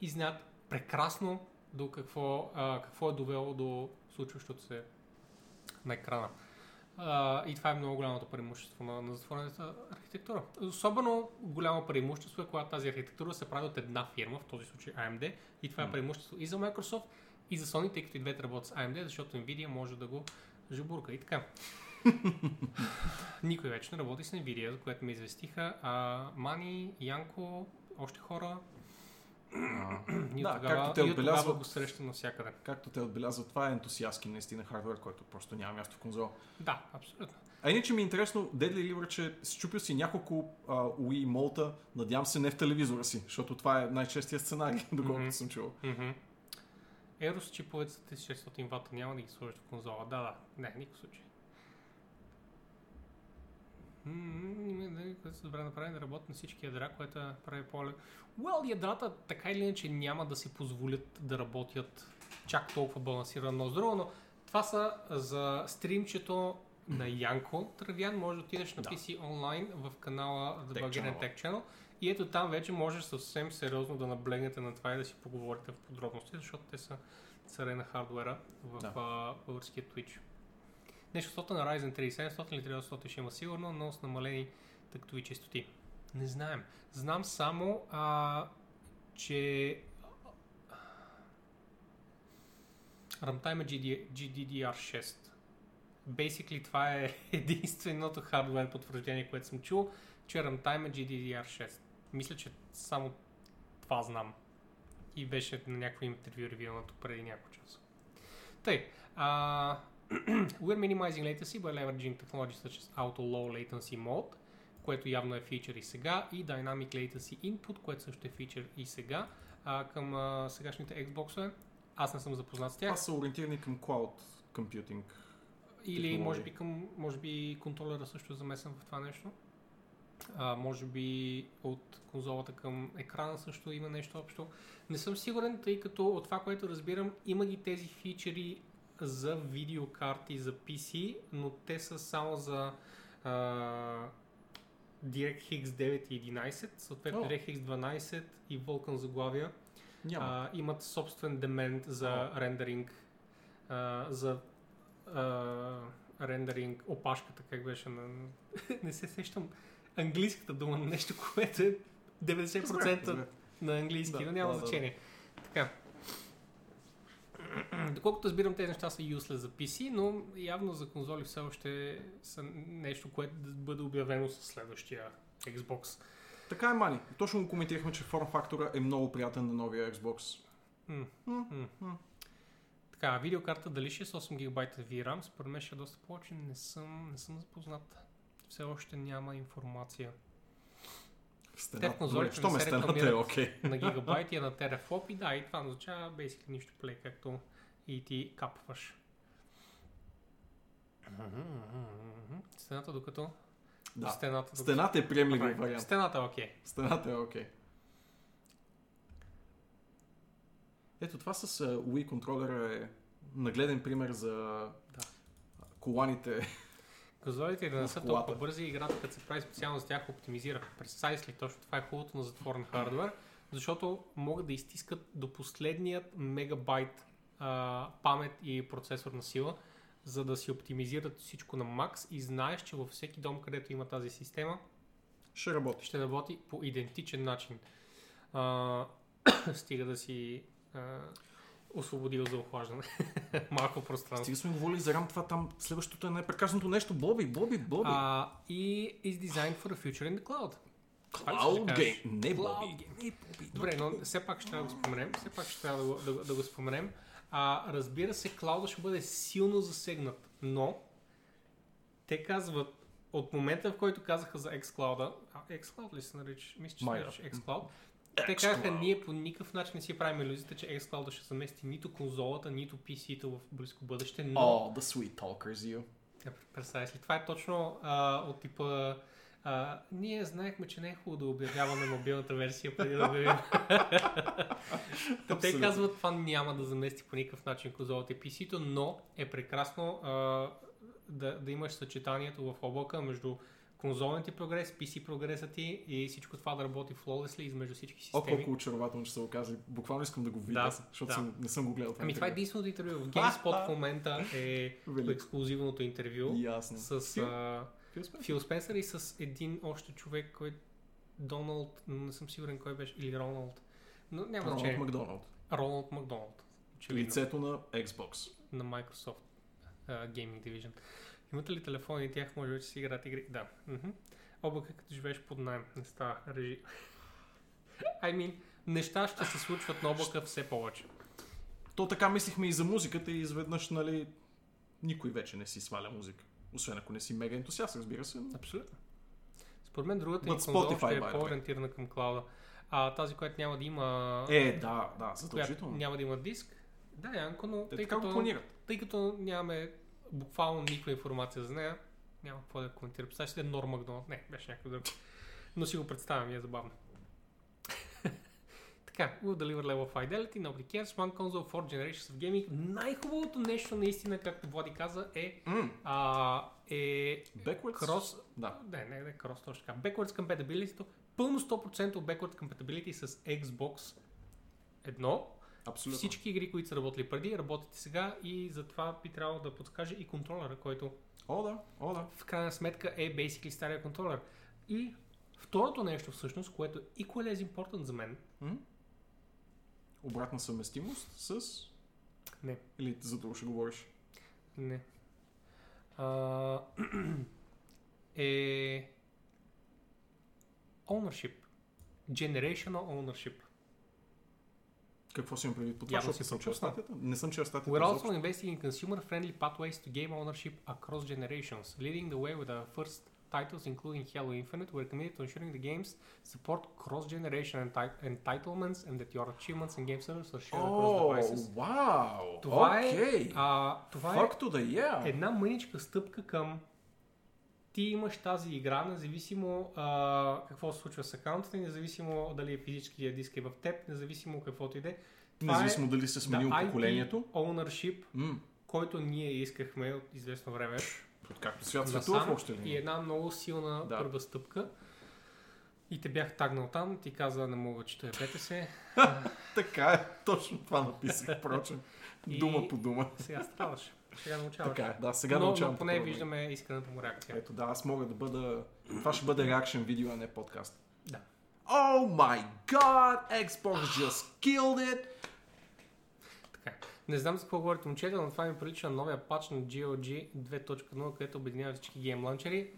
и знаят прекрасно до какво, а, какво е довело до случващото се на екрана. А, и това е много голямото преимущество на, на затворената архитектура. Особено голямо преимущество е когато тази архитектура се прави от една фирма, в този случай AMD, и това е преимущество и за Microsoft, и за Sony, тъй като и двете работят с AMD, защото Nvidia може да го жабурка и така. *laughs* Никой вече не работи с Nvidia, за което ме известиха. А, Мани, Янко, още хора. И Да, тогава, както те и отбелязват- го срещам навсякъде. Както те отбелязват, това е ентусиастки наистина хардвер, който просто няма място в конзола. Да, абсолютно. А иначе ми е интересно, Deadly Liver, че счупил си няколко а, Wii молта, надявам се не в телевизора си, защото това е най-честия сценарий, *laughs* доколкото Мгм. съм чувал. Мгм. Ерос чиповете са 1600 вата, няма да ги сложиш в конзола. Да, да, не, никакъв случай. Има да, което се добре направи да работи на всички ядра, което е прави по Well, ядрата така или иначе няма да си позволят да работят чак толкова балансирано с друго, но това са за стримчето на Янко Травян. Може да отидеш на Да. PC онлайн в канала The Tech Channel. Tech Channel и ето там вече можеш съвсем сериозно да наблегнете на това и да си поговорите в подробности, защото те са царе на хардуера в Да. а, българския Twitch. Нещо сото на Ryzen 3700 или 3800 ще има сигурно, но с намалени тактови честоти. Не знаем. Знам само, а, че Runtime GD, GDDR6. Basically това е *laughs* единственото хардвер потвърждение, което съм чул, че Runtime е GDDR6. Мисля, че само това знам. И беше на някакво интервю ревюнато преди няколко часа. Tъй, а, *clears throat* we're minimizing latency by leveraging technologies such as auto low latency mode, което явно е фичър и сега, и Dynamic Latency Input, което също е фичър и сега, а, към а, сегашните Xbox-ове. Аз не съм запознат с тях. Това са ориентирани към cloud computing. Или технологии. може би, към, може би контролера също е замесен в това нещо. А, може би от конзолата към екрана също има нещо общо. Не съм сигурен, тъй като от това, което разбирам, има ги тези фичери за видеокарти за PC, но те са само за а, DirectX 9 и 11, съответно О. DirectX 12 и Vulkan заглавия. Няма. А, имат собствен демент за рендеринг, а, за а, рендеринг, опашката, как беше на... *laughs* не се сещам английската дума на нещо, което е 90% Разбрах, разбрах. на английски, Да, но няма да, да, значение. Така. *clears throat* Доколкото разбирам, тези неща са useless за PC, но явно за конзоли все още са нещо, което да бъде обявено с следващия Xbox. Така е, Мани. Точно го коментирахме, че форм фактора е много приятен на новия Xbox. М, М. м. Така, видеокарта дали ще е с 8 ГБ VRAM, според мен ще е доста повече, не съм, не съм запознат. Все още няма информация. Стената. Що ме стената е окей. На *laughs* гигабайти, а на терафлоп и да, и това означава basically нищо плей, както и ти капваш. Стената докато... Да. Стената, докато... Стената е приемлив вариант. Стената е окей. Стената е окей. Ето това с Wii контролера е нагледен пример за Да. коланите. Конзолите да не са толкова бързи, играта като се прави специално за тях оптимизира. Precisely, точно това е хубавото на затворен хардвер, защото могат да изтискат до последният мегабайт а, памет и процесорна сила, за да си оптимизират всичко на макс и знаеш, че във всеки дом, където има тази система, Ще работи. ще работи по идентичен начин. А, *coughs* стига да си а, освободил за охлаждане *laughs* малко пространство. Стига сме говорили за рам, това там следващото е най-прекъснато нещо. Боби, Боби, Боби. А, и is designed for a future in the cloud. Cloud? Game. Не, Боби. Game. Не, Боби. Добре, но все пак ще трябва да го споменем. Все пак ще трябва да го, да, да го споменем. А, разбира се, клауда ще бъде силно засегнат, но те казват, от момента в който казаха за xCloud, а xCloud ли се нарича? Мисля, че се нарича xCloud. Те казаха, ние по никакъв начин не си правим иллюзията, че xCloud ще замести нито конзолата, нито PC-то в близко бъдеще, но... Oh, the sweet talkers you. Е, Представяш ли? Това е точно а, от типа... А, ние знаехме, че не е хубаво да обявяваме мобилната версия преди да обявим. *laughs* Те казват, това няма да замести по никакъв начин конзолата и PC-то, но е прекрасно а, да, да имаш съчетанието в облака между конзолния ти прогрес, PC прогреса ти и всичко това да работи flawlessly измежду всички О, системи. колко очарователно, че са го казали. Буквално искам да го видя, Да, защото да. Съм, не съм го гледал. Ами това е единственото интервю. В GameSpot в момента е ексклюзивното интервю Ясно. с... Фил? А, Фил Спенсър? Фил Спенсър и с един още човек, който Доналд, не съм сигурен кой беше, или Роналд. Но няма Роналд значение. Макдоналд. Роналд Макдоналд. Очевидно. Лицето на Xbox. На Microsoft uh, Gaming Division. Имате ли телефони и тях може вече си играят игри? Да. Мгм. Облака като живееш под найем. Не става режи. I mean, неща ще се случват на облака все повече. То така мислихме и за музиката и изведнъж, нали, никой вече не си сваля музика. Освен ако не си мега ентусиаст, разбира се. но- Абсолютно. Според мен другата But Spotify, е по-ориентирана към клауда. А тази, която няма да има... Е, да, да, задължително. няма да има диск. Да, Янко, но Те тъй така го като, планират. тъй като нямаме буквално никаква информация за нея, няма какво да коментира. Представяш ли Нор Макдоналд? Не, беше някой друг. Но си го представям и е забавно. *laughs* така, will deliver level of fidelity, nobody cares, one console, four generations of gaming. Най-хубавото нещо наистина, както Влади каза, е, М, а, е Backwards? крос, Да. не, не, не, крос, точно така. Backwards compatibility, пълно 100% backwards compatibility с Xbox едно, Абсолютно. всички игри, които са работили преди, работят и сега и затова би трябвало да подскаже и контролера, който О, да, о, да. в крайна сметка е basically стария контролер. И второто нещо всъщност, което е equally as important за мен, М? Обратна съвместимост с... не, Или за това ще говориш? не, а, *clears throat* е ownership. Generational ownership. Какво си имам предвид по това? Явно Защото си не съм чел пропуснал. статията. Не съм чел статията. We're изобщо. also investing in consumer-friendly pathways to game ownership across generations, leading the way with our first titles, including Halo Infinite. We're committed to ensuring the games support cross-generation enti- entitlements and that your achievements and game servers are shared across О, devices. вау! Това Окей. е, а, това е Fuck to the yeah. една мъничка стъпка към ти имаш тази игра, независимо а, какво се случва с акаунтата, независимо дали е физическия диск е в теб, независимо каквото и да е. Независимо е, дали се сменил да, поколението. ownership, М, който ние искахме от известно време. Откакто свят светува в насам още и ли? една много силна Да. първа стъпка. И те бях тагнал там, ти каза, не мога, че той е БТС. *laughs* Така е, точно това написах, впрочем. *laughs* И- Дума по дума. Сега страдаш. Сега научаваш. Така е, да, сега но, научавам. но поне виждаме искрената му реакция. Ето да, аз мога да бъда... Това ще бъде реакшен видео, а не подкаст. Да. Oh my god, Xbox just killed it! Така. Не знам за какво говорите момчета, но това ми прилича на новия пач на GOG 2.0, където обединява всички гейм ланчери.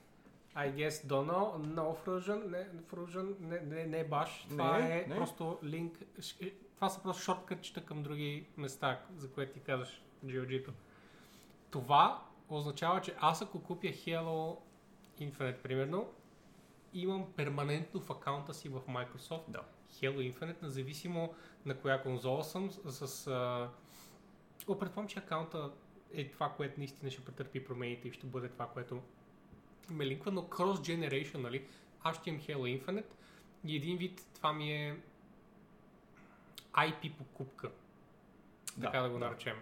I guess don't know, no Frusion, не, Frusion, не, не, не баш. Това Не, е не. просто линк. ш- Това са просто шорткътчета към други места, за което ти казваш GOG-то. Това означава, че аз ако купя Halo Infinite, примерно, имам перманентно в акаунта си в Microsoft Да. Halo Infinite, независимо на коя конзола съм, с... с а... О, предполагам, че акаунта е това, което наистина ще претърпи промените и ще бъде това, което ме линква, но cross-generation, нали? Аз ще имам Halo Infinite и един вид това ми е IP покупка, така да го наречем.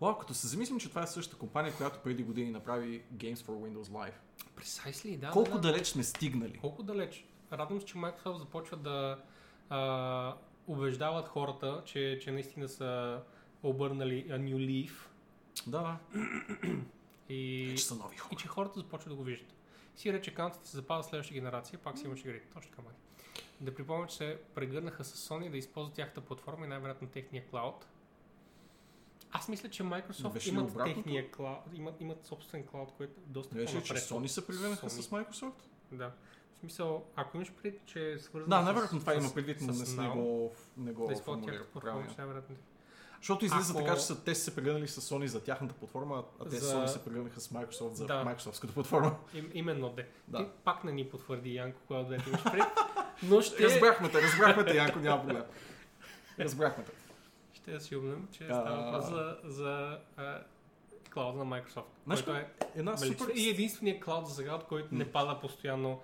Вау, като се замислим, че това е същата компания, която преди години направи Games for Windows Live. Precisely, да. Колко да, да. далеч сме стигнали? Колко далеч? Радвам се, че Microsoft започва да а, убеждават хората, че, че наистина са обърнали a new leaf Да, и, Вече са нови хора. и че хората започват да го виждат. Си рече акаунтите се запазва следващата генерация, пак си имаш игри. Точно така. Да припомня, че се прегърнаха с Sony да използват тяхната платформа и най-вероятно техния клауд. Аз мисля, че Microsoft имат обратното? техния клауд, имат, имат собствен клауд, който е доста беше че. Sony се Sony. с Microsoft? Да. В смисъл, ако имаш предвид, че е свързано Да, най-вероятно това има предвид, но не, не го, не го да използват формулира тяхната платформа, правилно. ще най-вероятно. Защото излиза Ако- така, че са, те са се прегърнали с Sony за тяхната платформа, а те За- Sony се прегърнаха с Microsoft за Да. Microsoftската платформа. Им, именно де. Да. Ти пак не ни потвърди, Янко, когато да имаш пред. Но ще, Разбрахме те, разбрахме те, Янко, няма проблем. Разбрахме те. Ще асюмнем, че става въпрос за, за а, клауда на Microsoft. Знаеш който е Една супер... И единственият клауд за сега, от който не пада постоянно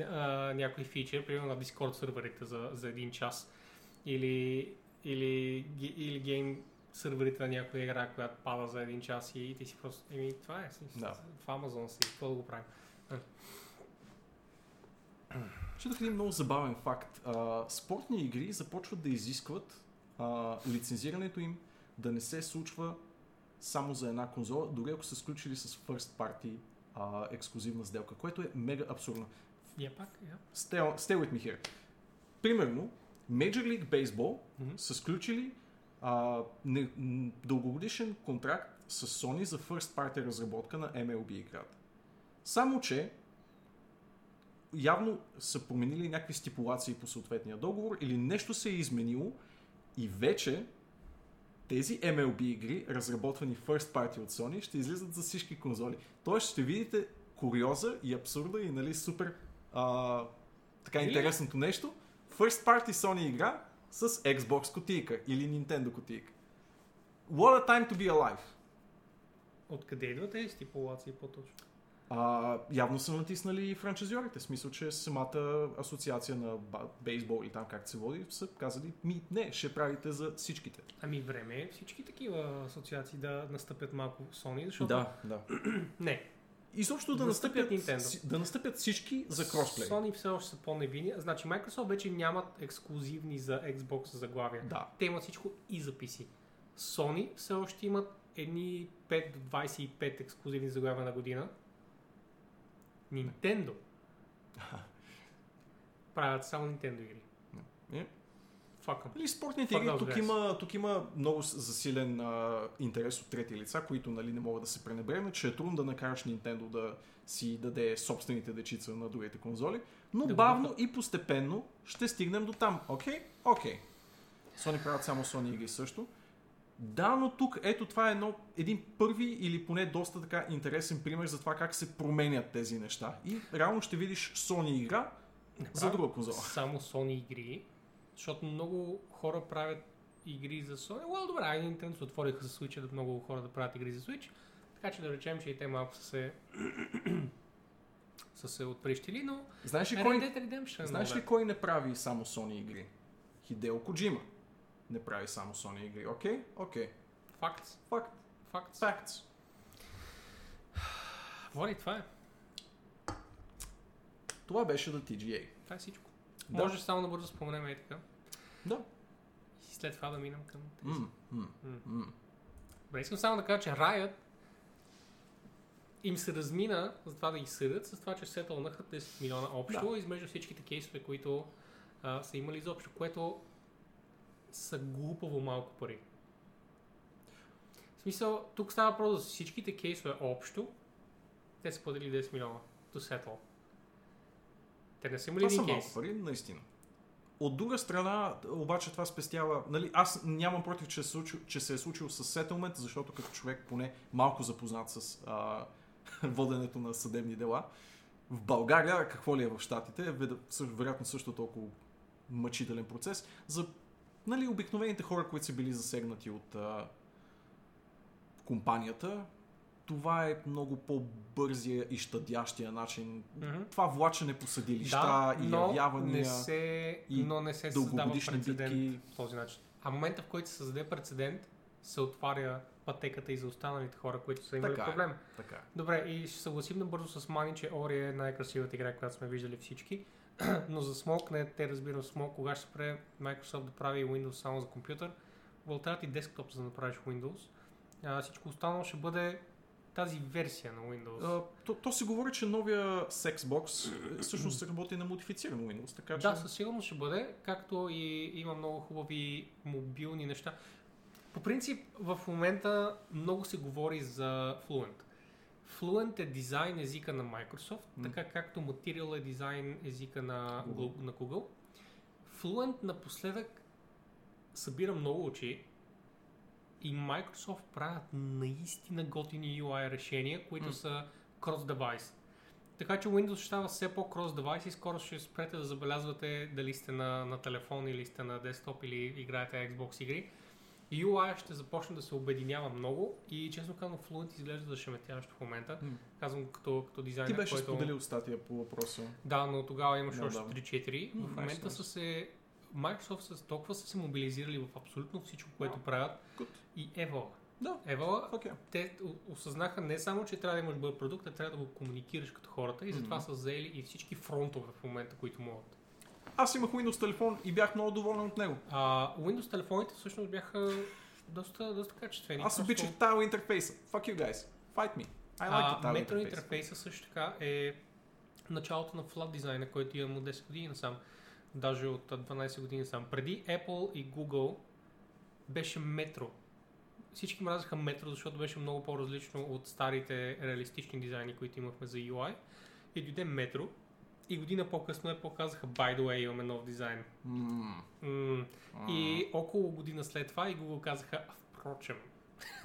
а, някой фичър, примерно на Discord серверите за, за един час. Или, или, или гейм серверите на някоя игра, която пада за един час и, и ти си просто... Еми, това е. си- Да. В Amazon си, какво да го правим? Четох един много забавен факт. А, спортни игри започват да изискват а, лицензирането им да не се случва само за една конзола, дори ако са сключили с first party а, ексклюзивна сделка, което е мега абсурдно. Я пак, я. Stay, stay with me here. Примерно, Major League Baseball Мгм. са сключили а, не, дългогодишен контракт с Sony за first party разработка на MLB играта. Само, че явно са променили някакви стипулации по съответния договор или нещо се е изменило и вече тези MLB игри, разработвани first party от Sony, ще излизат за всички конзоли. Тоест ще видите куриоза и абсурда и нали супер а, така Или? интересното нещо. First party Sony игра с Xbox кутийка или Nintendo кутийка. What a time to be alive! Откъде идват тези стипулации по-точно? А, явно са натиснали франчайзиорите, в смисъл, че самата асоциация на бейсбол или там как се води, са казали, ми не, ще правите за всичките. Ами време е всички такива асоциации да настъпят малко Sony, защото... Да, да. *clears throat* Не, Изобщо да Да настъпят, Nintendo. да настъпят всички за кросплей. Sony все още са по-невинни. Значи Microsoft вече нямат ексклюзивни за Xbox заглавия. Да. Те имат всичко и за PC. Sony все още имат едни 5 до 25 ексклюзивни заглавия на година. Nintendo правят само Nintendo игри. Е. Fuck 'em. Нали, спортните игри, тук има, тук има много засилен а, интерес от трети лица, които нали, не могат да се пренебрегнат, че е трудно да накараш Nintendo да си даде собствените дечица на другите конзоли, но Да бавно и постепенно ще стигнем до там. Окей? Окей. Sony правят само Sony игри също. Да, но тук ето това е едно, един първи или поне доста така интересен пример за това как се променят тези неща. И реално ще видиш Sony игра Не за друга конзола. Само Sony игри, защото много хора правят игри за Sony. Well, добре, ай, Nintendo отвориха за Switch, да много хора да правят игри за Switch. Така че да речем, че и те малко са се *clears throat* са се отприщили, но Знаеш ли, кой, е знаеш ли кой не прави само Sony игри? Хидео Коджима. Не прави само Sony игри. Окей? Окей. Факт. Факт. Факт. Facts. Води, това е. Това беше за TGA. Това е всичко. Да. Може само да бързо споменем и така. Да. И след това да минем към тези. М, м, м. Добре, искам само да кажа, че Riot им се размина за това да ги съдят, с това, че сетълнаха 10 милиона общо Да. измежду всичките кейсове, които а, са имали изобщо, което са глупаво малко пари. В смисъл, тук става въпрос за всичките кейсове общо, те са платили 10 милиона to settle. Те не са имали Това са един малко кейс. пари, наистина. От друга страна, обаче това спестява... Нали, аз нямам против, че се, случи, че се е случило с сетълмент, защото като човек поне малко запознат с а, *laughs* воденето на съдебни дела, в България, какво ли е в Штатите, е вероятно също толкова мъчителен процес, за нали, обикновените хора, които са били засегнати от а, компанията, това е много по-бързия и щадящия начин. Мгм. Това влачене по съдилища Да, и явявания, не се, и но не се създава прецедент битки. по този начин. А в момента, в който се създаде прецедент, се отваря пътеката и за останалите хора, които са имали Така е. проблем. Така. е. Добре, и ще съгласим набързо с Мани, че Ори е най-красивата игра, която сме виждали всички. Но за Smoke, не те разбирам Smoke, кога ще спре Microsoft да прави Windows само за компютър. Вълтарят и десктоп, за да направиш Windows. А, всичко останало ще бъде тази версия на Windows. А, то, то се говори, че новия Sexbox е, всъщност се работи на модифициран Windows, така че... Да, със сигурност ще бъде, както и има много хубави мобилни неща. По принцип, в момента много се говори за Fluent. Fluent е дизайн езика на Microsoft, М. така както Material е дизайн езика на Google. На Google. Fluent напоследък събира много очи и Microsoft правят наистина готини UI решения, които М. са cross-device. Така че Windows ще става все по-cross-device и скоро ще спрете да забелязвате дали сте на, на телефон или сте на десктоп или играете Xbox игри. UI ще започне да се обединява много и честно казвам Fluent изглежда зашеметяващо в момента. М. Казвам като, като дизайнер, Ти беше който... споделил статия по въпроса. Да, но тогава имаше още да. 3-4. М, В момента nice, са се... Microsoft са толкова са се мобилизирали в абсолютно всичко, което Да. правят. Good. И Evola. Да, окей. те осъзнаха не само, че трябва да имаш бъд продукт, а трябва да го комуникираш като хората и затова Мгм. са заели и всички фронтове в момента, които могат. Аз имах Windows телефон и бях много доволен от него. А, Windows телефоните всъщност бяха доста, доста качествени. Аз Просто- обичах тile интерфейса. Fuck you guys. Fight me. I like а, метро интерфейса също така е началото на флат дизайна, който имам от 10 години насам. Даже от а, 12 години сам. Преди Apple и Google беше метро. Всички мразаха метро, защото беше много по-различно от старите реалистични дизайни, които имахме за UI. И дойде метро. И година по-късно Apple казаха, by the way, имаме нов дизайн. М, М- м. и около година след това и Google казаха, «А, впрочем, *laughs*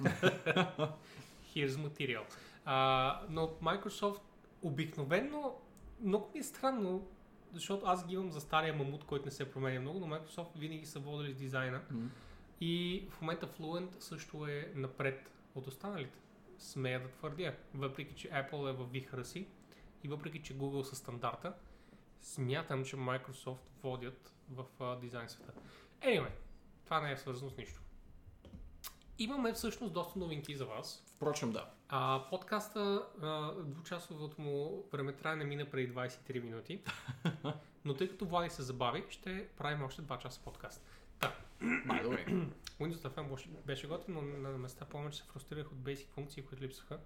here's material. А, но Microsoft обикновенно, много ми е странно, защото аз ги имам за стария мамут, който не се променя много, но Microsoft винаги са водили с дизайна. М. И в момента Fluent също е напред от останалите. Смея да твърдя. Въпреки, че Apple е в вихара си и въпреки, че Google са стандарта, смятам, че Microsoft водят в а, дизайн света. Anyway, това не е свързано с нищо. Имаме всъщност доста новинки за вас. Впрочем, да. А, подкаста, а, двучасовото му времетраене мина преди 23 минути. *laughs* Но тъй като Влади се забави, ще правим още 2 часа подкаст. By the way. Windows FM беше- готин, но на места помня, че се фрустрирах от basic функции, които липсваха.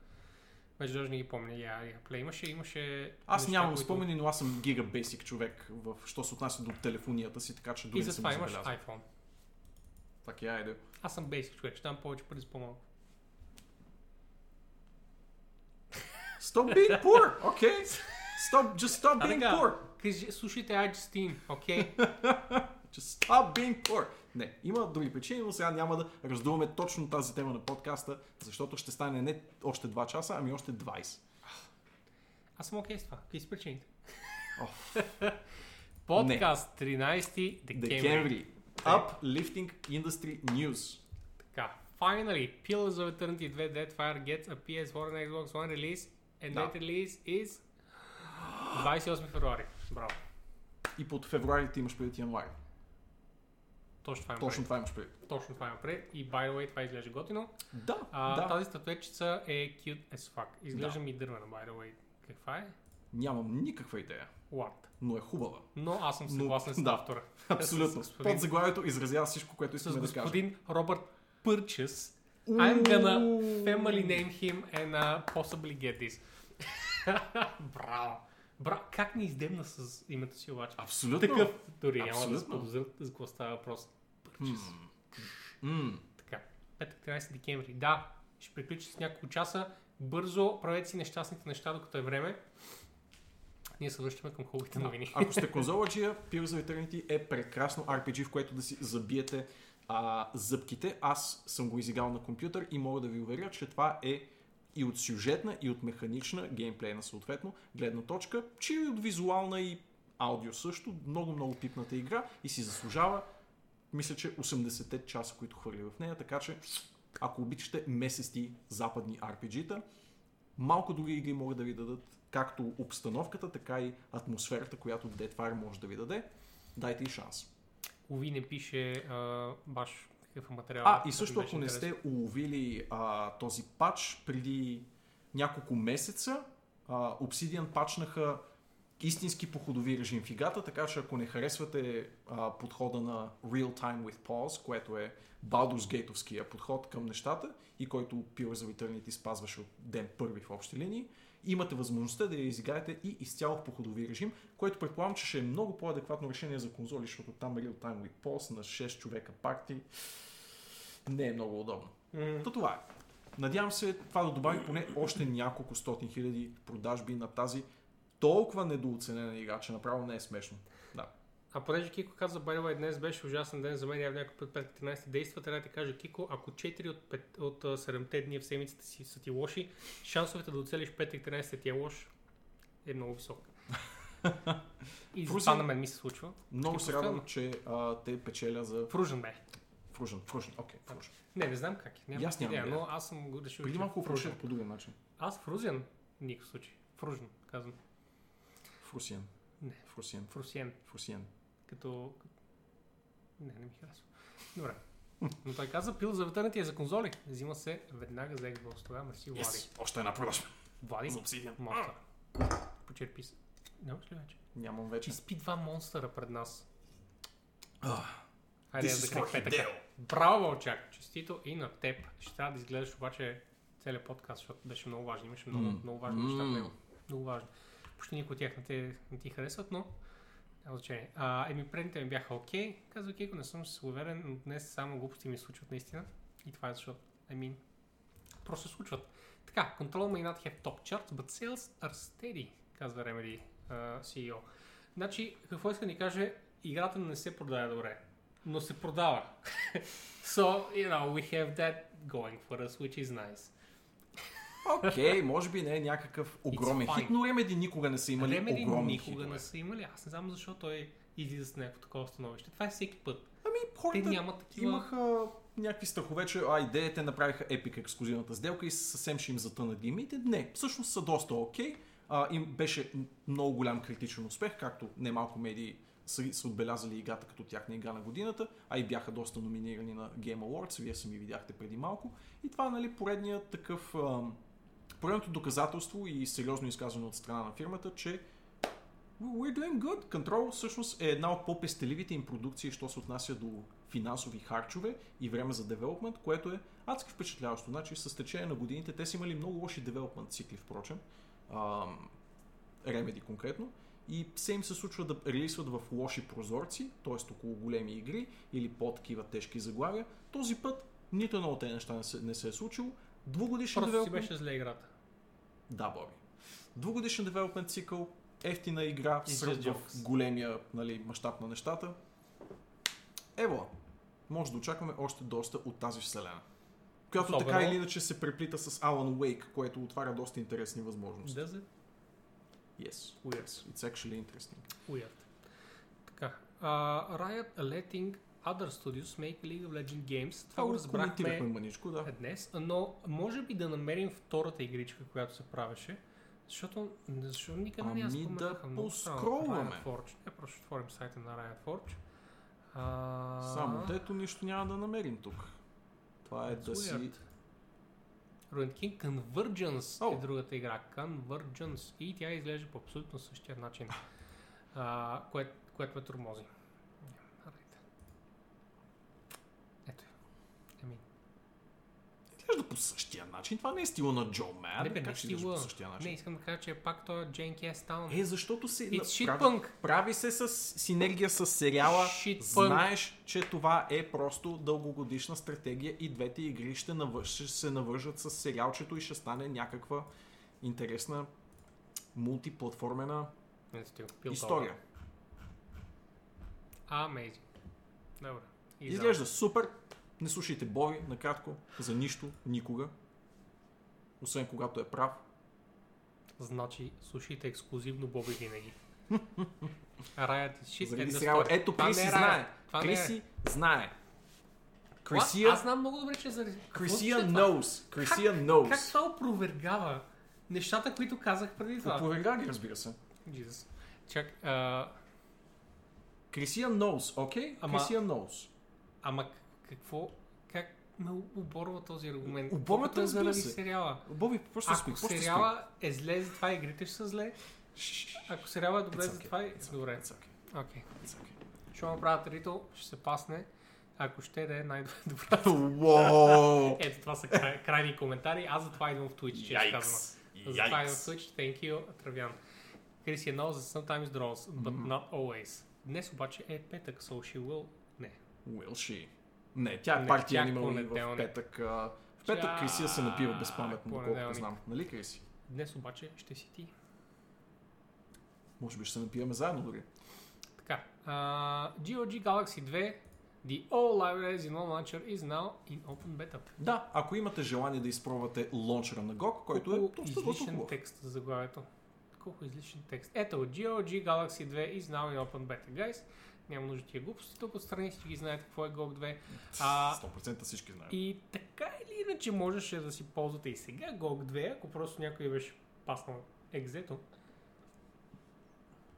Вече даже не ги помня. Я, я, плay. Имаше, имаше Аз неща, нямам които- спомени, но аз съм гига бейсик човек, в, що се отнася до телефонията си, така че дори И затова имаш iPhone. Така, айде. Аз съм basic човек, ще дам повече пари с по-малко. Stop being poor, okay? Stop, just stop А, being така. poor. Кажи, слушайте iJustine, окей? *laughs* Just stop being poor. Не, има други причини, но сега няма да раздуваме точно тази тема на подкаста, защото ще стане не още 2 часа, ами още 20. Аз съм окей с това. Какви са причините? *laughs* Подкаст 13 декември. Декември. Uplifting Industry News. Така, finally, Pillars of Eternity 2 Deadfire gets a PS4 and Xbox One release and Да. that release is *gasps* 28 февруари. Браво. И под февруари ти имаш преди януари. Точно това Точно това имаш преди. Точно това има пред. И by the way, това изглежда готино. Да, А, да. Тази статуетчица е cute as fuck. Изглежда ми дървена, by the way. Каква е? Нямам никаква идея, What? но е хубава. Но аз съм Но- съгласен с да. автора. *laughs* Абсолютно. С господин- Под заглавието изразява всичко, което С искаме да кажем. господин Робърт Пърчес. I'm gonna family name him and uh, possibly get this. *laughs* Браво. Браво. Как ни издемна с името си обаче? Абсолютно. Такъв. Дори няма да сподозрят за какво става въпрос. Пърчес. М. Така. Петък 13 декември. Да, ще приключи с няколко часа. Бързо правете си нещастните неща, докато е време. Ние се връщаме към хубавите новини. Ако сте конзоладжия, Pillars of Eternity е прекрасно RPG, в което да си забиете а, зъбките. Аз съм го изиграл на компютър и мога да ви уверя, че това е и от сюжетна, и от механична, геймплейна съответно, гледна точка, че и от визуална и аудио също. Много-много пипната игра и си заслужава, мисля, че 80-те часа, които хвърли в нея, така че ако обичате месести западни RPG-та, малко други игри могат да ви дадат както обстановката, така и атмосферата, която Deadfire може да ви даде. Дайте и шанс. Ови не пише а, баш какъв е материал. А, и също ако не сте уловили а, този пач преди няколко месеца, а, Obsidian пачнаха истински походови режим в играта, така че ако не харесвате а, подхода на Real Time with Pause, което е Baldur's Gate-овския подход към нещата и който Pillars of Eternity спазваше от ден първи в общи линии, имате възможността да я изиграете и изцяло в походови режим, което предполагам, че ще е много по-адекватно решение за конзоли, защото там Real Time with Pause на 6 човека парти не е много удобно. М, То това е. Надявам се това да добави поне още няколко стотин хиляди продажби на тази толкова недооценена игра, че направо не е смешно. Да. А понеже Кико каза, way, днес беше ужасен ден за мен, явно някой път 5-13 действа, трябва да ти кажа, Кико, ако 4 от, 5, от а, 7 дни в седмицата си са ти лоши, шансовете да оцелиш 5-13 ти е лош е много висок. *laughs* И Фруси- това на мен ми се случва. Много се радвам, че а, те печеля за Фружен бе. Фружен. Фружен, окей, Фружен. Не, не знам как е. Аз нямам идея, но аз съм го решил, Преди малко Фружен. Фружен по другия начин. Аз Фрузен? В никакъв случай. Фружен, казвам. Фрусиен. Не. Фрусиен. Фрусиен. Фрусиен. Като... Не, не ми харесва. Добре. Но той каза, пил за ветърна ти е за конзоли. Взима се веднага за Xbox. Тогава мерси, Влади. Yes. Още една продажба. Влади, За Obsidian. монстър. Почерпи се. Нямаш ли вече? Нямам вече. Изпи два монстъра пред нас. Ah, Хайде, for петъка. Hideo. Браво, Вълчак! Честито и на теб. Ще трябва да изгледаш обаче целият подкаст, защото беше много важен. Имаше много, М. много важни неща в него. Много важни. Почти никой от тях не, те, не ти харесват, но няма значение. А, еми, предните ми бяха окей. Казва Кико, не съм уверен, но днес само глупости ми случват наистина. И това е защото, I mean, просто се случват. Така, Control may not have top charts, but sales are steady, казва Remedy uh, CEO. Значи, какво иска да ни каже, играта не се продава добре, но се продава. *laughs* so, you know, we have that going for us, which is nice. Окей, може би не е някакъв огромен хит, но Remedy никога не са имали Remedy огромни никога хитове. не са имали. Аз не знам защо той излиза с някакво такова становище. Това е всеки път. Ами, Те хората нямат такива... имаха някакви страхове, че а, идеята направиха Epic ексклюзивната сделка и съвсем ще им затънат геймите. Не, всъщност са доста окей. А, им беше много голям критичен успех, както немалко медии са, са отбелязали играта като тяхна игра на годината, а и бяха доста номинирани на Game Awards, вие сами видяхте преди малко. И това е нали, поредният такъв, ам, поредното доказателство и сериозно изказване от страна на фирмата, че We're doing good. Control всъщност е една от по-пестеливите им продукции, що се отнася до финансови харчове и време за девелопмент, което е адски впечатляващо. Значи с течение на годините те са имали много лоши девелопмент цикли, впрочем. Ам, Remedy конкретно. И все им се случва да релисват в лоши прозорци, т.е. около големи игри или по-такива тежки заглавия. Този път нито едно от тези неща не се, не се е случило. Двугодишен Просто си девелопмент... беше зле играта. Да, Боби. Двугодишен девелопмент цикъл, ефтина игра, сред в големия нали, мащаб на нещата. Ево, може да очакваме още доста от тази вселена. Която Особено- така или иначе се преплита с Alan Wake, което отваря доста интересни възможности. Does it? Yes. Weird. It's actually interesting. Weird. Така. Uh, Riot letting other studios make League of Legends games. Това го коментирахме разбрахме мъничко, да. днес, но може би да намерим втората игричка, която се правеше, Защото, защо никъде не я Ами да споменаха? Странно. поскролваме. Не, просто ще отворим сайта на Riot Forge. А... Само дето нищо няма да намерим тук. Това е That's да си... weird. Ruined King Convergence О. е другата игра. Convergence. И тя изглежда по абсолютно същия начин. *laughs* А, кое, което ме тормози. Alright. Ето я. Еми, Изглежда по същия начин. Това не е стила на Джо Ман. не бе, не Как изглежда стила. по същия начин? Не, искам да кажа, че е пак той Janky Ass Town. Е, защото се... It's shit прави, прави се с синергия с сериала. Shit. Знаеш, че това е просто дългогодишна стратегия и двете игри ще, навър... ще се навържат с сериалчето и ще стане някаква интересна мултиплатформена Не история. Amazing. Добре. Изглежда супер. Не слушайте Бой, накратко, за нищо, никога. Освен когато е прав. Значи, слушайте ексклюзивно Боби винаги. *laughs* End of сериала. story. Ето, Криси е знае. Е Криси знае. Крисия, Аз знам много добре, че. Крисия Какво ще това? knows. Крисия knows. Как това опровергава нещата, които казах преди това? Опроверга ги, разбира се. Jesus. Чак, а, Крисия knows, окей? Ама- Крисия knows. ама какво, как ме оборва този аргумент? Оборва е заради се. сериала. Боби, просто спи, Ако просто сериала е зле, затова игрите ще са зле. Ако сериала е добре, okay. затова е It's добре. It's okay. Окей. It's okay. Ще направят ритъл, ще се пасне. Ако ще да е най-добра. *laughs* Уоу! Ето, това са край, крайни коментари. Аз затова идвам в Twitch, че казвам. Yikes. Затова идвам в. Twitch. Thank you, Травян. Крис е knows that sometimes draws, but Мгм. not always. Днес обаче е петък, so she will... Не. Will she? Не, тя е партия е League в петък. В петък Тя Крисия се напива безпаметно, е доколкото знам. Нали, Криси? Днес обаче ще си ти. Може би ще се напиваме заедно дори. Така. Uh, GOG Galaxy 2 The All Libraries in One Launcher is now in Open Beta. Да, ако имате желание да изпробвате лончера на GOG, който е Колко доста, доста излишен хубав. текст за заглавието. Колко излишен текст. Ето, GOG Galaxy 2 is now in Open Beta, guys. Няма нужда тия глупости. Тук отстрани всички знаете какво е GOG 2. А, 100% всички знаят. И така или иначе можеше да си ползвате и сега GOG 2, ако просто някой беше паснал екзето.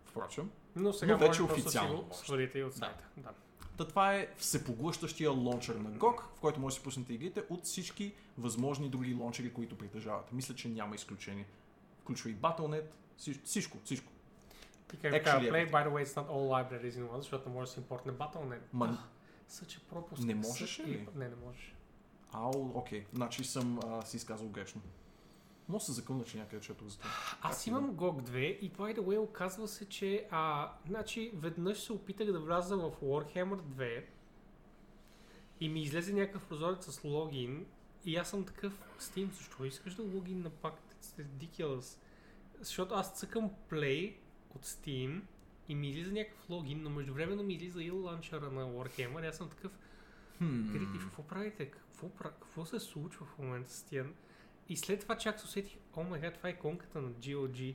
Впрочем, Но сега Но вече може да си официално го свалите и от Да. сайта. Да. Та това е всепоглъщащия лончер на GOG, в който може да си пуснете игрите от всички възможни други лончери, които притежавате. Мисля, че няма изключение. Включва и Battle.net, всич- всичко, всичко. И как Actually така, play, everything. by the way, it's not all libraries in one, защото може да се импортне Battle.net. Ма, Съче пропуск. Не можеш ли? Не, не можеш. ау, окей, значи съм а, си изказал грешно. Може да се закълна, че някъде четох за това. Аз Как имам GOG 2 и by the way оказва се, че а, значи, веднъж се опитах да вляза в Warhammer 2 и ми излезе някакъв прозорец с логин и аз съм такъв, Steam, защо искаш да логин на пак? It's ridiculous. Защото аз цъкам Play от Steam и ми излиза някакъв логин, но междувременно ми излиза и ланчера на Warhammer и аз съм такъв, Крити, какво правите? Какво, какво се случва в момента с тия? И след това чак се усетих, о май гад, това е иконката на GOG.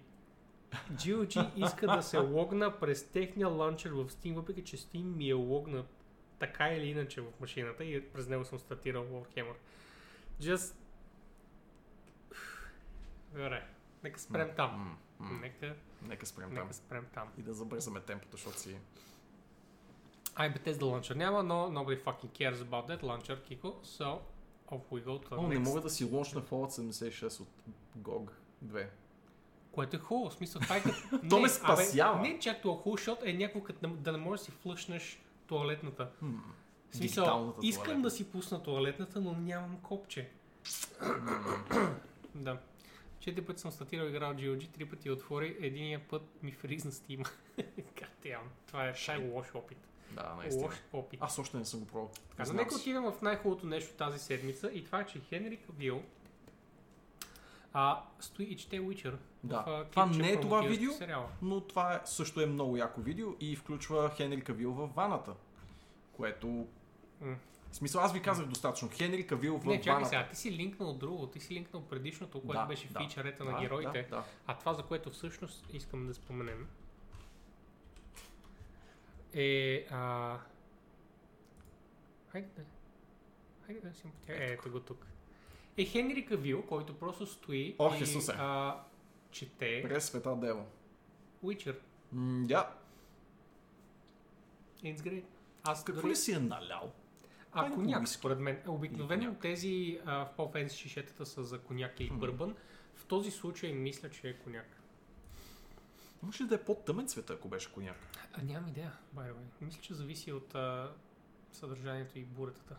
GOG иска да се логна през техния ланчер в Steam, въпреки че Steam ми е логнат така или иначе в машината и през него съм стартирал Warhammer. Just... *sighs* Добре, нека спрем там. М. Нека, Нека спрем там. нека спрем там. И да забързаме темпото, защото си... Ай, Bethesda launcher няма, но nobody fucking cares about that launcher, Kiko. So, off we go to the О, не next. мога да си лончна Fallout 76 от GOG 2. Което е хубаво, в смисъл това е като... *laughs* То Не, ме спасява. Абе, не чак това хубаво, защото е някакво като да- да не можеш да си флъшнеш туалетната. Хм. В смисъл, Дигиталната искам туалетна. да си пусна туалетната, но нямам копче. да. Четири пъти съм статирал игра от GOG, три пъти отвори, единия път ми фризна Steam. *laughs* Goddamn, това е шай лош опит. Да, наистина. Лош опит. Аз още не съм го пробвал. Така, Знам нека отидем в най-хубавото нещо тази седмица и това е, че Хенри Кавил а, стои и чете Witcher. Да. В, Това не е това видео, Сериала. но това е, също е много яко видео и включва Хенри Кавил в ваната. Което... В смисъл, аз ви казах достатъчно. Хенри Кавил в Не, чакай сега, ти си линкнал друго, ти си линкнал предишното, което Да, беше да. фичърета Да, на героите, Да, да. а това, за което всъщност искам да споменем, е... А... Хайде да... Хайде да си му потя... Е, ето го тук. Е Хенри Кавил, който просто стои Ох, и Исусе. а, чете През света Дева. М, Да. It's great. Аз Какво дори... ли си е налял? А е коняк, според мен. Е, обикновено тези а, в по-фенс шишетата са за коняк или бърбан. В този случай мисля, че е коняк. Може да е по-тъмен цвета, ако беше коняк. А, нямам идея, бай. Мисля, че зависи от а, съдържанието и буретата.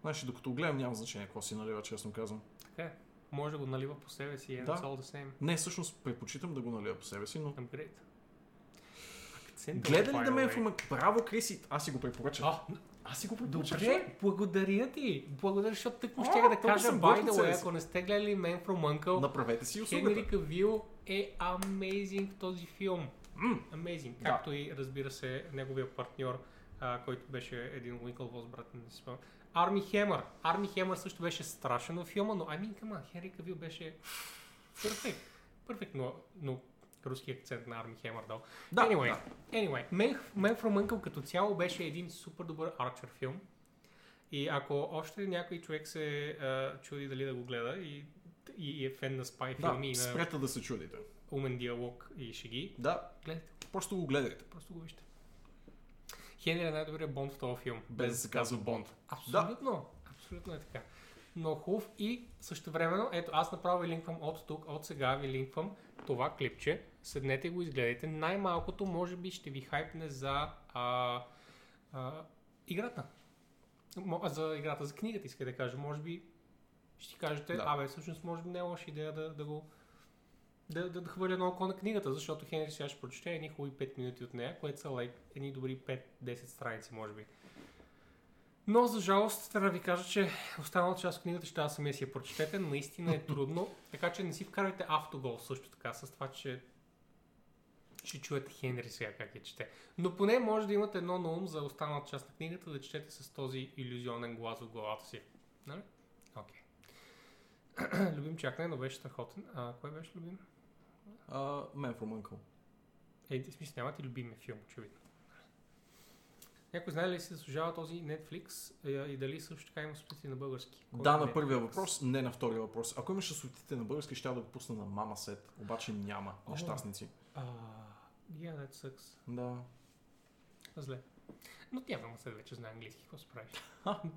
Значи, докато гледам, няма значение какво си налива, честно казвам. Така е. Може да го налива по себе си, and да. it's all. Не, всъщност предпочитам да го налива по себе си, но... Upgrade. 100%. Гледа ли да ме информа? Браво, Криси! Аз си го препоръчам. Аз си го препоръчам. Добре, благодаря ти. Благодаря, защото тъкмо ще да кажа, by the way, ако не сте гледали Man From Uncle, направете си услугата. Хенри Кавил е amazing в този филм. Mm. Amazing. Да. Както и, разбира се, неговия партньор, а, който беше един Уинкълвос, брат, не спомням. Арми Хемър. Арми Хемър също беше страшен в филма, но I mean, come on, Хенри Кавил беше перфект. Перфект, но, но руски акцент на Арми Хемър дал. Да, anyway, да. anyway Man, Man from Uncle като цяло беше един супер добър арчер филм. И ако още някой човек се а, чуди дали да го гледа и, и, е фен на спай Да, филми на спрете да се чудите. умен диалог и шеги, Да, гледайте, просто го гледайте. просто го вижте. Хенри е най-добрият Бонд в този филм. Без да се казва Бонд. Абсолютно, абсолютно е така. Но хубав и същевременно, ето аз направо ви линквам от тук, от сега ви линквам това клипче. Седнете го изгледайте. Най-малкото може би ще ви хайпне за а, а, играта. За играта, за книгата иска да кажа. Може би ще ти кажете, Да. абе всъщност може би не е лоша идея да, да го да, да, да хвърля едно око на книгата, защото Хенри сега ще прочете едни хубави 5 минути от нея, което са like, едни добри 5-10 страници, може би. Но, за жалост, трябва да ви кажа, че останалата част от книгата ще трябва самия си я прочетете. Наистина е трудно, *laughs* така че не си вкарвайте автогол също така, с това, че ще чуете Хенри сега как я чете. Но поне може да имате едно на ум за останалата част на книгата да четете с този иллюзионен глас в главата си. Нали? Окей. *clears throat* любим чакане, но беше страхотен. А, кой беше любим? Uh, Man from Uncle. Е, в смисъл, нямате любими филм, очевидно. Някой знае ли си заслужава този Netflix е, и дали също така има субтитри на български? Кой Да, е на първия Netflix? въпрос, не на втория въпрос. Ако имаше субтитрите на български, ще да го пусна на Мама Сет. Обаче няма. О. Нещастници. А, yeah, that sucks. Да. Зле. Но тя Мама Сет вече знае английски, какво се прави?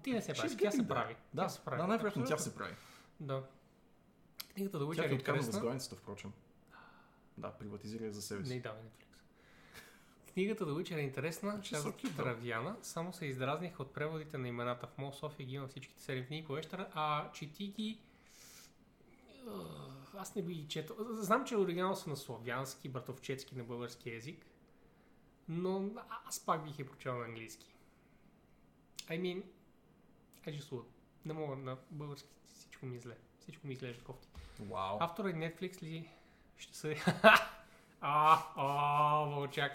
Ти не се she's прави, тя се прави. Да, тя се прави. да най-вероятно тя се прави. Да. Книгата да Тя Witcher ти е откарна интересна. възглавницата, впрочем. Да, приватизира за себе Не си. й давай Netflix. Книгата The Witcher е интересна, She's казва so cute, though. Травяна. Само се издразних от преводите на имената. В Мол София ги има всичките 7 книги по вечера, а чети ги... Аз не би ги четал. Знам, че оригинал са на славянски, братовчетски на български язик, но аз пак бих я прочел на английски. I mean, I just would. Не мога на български, всичко ми е зле. Всичко ми изглежда кофти. Вау. Автора и Netflix ли ще съди? *laughs* а, а, вълчак.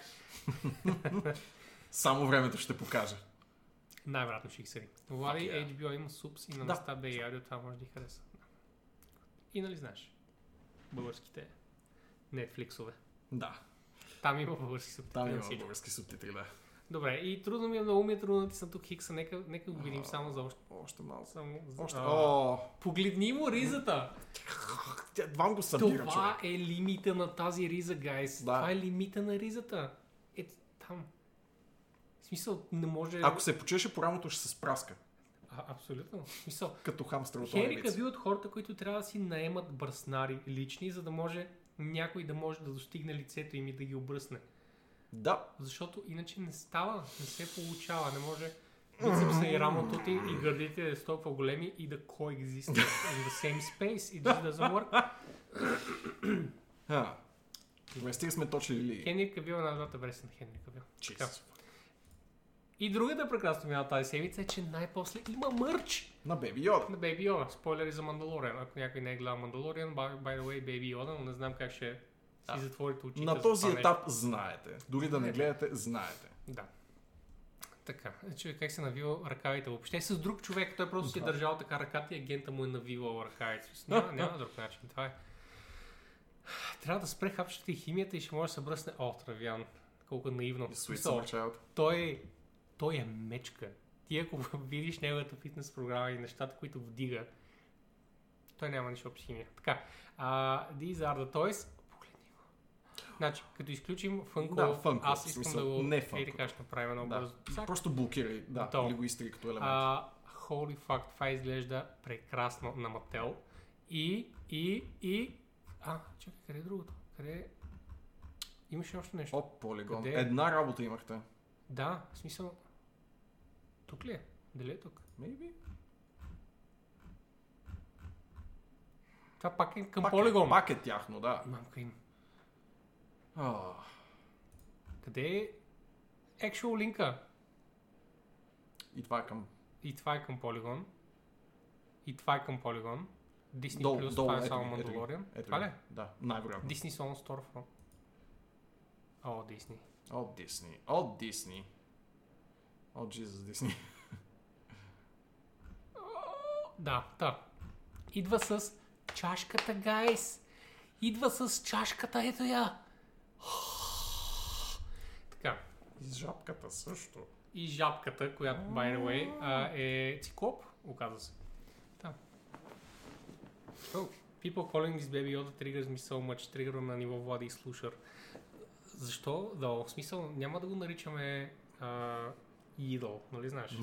Само времето ще покаже. Най-вероятно ще ги съди. Влади, yeah. HBO има супс и на Да. места бе и аудио, това може да ги хареса. И нали знаеш? Българските Netflixове. Да. Там има български субтитри Там има български субтитри, да. Добре, и трудно ми е много ми е трудно да натисна тук хикса. Нека, нека го видим само за още. Още малко. Само. Още. О, Погледни му ризата! *laughs* тя го събира, Това човек. е лимита на тази риза, гайс. Да. Това е лимита на ризата. Е, там. В смисъл, не може... Ако се почеше по рамото, ще се спраска. А, абсолютно. В смисъл, Като хамстър от Хенри Олевица. Кавил от хората, които трябва да си наемат бръснари лични, за да може някой да може да достигне лицето им и да ги обръсне. Да. Защото иначе не става, не се получава, не може бицепса и рамото ти и гърдите да са толкова големи и да coexist in the same space. It just doesn't work. А. Добре, стига сме точили ли? Хенри Кавил е най-добрата версия на Хенри Кавил. Jesus. И другата прекрасна новина тази седмица е, че най-после има мърч На Беби Йода. на Baby Yoda. Спойлери за Мандалориан. Ако някой не е гледал Мандалориан, by, by the way, Baby Yoda, но не знам как ще Да. си затворите очите. На този етап знаете. Дори да не гледате, знаете. Да. Така, че как се навил ръкавите въобще с друг човек, той просто си е Да. държал така ръката и агента му е навивал ръкавите. Няма, няма друг начин. Това е. Трябва да спре хапчета и химията и ще може да се бръсне. О, Травян. Колко наивно. Смисъл, Summer Child. той, той е мечка. Ти ако *laughs* видиш неговата фитнес програма и нещата, които вдига, той няма нищо общо химия. Така, uh, these are the toys. Значи, като изключим Funko, Да, Funko, аз искам смисъл, да го... не Ей, Funko. така ще направим много Да. бързо. Цак. Просто блокирай, да, Готово. или го изтри като елемент. А, holy fuck, това изглежда прекрасно на Мател. И, и, и... А, чакай, къде е другото? Къде е? Имаше още нещо. О, полигон. Къде е? Една работа имахте. Да, в смисъл... Тук ли е? Дали е тук? Maybe? Това пак е към Пак, полигон. Е, пак е тяхно, да. Мамка им. А, Къде е actual линка? и това е към И това е към полигон. И това е към полигон. Disney Долу- Plus, долу, това е ето само ето Това ли? е? Да, най-вероятно. Disney Song Storefront. О, Disney. От Дисни. От Дисни. От Jesus Дисни. *laughs* Да, да. Идва с чашката, гайс. Идва с чашката, ето я. Така. И жабката също. И жабката, която, by the way, е циклоп, оказва се. Да. Oh, people calling this baby Yoda triggers me so much. Тригър на ниво Влади и Слушър. Защо? Да, в смисъл, няма да го наричаме Idol, нали знаеш? *laughs*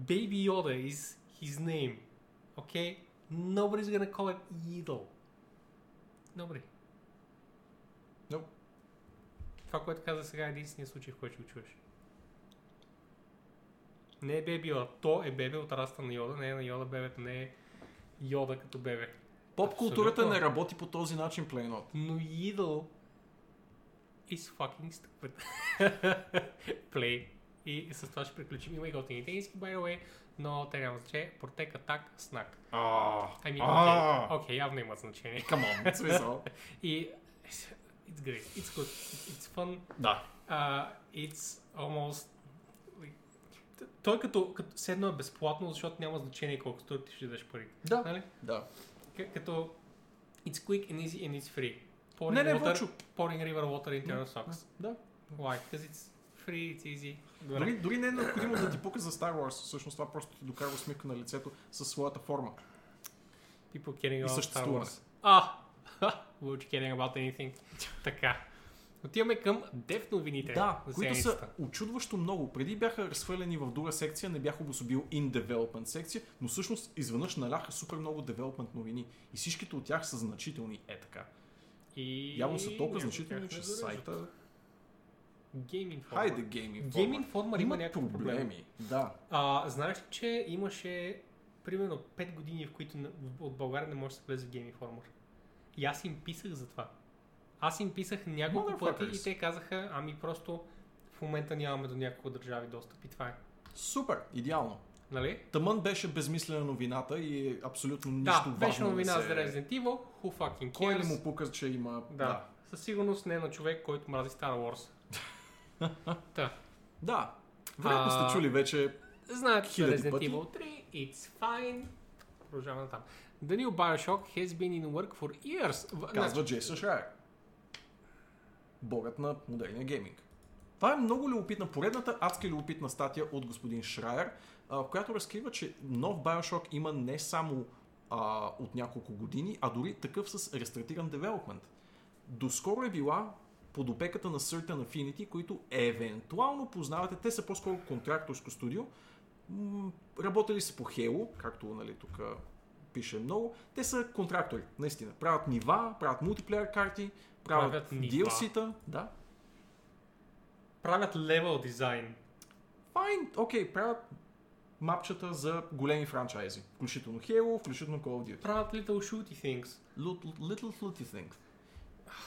Baby Yoda is his name. Okay? Nobody's gonna call it Idol. Nobody. Nope. Това, което каза сега е единствения случай, в който го чуеш. Не е бебе Йода. То е бебе от раста на Йода, не е на Йода бебето, не е Йода като бебе. Поп културата не работи по този начин, Плейнот. Но Idol is fucking stupid. *laughs* Play. И с това ще приключим. Има и готини тениски, by the way, но те няма значение. Протек, атак, снак. Ами, окей, окей, явно имат значение. Come on, смисъл. *laughs* И it's great, it's good, it's fun, Да. uh, it's almost... Той като, като седно е безплатно, защото няма значение колко струва ти ще дадеш пари. Да. Нали? Да. К- Като it's quick and easy and it's free. Pouring Не, не, water, Вълчо. pouring river water into your socks. Да. Why? Because it's free, it's easy. Дори, дори не е необходимо да ти пука за Star Wars. Всъщност това просто ти докара усмивка на лицето със своята форма. People caring И about Star. Wars. А! *laughs* You caring about anything? *laughs* така. Отиваме към дев новините. Да, които са очудващо много. Преди бяха разхвърлени в друга секция, не бях обособил in development секция, но всъщност изведнъж наляха супер много development новини. И всичките от тях са значителни. Е така. И... Явно са толкова от значителни, че сайта... Game Informer. Хайде, Game Informer. Game Informer има Имат някакъв проблем. проблеми. Да. А, знаеш ли, че имаше примерно 5 години, в които от България не може да се влезе в Game Informer. И аз им писах за това. Аз им писах няколко пъти и те казаха, ами просто в момента нямаме до няколко държави достъп и това е. Супер, идеално. Нали? Тъмън беше безмислена новината и е абсолютно нищо да, важно беше новина не за се... Resident Evil, who fucking Кой cares? не му пука, че има... Да. да. Със сигурност не е на човек, който мрази Star Wars. *laughs* Та. Да. Вероятно сте чули вече Знаете, че Resident пъти. Evil 3, it's fine. Продължаваме там. The new Bioshock has been in work for years. Казва Джейсън Шрайер. Богът на модерния гейминг. Това е много любопитна, поредната адски любопитна статия от господин Шрайер, в която разкрива, че нов Bioshock има не само а, от няколко години, а дори такъв с рестартиран девелопмент. Доскоро е била под опеката на Certain Affinity, които евентуално познавате. Те са по-скоро контракторско студио. М, Работили са по Halo, както нали, тук пише много. Те са контрактори, наистина. Правят нива, правят мултиплеер карти, правят, Правят. DLC-та. Да. Правят левел дизайн. Файн, окей, правят мапчета за големи франчайзи. Включително Halo, включително Call of Duty. Правят little shooty things. Little, little Fluty Things.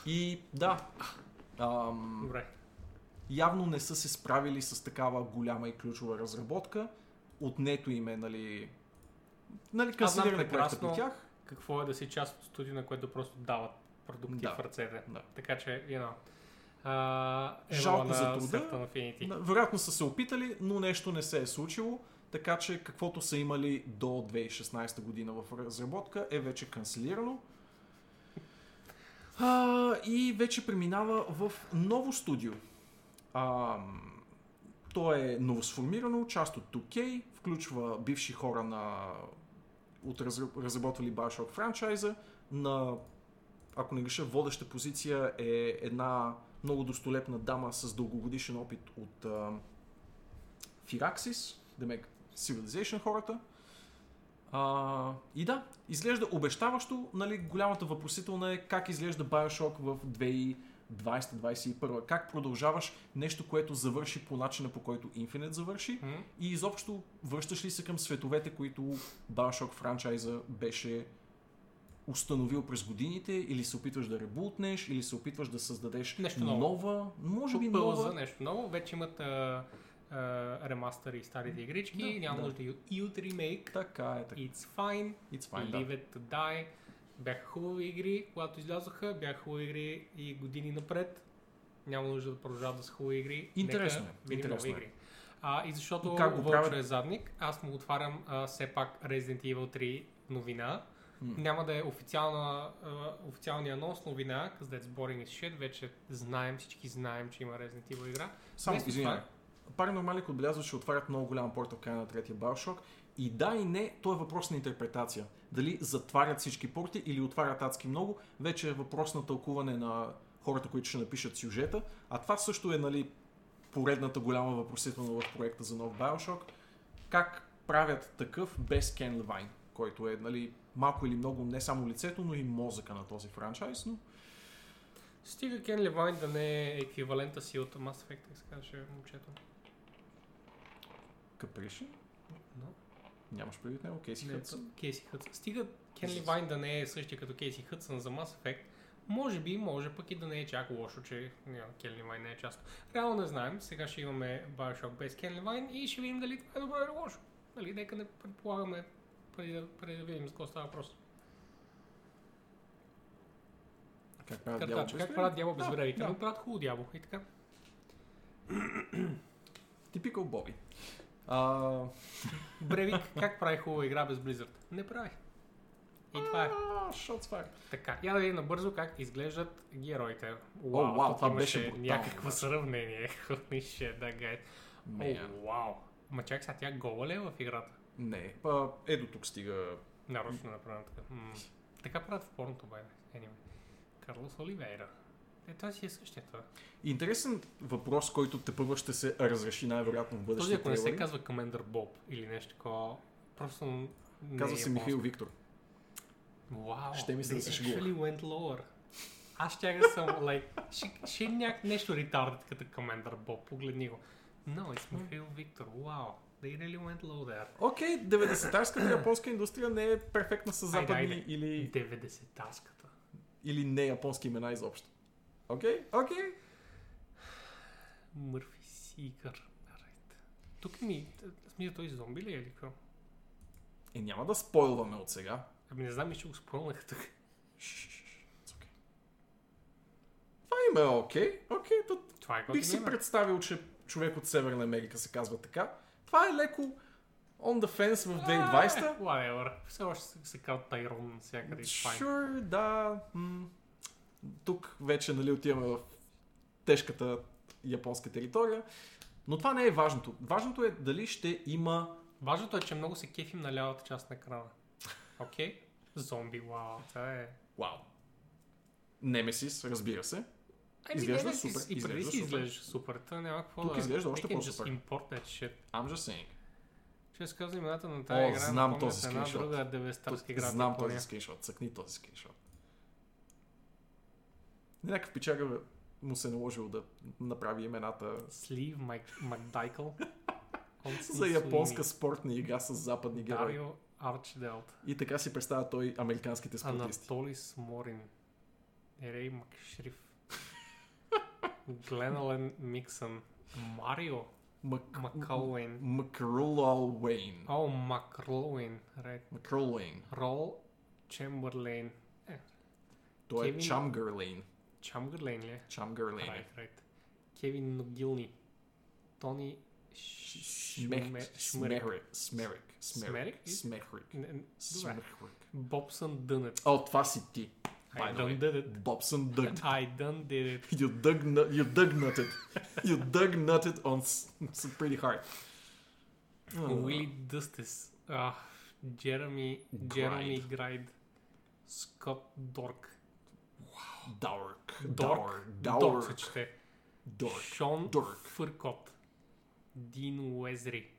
И да, ам, Добре. явно не са се справили с такава голяма и ключова разработка. Отнето им е, нали, нали канцелиране проекта при тях. Какво е да си част от студио, на което просто дават продукти Да. в ръцете. Да. Така че, you know. А, ево Жалко за труда. Вероятно са се опитали, но нещо не се е случило, така че каквото са имали до 2016 година в разработка е вече канцелирано. А, и вече преминава в ново студио. А, то е новосформирано, част от 2K, включва бивши хора на от разра- разработвали Bioshock франчайза. На, ако не греша, водеща позиция е една много достолепна дама с дългогодишен опит от а, Firaxis, демек Civilization хората. А, и да, изглежда обещаващо, нали, голямата въпросителна е как изглежда Bioshock в 2020-2021. Как продължаваш нещо, което завърши по начина по който Infinite завърши М? и изобщо връщаш ли се към световете, които Bioshock франчайза беше установил през годините или се опитваш да ребутнеш, или се опитваш да създадеш Нещо ново. нова, може би Пълза, нова, нещо ново. Вече имат а, а, ремастъри и старите игрички. Да, Няма да. нужда и, и от ремейк. Така е, така. It's fine. It's fine, Leave да. it to die. Бяха хубави игри, когато излязоха. Бяха хубави игри и години напред. Няма нужда да продължават да са хубави игри. Интересно Нека е, интересно е. игри. А, и защото И как го правят? е задник, аз му отварям а, все пак Resident Evil 3 новина. М. Няма да е официална, а, официалния анонс новина, because that's boring as shit. Вече знаем, всички знаем, че има Resident Evil игра. Само, извинявай. Paranormalic отбелязва, че отварят много голям портал края на третия Bioshock. И да и не, то е въпрос на интерпретация. Дали затварят всички порти или отварят адски много, вече е въпрос на тълкуване на хората, които ще напишат сюжета. А това също е, нали, поредната голяма въпросителна в проекта за нов Bioshock. Как правят такъв без Кен Левайн, който е, нали, малко или много не само лицето, но и мозъка на този франчайз, но Стига Кен Левайн да не е еквивалента си от Mass Effect, така се каже момчето. каприши. Нямаш предвид него, Кейси Хътсън. Кейси Хътсън. Стига Кен Jesus. Левайн да не е същия като Кейси Хътсън за Mass Effect, може би, може пък и да не е чак лошо, че няма, Кен Левайн не е част. Реално не знаем. Сега ще имаме Bioshock без Кен Левайн и ще видим дали това е добро или лошо. Нали, нека не предполагаме преди да, преди да видим за какво става въпрос. Как правят дявол как правят дявол без Да, време? да. Ами правят хубаво дявол и така. Типикал Боби. А, *laughs* Бревик, как прави хубава игра без Blizzard? Не прави. И това е. Shots fired. Така, я да видим набързо как изглеждат героите. Вау, вау, тук това беше някакво обаче. сравнение. Holy shit, that guy. О, Man. вау. Ма чак сега, тя гола ли е в играта? Не, па, е до тук стига. Нарочно направено така. Така правят в порното, бе. Anyway. Карлос Оливейра. Е, той си е същия това. Интересен въпрос, който те първо ще се разреши най-вероятно в Този, бъдещите ако не се казва Commander Bob или нещо такова, просто Казва е се Михаил Виктор. Вау, Ще ми се да се actually went lower. Аз ще да съм, like, ще, ще е няк нещо retarded като Commander Bob, погледни го. No, it's Михаил Виктор, wow. They really went low there. Окей, 90-тарската японска индустрия не е перфектна с Айде, западни айде. или, 90-таската. или не японски имена изобщо. Окей, окей. Мърфи. Right. Тук ми, смисъл той зомби ли е или какво? Е, няма да спойлваме от сега. Ами не знам, ще го спълнах тук. Okay. Това име е окей. Окей, то Това е бих си представил, че човек от Северна Америка се казва така. Това е леко on the fence в 2020. Е, Whatever. Все още се, се казва Тайрон навсякъде. fine. Sure, да. М- тук вече нали, отиваме в тежката японска територия. Но това не е важното. Важното е дали ще има... Важното е, че много се кефим на лявата част на екрана. Окей? Зомби, вау, това е... Вау. Немесис, разбира се. Ами, Изглежда не, супер, И преди си супер. изглеждаше супер. Та няма какво Тук да... изглежда още по-супер. import that shit. I'm just saying. Ще се казва имената на тази О, игра. знам този една скриншот. друга Тук 90-тарска игра. знам този скриншот. Цъкни този скриншот. Някакъв пичага бе, му се е наложило да направи имената Слив Мак- Макдайкъл. за японска спортна игра с западни герои. Дарио Арчделт. И така си представя той американските спортисти. Анатолис Морин. Ерей Макшриф. Гленален Миксън. Марио Мак... Макколуин. Макрулал Уейн. О, Макрлоуин. Ред. Макрул Уейн. Рол Чемберлейн. Той е Кевин- Чамгърлейн. Ли е? Чамгърлейн. Райт, райт. Кевин Ногилни. Тони. Шмерик. Смерик. Смерик. Смерик? Смерик. Смерик. Бобсън Дънет. О, това си ти. I done did it. Bobson Doug. I done did it. You dug, you dug nutted. you dug nutted on pretty hard. Уили Дъстес. Ah, Джереми, Джереми Грайд, Скот Дорк, Даурк. Дорк, Даурк. Дорк се чете, Дорк. Шон Дорк. Фъркот, Дин Уезри,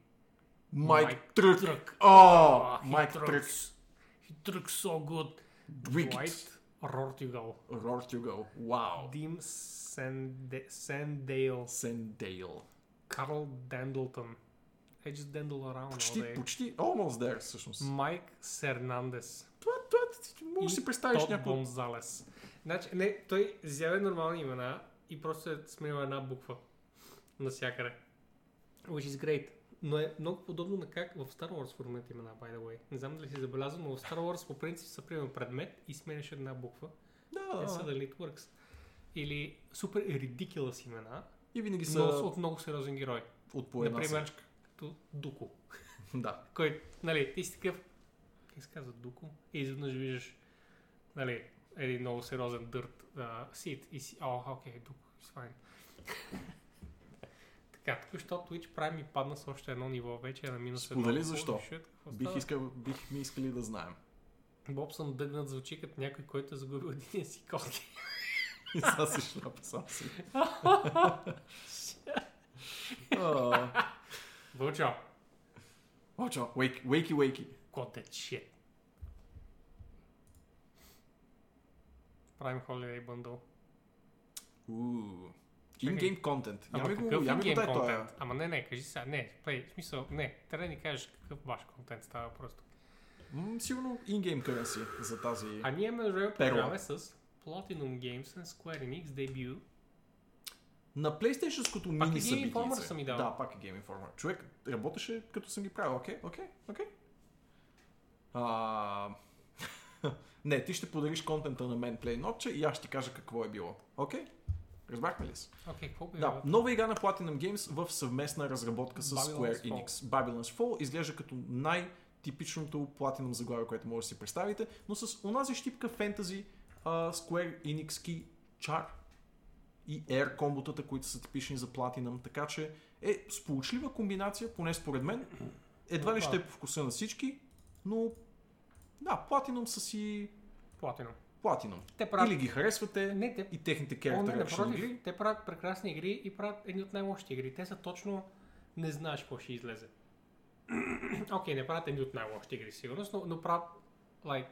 Майк Трък. Трък. О, Майк Трък. He trucks so good. Dwight. Dwight Рортигал, Рортюгъл. Вау. Дим Сандейл, Сендейл. Карл Дендлтън. I just dandle around all Почти, day. почти, almost there, всъщност. Майк Сернандес. Това, това, може да си представиш някой... Гонзалес. Значи, не, той взява нормални имена и просто е сменил една буква навсякъде. Which is great. Но е много подобно на как в Star Wars формат имена, by the way. Не знам дали си забелязал, но в Star Wars по принцип са приема предмет и сменяш една буква. Да, са да. дали it works. Или супер ridiculous имена, И винаги са но от много сериозен герой. от по Например, като Дуко. *laughs* Да. Кой, нали, ти си такъв, как се казва, Дуко? И изведнъж виждаш, нали, един много сериозен дърт сит и си, о, окей, Дуко, it's fine. *laughs* така, тук що Twitch прави ми падна с още едно ниво, вече е на минус едно. Сподели защо. Бих, искал, бихме искали да знаем. Боб съм дъгнат звучи като някой, който е загубил един си котки. *laughs* И сега си шляпа сам си. *laughs* Вълчо, wake, wakey, wakey. котът shit. Правим Holiday Bundle. Уу. In-game контент. Ама Ями го, какъв ями in-game контент? Ама не, не, кажи сега, не, плей, в смисъл, не, трябва да ни кажеш какъв ваш контент става просто. М, Сигурно in-game currency за тази... А ние Перла. продължаваме с Platinum Games and Square Enix дебют. На PlayStation-ското Пак мини и Game събитие. Informer са ми дал. Да, пак е Game Informer. Човек работеше като съм ги правил. Окей, окей, окей. А, *laughs* Не, ти ще подариш контента на мен Play Notch и аз ще ти кажа какво е било. Окей? Разбрахме ли се? Окей, какво би Да, нова игра на Platinum Games в съвместна разработка с Babylon's Square Fall. Enix. Babylon's Fall изглежда като най-типичното Platinum заглавие, което може да си представите, но с онази щипка фентази а, Square Enix-ки чар и Air комботата, които са типични за Platinum, така че е сполучлива комбинация, поне според мен. Едва ли ще е по вкуса на всички, но да, Platinum са си Platinum. Platinum. Те правят... Или ги харесвате Не, те... и техните character action игри. те правят прекрасни игри и правят едни от най-лошите игри. Те са точно не знаеш какво ще излезе. *clears throat* Окей, не правят едни от най-лошите игри, сигурно, но, но правят like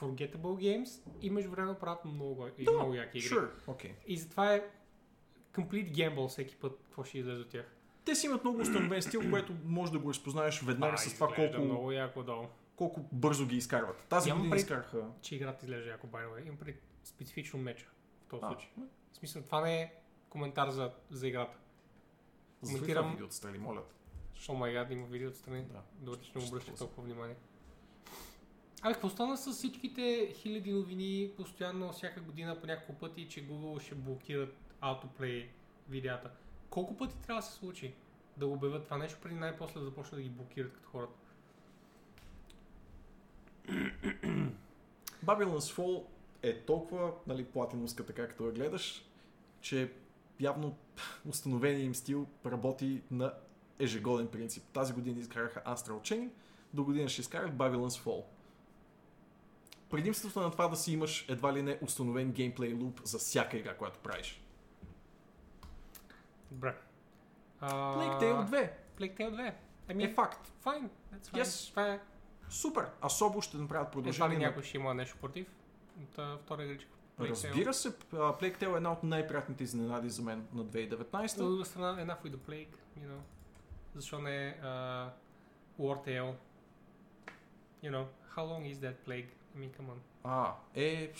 forgettable games и между време правят много, и много яки игри. Sure, окей. И затова е complete gamble всеки път какво ще излезе от тях. Те си имат много установен стил, *clears throat* което може да го разпознаеш веднага А, с това колко, много яко долу. Колко бързо ги изкарват. Тази Имам година пред- изкараха... Че играта изглежда яко, way. Имам пред специфично меча в този А, случай. В смисъл, това не е коментар за, за играта. Коментирам- това видео отстрани, моля. О май гад, има видео отстрани. Да. Добре, че не обръща толкова внимание. Абе, какво стана с всичките хиляди новини постоянно, всяка година по няколко пъти, че Google ще блокират autoplay видеята? Колко пъти трябва да се случи да обявят това нещо, преди най-после да започнат да ги блокират като хората? Babylon's Fall е толкова нали, платинуска, така като я гледаш, че явно *laughs* установения им стил работи на ежегоден принцип. Тази година изкараха Astral Chain, до година ще изкарат Babylon's Fall. Предимството на това да си имаш едва ли не установен геймплей луп за всяка игра, която правиш. Добре. Plague Tale 2 Plague Tale 2. Ами, е факт. fine. Yes. Това е. Супер! Особо ще направят Едва ли продължение на някой ще има нещо против от а, втора игричка. Разбира се, Plague Tale е една от най-приятните изненади за мен на 2019. От друга страна, enough with the plague, you know. Защо не е uh, War Tale? You know, how long is that plague? I mean, come on. А, е...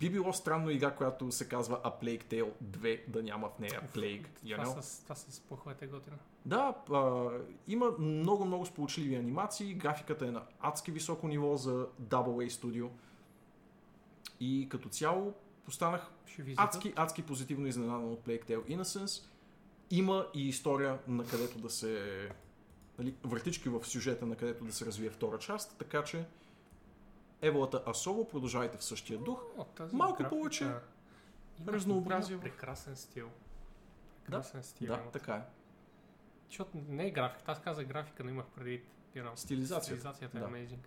Би било странно игра, която се казва A Plague Tale 2, да няма в нея Plague, you Това, know? с, това с плаховете е готина. Да, а, има много-много сполучливи анимации, графиката е на адски високо ниво за AA Studio и като цяло останах адски, адски позитивно изненадан от Plague Tale Innocence. Има и история, на където да се... Нали, вратички в сюжета, на където да се развие втора част, така че Еволата Асоло продължавайте в същия дух. О, Малко графика повече има- разнообразие Прекрасен стил. Прекрасен стил. Да, има. така е. Защото не е графика. Аз казах графика, но имах you know, Стилизацията. стилизацията е Да. amazing.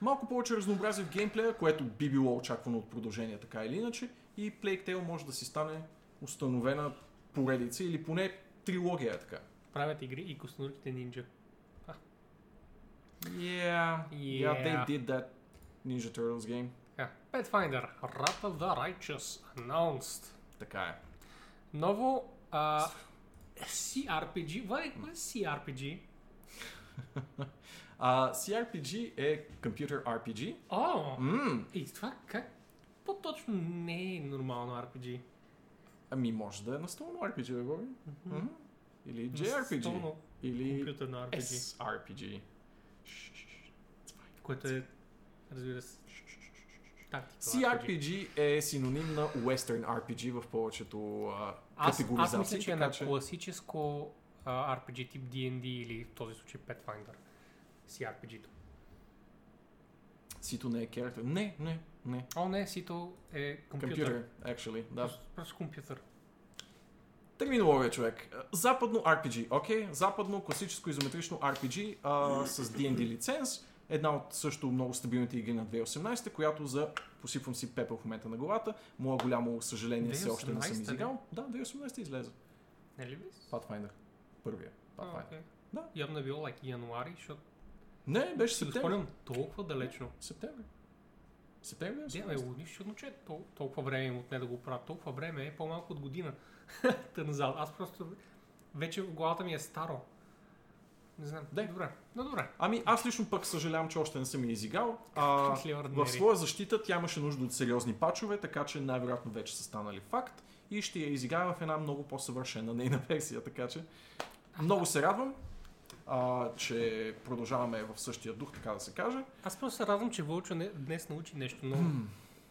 Малко повече разнообразие в геймплея, което би било очаквано от продължение така или иначе. И Plague Tale може да си стане установена поредица или поне трилогия така. Правят игри и костенурките нинджа. Yeah, yeah, Yeah. they did that Ninja Turtles game. Така. Pathfinder, Wrath of the Righteous, announced. Така е. Ново а, CRPG. Is, what is CRPG? А, CRPG е Computer RPG. О! М, И това как? По-точно не е нормално RPG. ами може да е настолно RPG, да говорим. Мгм. Или JRPG. Настолно Или компютърно RPG. SRPG. Което е, разбира се, тактика. CRPG е синоним на Western RPG в повечето а, Аз, категоризации. аз мисля, че е на класическо а, RPG тип D&D или в този случай Pathfinder. CRPG-то. Сито не е character. Не, не, не. О, не, сито е компютър. Компютър, actually, да. Просто, просто компютър. Терминология, човек. Западно RPG, окей? Западно класическо изометрично RPG а, с D&D лиценз. Една от също много стабилните игри на 2018, която за... Посипвам си пепел в момента на главата. Моя голямо съжаление все още не съм 2018 ли? изиграл. Да, 2018 излезе. Не ли би? Pathfinder. Първия. А, Pathfinder. окей. Да. Явно е било like януари, защото Не, беше септември. спомням толкова далечно. Септември. Септември Да, бе, 2018. лудиш, чудно, че е тол- толкова време им отне да го правят. Толкова време е по-малко от година. *laughs* Та назад. Аз просто вече в главата ми е старо. Не знам. Да. Добре. Но добре. Ами аз лично пък съжалявам, че още не съм я изиграл. А, в своя защита тя имаше нужда от сериозни пачове, така че най-вероятно вече са станали факт и ще я изиграя в една много по-съвършена нейна *laughs* версия, така че много се радвам, а, че продължаваме в същия дух, така да се каже. Аз просто се радвам, че Вълчо не, днес научи нещо ново.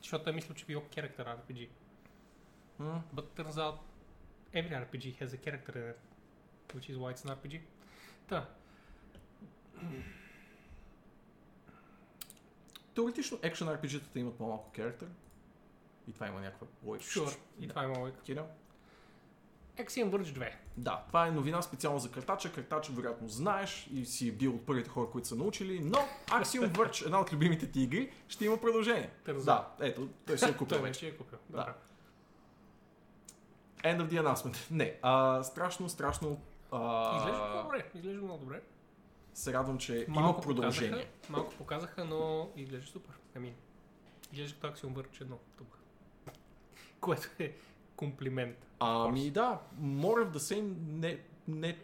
защото той мисля, че било character RPG. М, But turns out every RPG has a character in it. Which is why it's an RPG. Та. Теоретично екшен RPG-тата имат по-малко character и това има някаква логика. Sure. И Да. това е логика. Кирил? Axiom Verge 2. Да, това е новина специално за картача. Картача вероятно знаеш и си бил от първите хора, които са научили, но Axiom *laughs* Verge, една от любимите ти игри, ще има продължение. Търза. Да, ето, той се е купил *laughs* Той вече. е купил. Да. End of the announcement. Не, а, страшно, страшно а, Изглежда много добре. Изглежда много добре. Се радвам, че Малко има продължение. Показаха, малко показаха, но изглежда супер. Ами, изглежда като Axiom Verge 1 тук. Което е комплимент. Ами да, more of the same, не, не,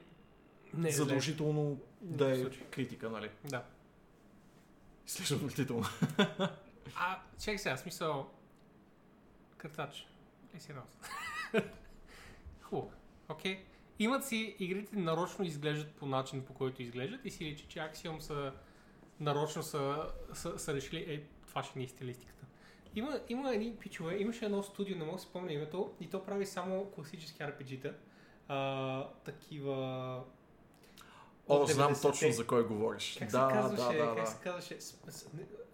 Не е задължително да никакъв е случай. критика, нали? Да. Изглежда отвратително. *laughs* А, чакай сега, смисъл... Картач. Е, сериозно. *laughs* Хубаво. Окей. Имат си, игрите нарочно изглеждат по начин, по който изглеждат и си личи, че Axiom са нарочно са, са, са решили, е, това ще ни е стилистиката. Има, има едни пичове, имаше едно студио, не мога да си спомня името, и то прави само класически RPG-та. А, такива... О, знам 90-те. точно за кой говориш. Как да, се казваше? да, да, как да. се казваше?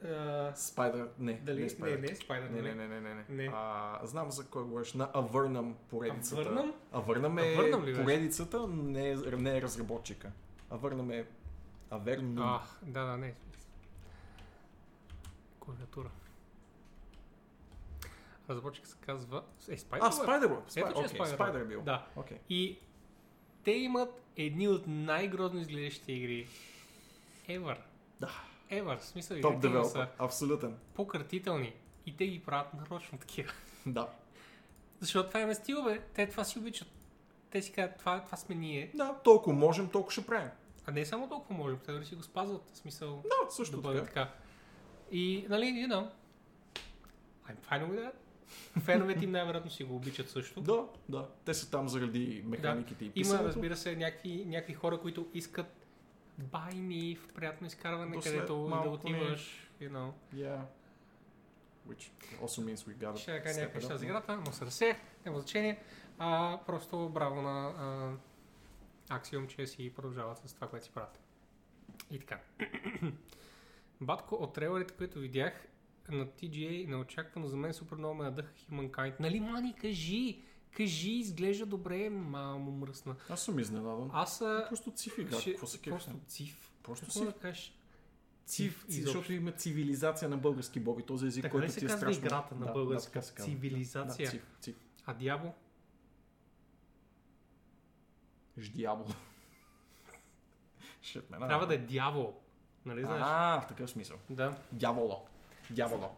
С, с, не, Spider, не, дали? не Не, Spider. не, Spider, Не, не, не, не, не. Не. А, знам за кой говориш. На Авърнам поредицата. Авърнам? Авърнам е Авърнам ли поредицата, не е, не е разработчика. Авърнам е Авернум. А, да, да, не. Клавиатура. Разработчик се казва... Е, Spider. А, Spider. Ето, че е Окей, Spider. Spider е бил. Да. Окей. И те имат едни от най-грозно изглеждащите игри ever. Да. Ever. В смисъл, Топ им девелопер. са Абсолютен. пократителни. И те ги правят нарочно такива. *laughs* Да. Защото това е стил, бе. Те това си обичат. Те си казват, това, това сме ние. Да, толкова можем, толкова ще правим. А не само толкова можем, те да си го спазват. В смисъл, Да, също да бъде така. така. И, нали, you know, I'm fine with that. Феновете им най-вероятно си го обичат също. Да, да. Те са там заради механиките и Има, писането. разбира се, някакви, някакви хора, които искат байни в приятно изкарване, До след където да отиваш, you know. Yeah. Which also means we gotta Ще кажа някакви неща за играта, но се разсеях, няма значение. А, просто браво на а, Axiom, че си продължават с това, което си правят. И така. *clears throat* Батко, от трейлерите, които видях на TGA, неочаквано за мен супер много ме надъха Humankind. Нали, Мани, кажи! Кажи, изглежда добре, мамо мръсна. Аз съм изненадан. Аз а, Просто циф игра. ще- Какво се Просто кефа? циф. Просто Какво си да кажеш? цив, изобщо. защото има цивилизация на български боби. Този език, Така който ти е страшно... играта на Да, български? Да, така. Цивилизация. Да, цив, цив. А дявол? Ждявол. Трябва да е дявол. Нали знаеш? А, в такъв смисъл. Да. Дяволо. Дяволо.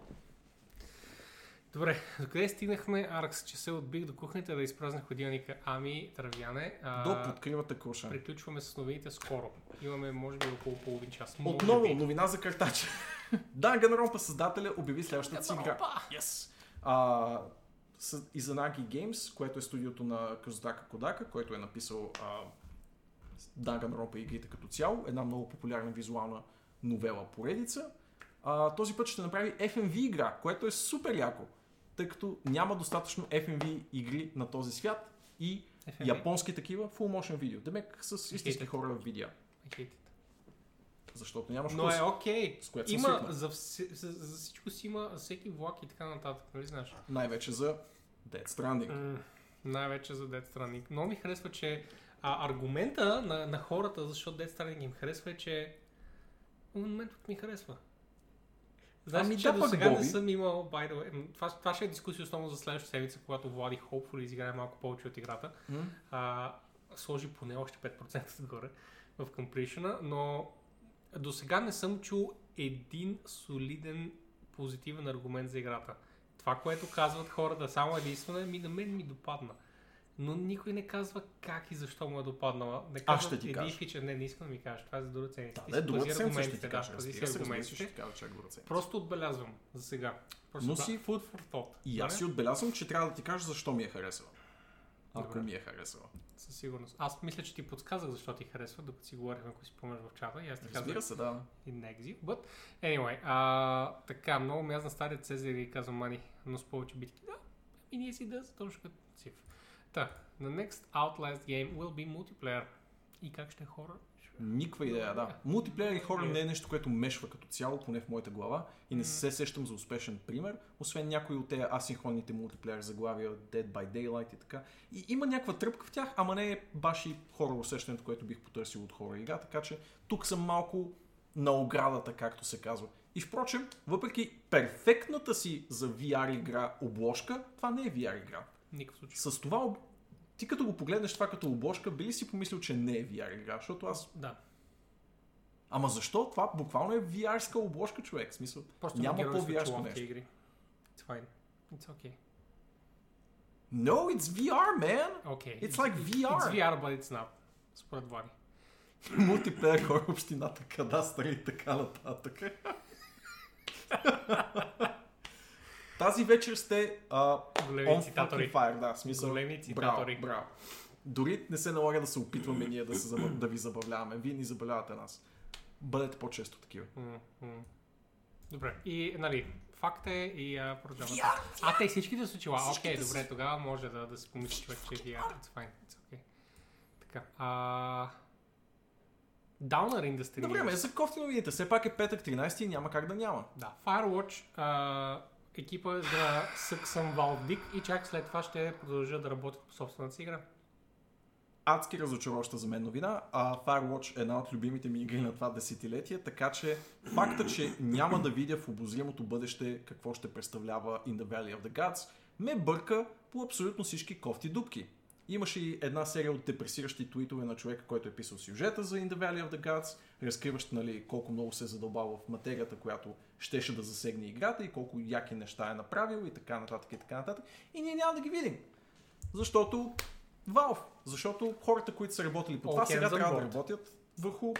Добре, докъде стигнахме? Аркс, че се отбих до кухнята да изпразня ходилника. Ами, Травяне, а, До подкривата круша. приключваме с новините скоро. Имаме, може би, около половин час. Може Отново, би. новина за картача. *laughs* Данганронпа създателя обяви следващата си игра. Yes. А, с Izanagi Games, което е студиото на Казутака Кодака, който е написал а, Данганронпа игрите като цяло, една много популярна визуална новела поредица. А, този път ще направи FMV игра, което е супер яко, тъй като няма достатъчно FMV игри на този свят и FMV. японски такива full motion видео. Демек с истински хора в видео. Защото нямаш Но е окей. С което Има, за, вс- за, за, всичко си има всеки влак и така нататък, нали знаеш? Най-вече за Dead Stranding. М, най-вече за Death Stranding. Много ми харесва, че а, аргумента на, на хората, защо Death Stranding им харесва е, че моментът ми харесва. Знаеш, Ами че да, до сега не Боби. съм имал, by the way, това, това ще е дискусия основно за следващата седмица, когато Влади hopefully изиграе малко повече от играта. М? а, сложи поне още 5% отгоре в completion но до сега не съм чул един солиден позитивен аргумент за играта. Това, което казват хората, само единствено е ми на мен ми допадна. Но никой не казва как и защо му е допаднала. Не Аз казва ще ти еди кажа. фичър, не, не искам да ми кажеш. Това е за друга ценност. Да, да, другата седмица ще ти кажа. Да, пази Разбира си аргументите. ще ти кажа, че е. Просто отбелязвам за сега. Просто Но да, си- food for thought. И аз си отбелязвам, че трябва да ти кажа защо ми е харесала. Ако Добре. ми е харесала. Със сигурност. Аз мисля, че ти подсказах защо ти харесва, докато си говорихме, ако си помниш в чата. И аз ти казах Разбира се, да. in exit. But anyway, а, така, много мязна стария Цезарь и казва Мани, но с повече битки. Да, и ние си да, точно като циф. Та, the next Outlast game will be multiplayer. И как ще е хора? Никаква идея, да. Мултиплеер и хора не е нещо, което мешва като цяло, поне в моята глава. И не се сещам за успешен пример, освен някои от тези асинхронните мултиплеер заглавия, Dead by Daylight и така. И има някаква тръпка в тях, ама не е баш и хора усещането, което бих потърсил от хора игра, така че тук съм малко на оградата, както се казва. И впрочем, въпреки перфектната си за VR игра обложка, това не е VR игра. Никакъв случай. С това, ти като го погледнеш това като обложка, би ли си помислил, че не е VR игра? Защото аз... Да. Ама защо? Това буквално е VR-ска обложка, човек. В смисъл, Просто няма по-VR-ско очила в нещо. игри. It's fine. It's okay. No, it's VR, man! Okay. It's like VR. It's VR, but it's not. Според Влади. *laughs* Мултиплеер хора, общината, кадастър и така нататък. *laughs* Тази вечер сте а, Големи on цитатори. fire, да, смисъл. Големи Браво, цитатори. браво. Дори не се налага да се опитваме ние да, се, забав... да ви забавляваме. Вие ни забавлявате нас. Бъдете по-често такива. Добре. И, нали, факт е и а, продължаваме. А, те всичките са очила. Окей, Всичките добре, тогава може да, да си помисли човек, че VR. It's fine. It's okay. Така. А... Downer Industry. Добре, ме за кофти новините. Все пак е петък 13 и няма как да няма. Да. Firewatch а, екипа съксам Valve Dick и чак след това ще продължа да работят по собствената си игра. Адски разочароваща за мен новина, а Firewatch е една от любимите ми игри на това десетилетие, така че факта, че няма да видя в обозримото бъдеще какво ще представлява In the Valley of the Gods, ме бърка по абсолютно всички кофти дупки. Имаше и една серия от депресиращи твитове на човека, който е писал сюжета за In the Valley of the Gods, разкриващ нали, колко много се е задълбал в материята, която щеше да засегне играта и колко яки неща е направил и така нататък и така нататък. И ние няма да ги видим. Защото Valve. Защото хората, които са работили по това, сега hands on трябва да board. работят върху,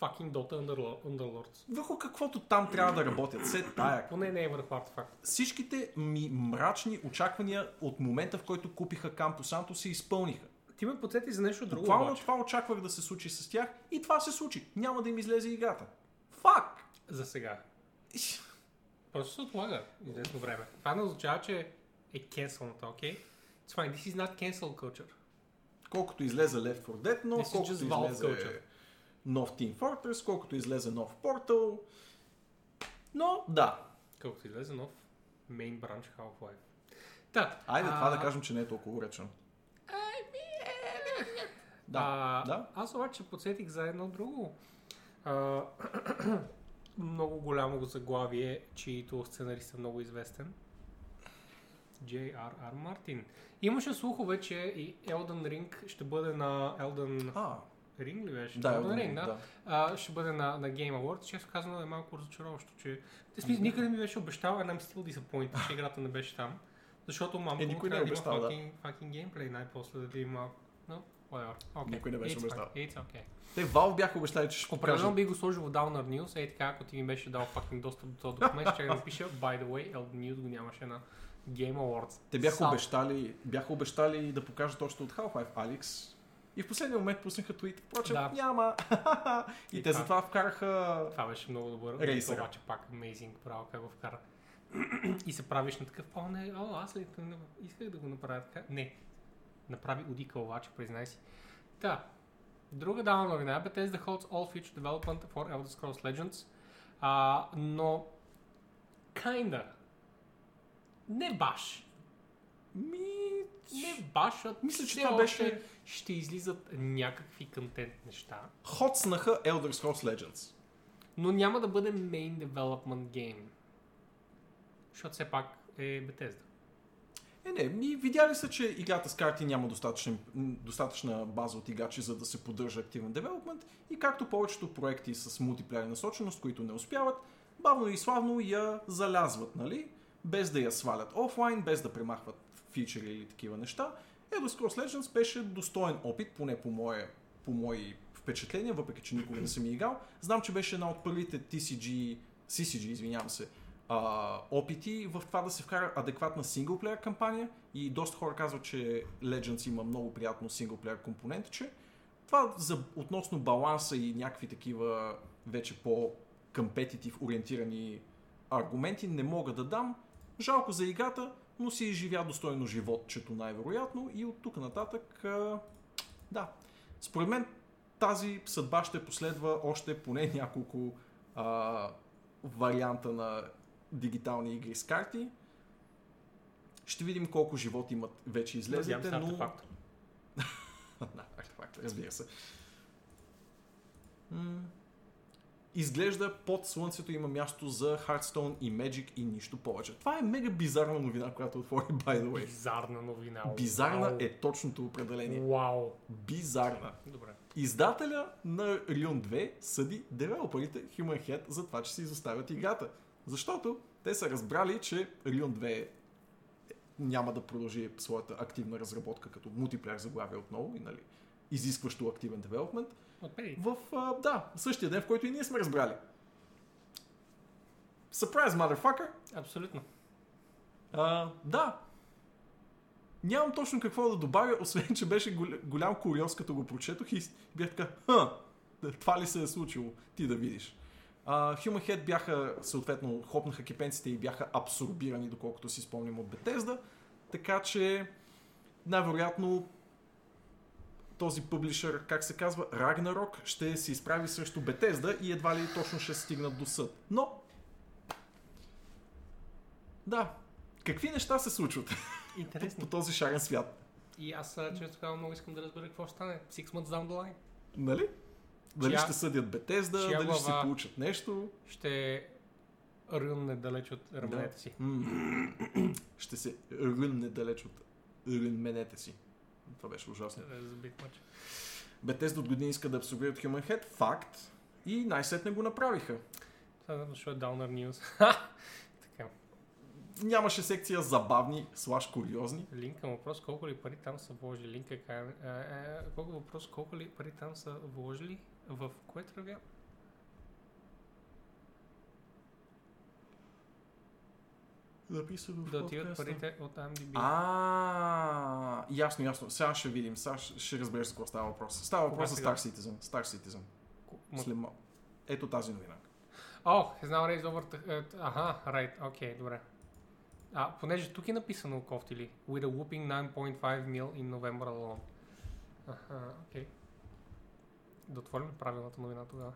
Fucking Dota Underlo- Underlords. върху каквото там трябва да работят. Все тая. Поне не е върху артефакт. Всичките ми мрачни очаквания от момента, в който купиха Campo Santo, се изпълниха. Ти ме подсети за нещо друго Буквално това очаквах да се случи с тях и това се случи. Няма да им излезе играта. Фак! За сега. Просто се отлага известно време. Това не означава, че е кенселната, окей? It's fine. This is not cancel culture. Колкото излезе Left 4 Dead, но This is колкото излезе culture. нов Team Fortress, колкото излезе нов Portal. Но да, Колкото излезе нов main branch Half-Life. Та, Айде, това а, да кажем, че не е толкова уречено. Да, а, да. Аз обаче подсетих за едно друго. А, много голямо заглавие, чието сценарист е много известен. J.R.R. Мартин. Имаше слухове, че и Elden Ring ще бъде на Elden А, Ring ли беше? да, Elden Ring, да. да. А, ще бъде на, на Game Awards. Често казано е малко разочароващо, че... Смисъл, никъде ми беше обещал, and I'm still disappointed, че *laughs* играта не беше там. Защото мамко Е, му е трябва да има обещал, да. fucking, fucking gameplay най-после да има... No, whatever. Okay. Никой не беше обещал. okay. Те Valve бяха обещали, че ще Определено би го сложил в Downer News, ей така, ако ти ми беше дал fucking достъп до този документ, ще да напиша, by the way, Elden News го нямаше на Game Awards. Те бяха Сал. обещали, бяха обещали да покажат още от Half-Life Alyx. И в последния момент пуснаха твит. Впрочем, Да. няма. *laughs* и, И те това- затова вкараха... Това беше много добър. Рейсъра. Обаче пак amazing, право как го вкара. *clears throat* и се правиш на такъв, о не, о, аз ли исках да го направя така. Не, направи Удика обаче, признай си. Та, друга дава новина, Bethesda holds all future development for Elder Scrolls Legends, а, но kinda. Не баш. Ми... Не баш, Мисля, че това беше- ще излизат някакви контент неща, Хоцнаха Elder Scrolls Legends. но няма да бъде main development game. Защото все пак е Bethesda. Е, не, ми видяли са, че играта с карти няма достатъчна, достатъчна база от играчи, за да се поддържа активен девелопмент и както повечето проекти с мултиплеер насоченост, които не успяват, бавно и славно я залязват, нали? Без да я свалят офлайн, без да премахват фичери или такива неща. Elder Scrolls Legends беше достоен опит, поне по, мое, по мои впечатления, въпреки че никога не съм играл. Знам, че беше една от първите TCG, CCG, извинявам се, а, опити в това да се вкара адекватна синглплеер кампания и доста хора казват, че Legends има много приятно синглплеер компонентче. Това за, относно баланса и някакви такива вече по-компетитив ориентирани аргументи не мога да дам. Жалко за играта, но си изживя достойно животчето най-вероятно и от тук нататък а, да. Според мен тази съдба ще последва още поне няколко а, варианта на дигитални игри с карти. Ще видим колко живот имат вече излезлите, но... артефакт. да, *laughs* артефакт, разбира се. М, Изглежда под слънцето има място за Hearthstone и Magic и нищо повече. Това е мега бизарна новина, която отвори by the way. Bizarна новина. Бизарна Вау. е точното определение. Вау. Бизарна. Добре. Издателя на Rion 2 съди девелоперите Human Head за това, че си изоставят играта. Защото те са разбрали, че Rion 2 няма да продължи своята активна разработка като мултиплеер заглавие отново и нали, изискващо активен девелопмент. В, а, да, същия ден, в който и ние сме разбрали. Surprise, motherfucker! Абсолютно. А, да. Нямам точно какво да добавя, освен, че беше гол- голям куриоз, като го прочетох и бях така, ха, това ли се е случило? Ти да видиш. Uh, Human Head бяха, съответно, хопнаха кипенците и бяха абсорбирани, доколкото си спомням от Bethesda. Така че, най-вероятно, този публишър, как се казва, Ragnarok, ще се изправи срещу Bethesda и едва ли точно ще стигнат до съд. Но, да, какви неща се случват по, Интересно. *laughs* по този шарен свят? И аз, често казвам, много искам да разбера какво ще стане. Six months down the line. Нали? Дали Чия- ще съдят Бетезда, дали ще си получат нещо. Ще рънне далеч от раменете си. М. *clears throat* ще се рънне далеч от рънменете си. Това беше ужасно. Да е. Бетезда от години иска да абсорбират Human Head. Факт. И най-сетне го направиха. Това е защото е Downer News. *laughs* така. Нямаше секция забавни, слаш куриозни. Линк към въпрос колко ли пари там са вложили. Линк е а, колко въпрос колко ли пари там са вложили в кое тръвя? Записано в Да отиват парите от IMDb. А, ясно, ясно. Сега ще видим. Сега ще, разбереш за какво става въпрос. Става въпрос за? Star Citizen. Star Citizen. След Ето тази новина. О, is now raised over... uh, аха, right, окей, okay, добре. А, понеже тук е написано кофти With a whooping 9.5 mil in November alone. Аха, окей. Okay. Да отворим правилната новина тогава.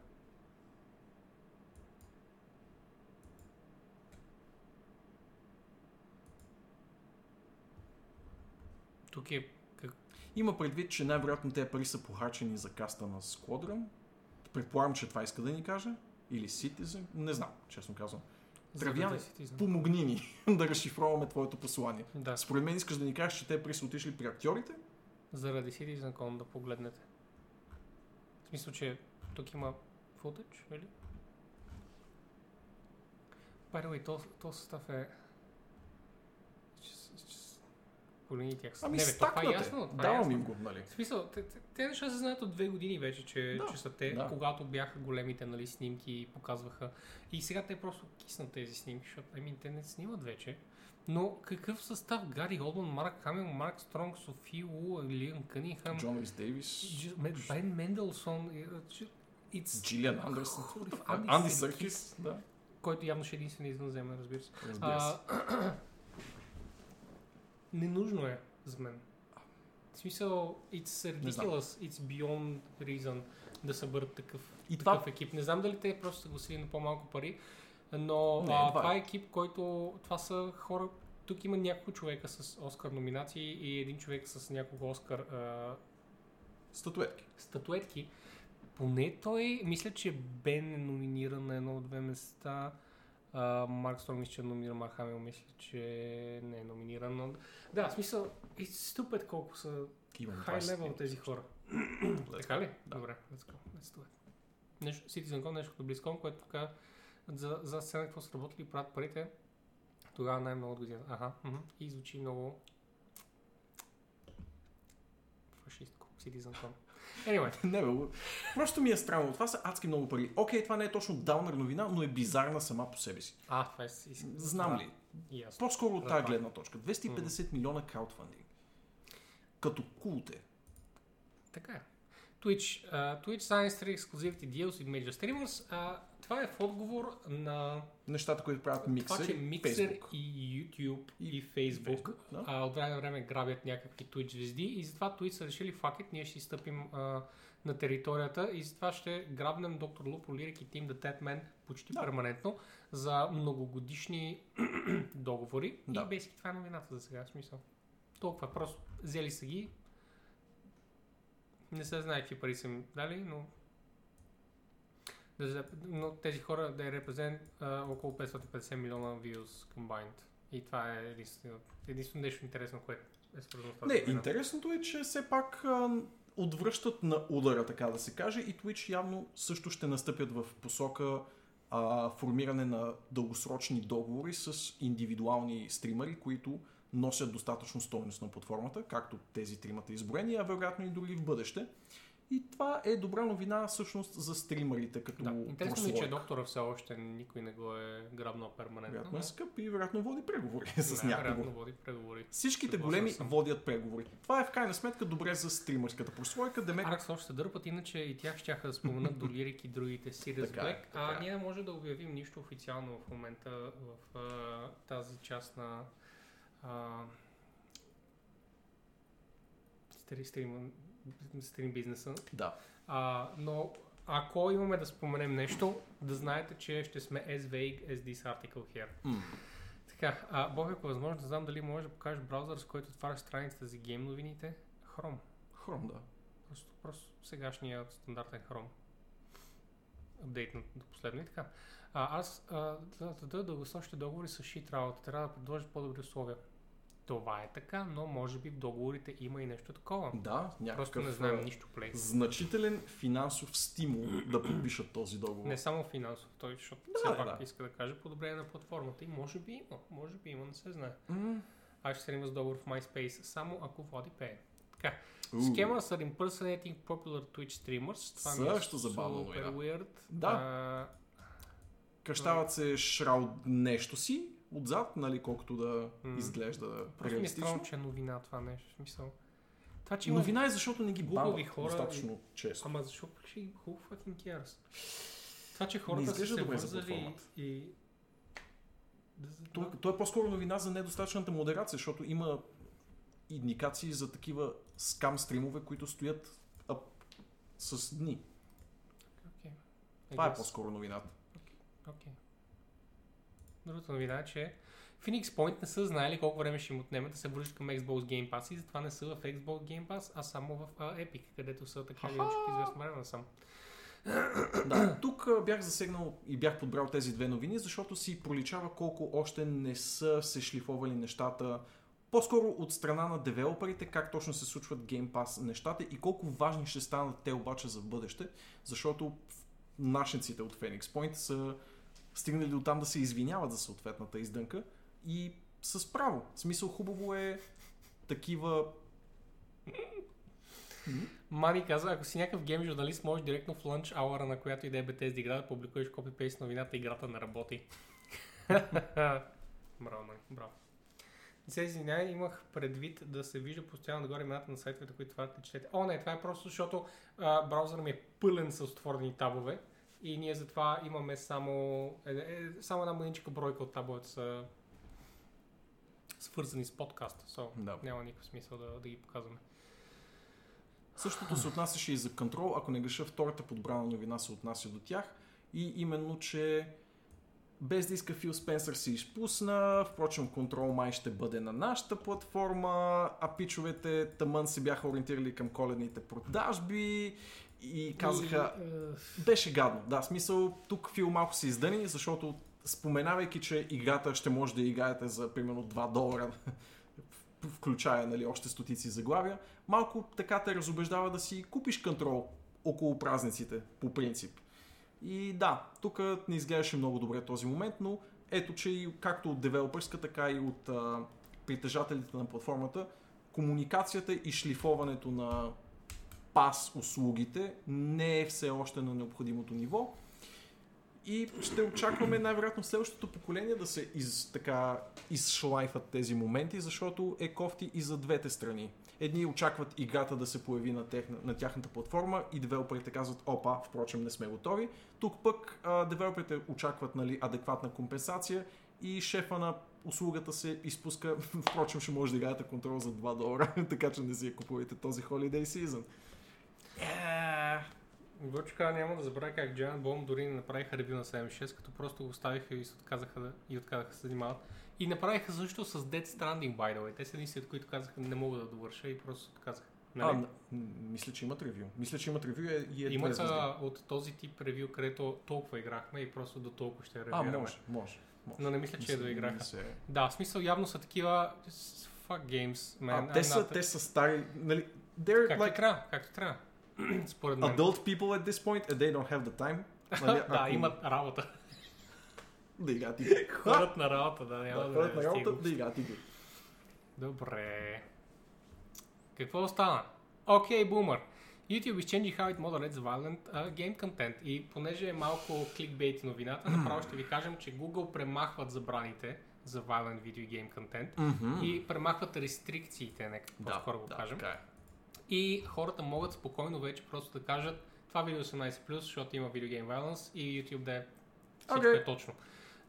тук е... Как... Има предвид, че най-вероятно тези пари са похарчени за каста на Squadron. Предполагам, че това иска да ни каже. Или Citizen. Не знам, честно казвам. Да Citizen. помогни ни *laughs* да разшифроваме твоето послание. Да, Според мен искаш да ни кажеш, че те пари са отишли при актьорите? заради Citizen Con да погледнете. В смисъл, че тук има футъч, или? By the way, то, то състав е... Полини тях. Ами Не, бе, то това е стакнате. ясно. Това е Давам ясно. им го, нали? В смисъл, те, те, те неща се знаят от две години вече, че, Да, че са те, да. когато бяха големите нали, снимки и показваха. И сега те просто киснат тези снимки, защото ами, те не снимат вече. Но какъв състав? Гари Олдман, Марк Хамил, Марк Стронг, Софи Лу, Лиан Кънихам, Джон Рис Дейвис, Бен Менделсон, Джилиан Андерсън, Анди. Съркис, да, който явно ще е единствен извънземен, разбира се. разбира се. А, *clears throat* ненужно е за мен. В смисъл, it's ridiculous, it's beyond reason да съберат такъв, И такъв това- екип. Не знам дали те просто са гласили на по-малко пари, но Не, а, това това е. е екип, който, това са хора, тук има няколко човека с Оскар номинации и един човек с няколко Оскар а, Статуетки. статуетки. Поне той, мисля, че Бен е номиниран на едно от две места. А, Марк Стром мисля, че е номиниран, Марк Хамил мисля, че не е номиниран. Но... Да, в смисъл, и ступет колко са Имам хай 20 левел тези хора. Така ли? Да. Добре, let's go. Let's do it. Нещо, Citizen Con, нещо като BlizzCon, което така за, за сцена какво са работили правят парите. Тогава най-много от година. Аха, мгм. и звучи много фашистко. Citizen Con. Anyway, *laughs* Не, бе, просто ми е странно. Това са адски много пари. Окей, това не е точно даунър новина, но е бизарна сама по себе си. А, това е си. Знам ли? Ясно. По-скоро от тази гледна точка. 250 милиона краудфандинг. Като култе. Така е. Twitch, uh, Twitch signs three exclusivity deals with major streamers. Uh, това е в отговор на Нещата, които правят това, Миксер че и Mixer Facebook. и YouTube и, И Facebook, Facebook, да. а, от време на време грабят някакви Twitch звезди и затова Twitch са решили факет, ние ще си стъпим а, на територията и затова ще грабнем Доктор Лупо, Лирик и Team The Dead Man почти Да. перманентно за многогодишни *clears throat* договори. Да. И бейски това е новината за сега, в смисъл. Толкова просто взели са ги. Не се знае какви пари са им дали, но но тези хора да репрезент около 550 милиона views combined. И това е единствено, единствено нещо интересно, което е свързано с това. Не, интересното е, че все пак а, отвръщат на удара, така да се каже, и Twitch явно също ще настъпят в посока а, формиране на дългосрочни договори с индивидуални стримери, които носят достатъчно стойност на платформата, както тези тримата изброени, а вероятно и други в бъдеще. И това е добра новина всъщност за стримерите като Да, интересно ми е, че доктора все още никой не го е грабнал перманентно. Вероятно е скъп и вероятно води преговори *laughs* с някого. Води преговори. Всичките Съгласен големи съм. водят преговори. Това е в крайна сметка добре за стримърската прослойка. Демек Аркс още се дърпат, иначе и тях ще да споменат до *laughs* Лирик и другите Така е, Black. А така е. ние не може да обявим нищо официално в момента в а, тази част на а, стри- стрим, бизнеса. Да. А, но ако имаме да споменем нещо, да знаете, че ще сме as vague as this article here. М. Така, а, Бог, ако е възможно, да знам дали можеш да покажеш браузър, с който отваряш страницата за гейм новините. Chrome. Хром, да. Просто, просто сегашния стандартен Chrome. Апдейтнат до последно и така. А, аз а, да, да, дългосрочните договори са шит работа. Трябва да предложат по-добри условия. Това е така, но може би в договорите има и нещо такова. Да, Просто някакъв не знаем нищо плей. значителен финансов стимул да подпишат този договор. Не само финансов, той, защото Да, все да, пак да. иска да каже подобрение на платформата. И може би има, може би има, не се знае. М. Аз ще се с договор в MySpace, само ако води пее. Така, У. Scammers are impersonating popular Twitch streamers. Това е Също забавно супер новина. weird. Да. А, Кръщават се шрауд нещо си отзад, нали, колкото да М. изглежда просто ми е странно, че е новина това нещо. Смисъл. Това, че. Новина е, защото не ги бават хора достатъчно често. Ама защо пък ще ги who fucking cares? Това, че хората са се вързали и... Да, То, то е по-скоро новина за недостатъчната модерация, защото има индикации за такива скам стримове, които стоят а, с дни. I Това е по-скоро новината. Окей. Другата новина е, че Phoenix Point не са знаели колко време ще им отнеме да се връщат към Xbox Game Pass и затова не са в Xbox Game Pass, а само в uh, Epic, където са така или иначе известно време насам. Да, тук а, бях засегнал и бях подбрал тези две новини, защото си проличава колко още не са се шлифовали нещата. По-скоро от страна на девелоперите, как точно се случват Game Pass нещата и колко важни ще станат те обаче за бъдеще, защото нашниците от Phoenix Point са стигнали до там да се извиняват за съответната издънка и с право. В смисъл хубаво е такива Мани каза, ако си някакъв гейм журналист, можеш директно в лънч ауъра, на която и да е Bethesda игра, да публикуваш копи-пейст новината, играта не работи. *laughs* браво, Мани, браво. Не се извинявай, имах предвид да се вижда постоянно нагоре имената на сайтовете, които това да четете. О, не, това е просто защото а, браузъра ми е пълен с отворени табове и ние затова имаме само, е, е, само една мъничка бройка от табовете са свързани с подкаста. So, Да. Няма никакъв смисъл да, да ги показваме. Същото се отнасяше и за контрол, ако не греша, втората подбрана новина се отнася до тях. И именно, че без да иска Фил Спенсър се изпусна, впрочем контрол май ще бъде на нашата платформа, а пичовете тъмън се бяха ориентирали към коледните продажби и казаха, е, беше гадно. Да, смисъл, тук Фил малко се издъни, защото споменавайки, че играта ще може да играете за примерно 2 долара, *laughs* включая нали, още стотици заглавия, малко така те разобеждава да си купиш контрол около празниците, по принцип. И да, тук не изглеждаше много добре този момент, но ето, че и както от девелоперска, така и от а, притежателите на платформата, комуникацията и шлифоването на пас услугите не е все още на необходимото ниво. И ще очакваме най-вероятно следващото поколение да се из, така, изшлайфат тези моменти, защото е кофти и за двете страни. Едни очакват играта да се появи на, техна, на тяхната платформа и девелоперите казват, опа, впрочем не сме готови. Тук пък а, девелоперите очакват нали, адекватна компенсация и шефа на услугата се изпуска, *laughs* впрочем ще може да играете контрол за 2 долара, *laughs* така че не си я купувайте този holiday season. Yeah. Гочка няма да забравя как Giant Bomb дори не направиха ревю на 76, като просто го оставиха и се отказаха да, и отказаха да се занимават. И направиха също с Dead Stranding, by the way. Те са единствените, които казаха не мога да довърша и просто се отказаха. А, Нали? м- мисля, че имат ревю. Мисля, че имат ревю е- и е две Имат а, от този тип ревю, където толкова играхме и просто до толкова ще А, ревюираме. може, може. може. Но не мисля, че Мисля, да играха. не се- Да, в смисъл явно са такива fuck games, man. А, те, са, те са стари, нали, they're Както like трябва, както трябва. *clears throat* Според мен. adult people at this point and they don't have the time. *laughs* Нали, да, ако- имат работа. *laughs* Да играят игри. *laughs* Ходят на работа, да, няма Да, да, ходят на работа, да играят игри. Добре. Какво остана? Окей, бумър. YouTube is changing how it moderates violent uh, game content. И понеже е малко кликбейт новината, *clears throat* направо ще ви кажем, че Google премахват забраните за violent video game content и премахват рестрикциите, нека по-скоро го да, кажем. така е. И хората могат спокойно вече просто да кажат това видео е 18+, защото има video game violence и YouTube да е всичко Окей. е точно.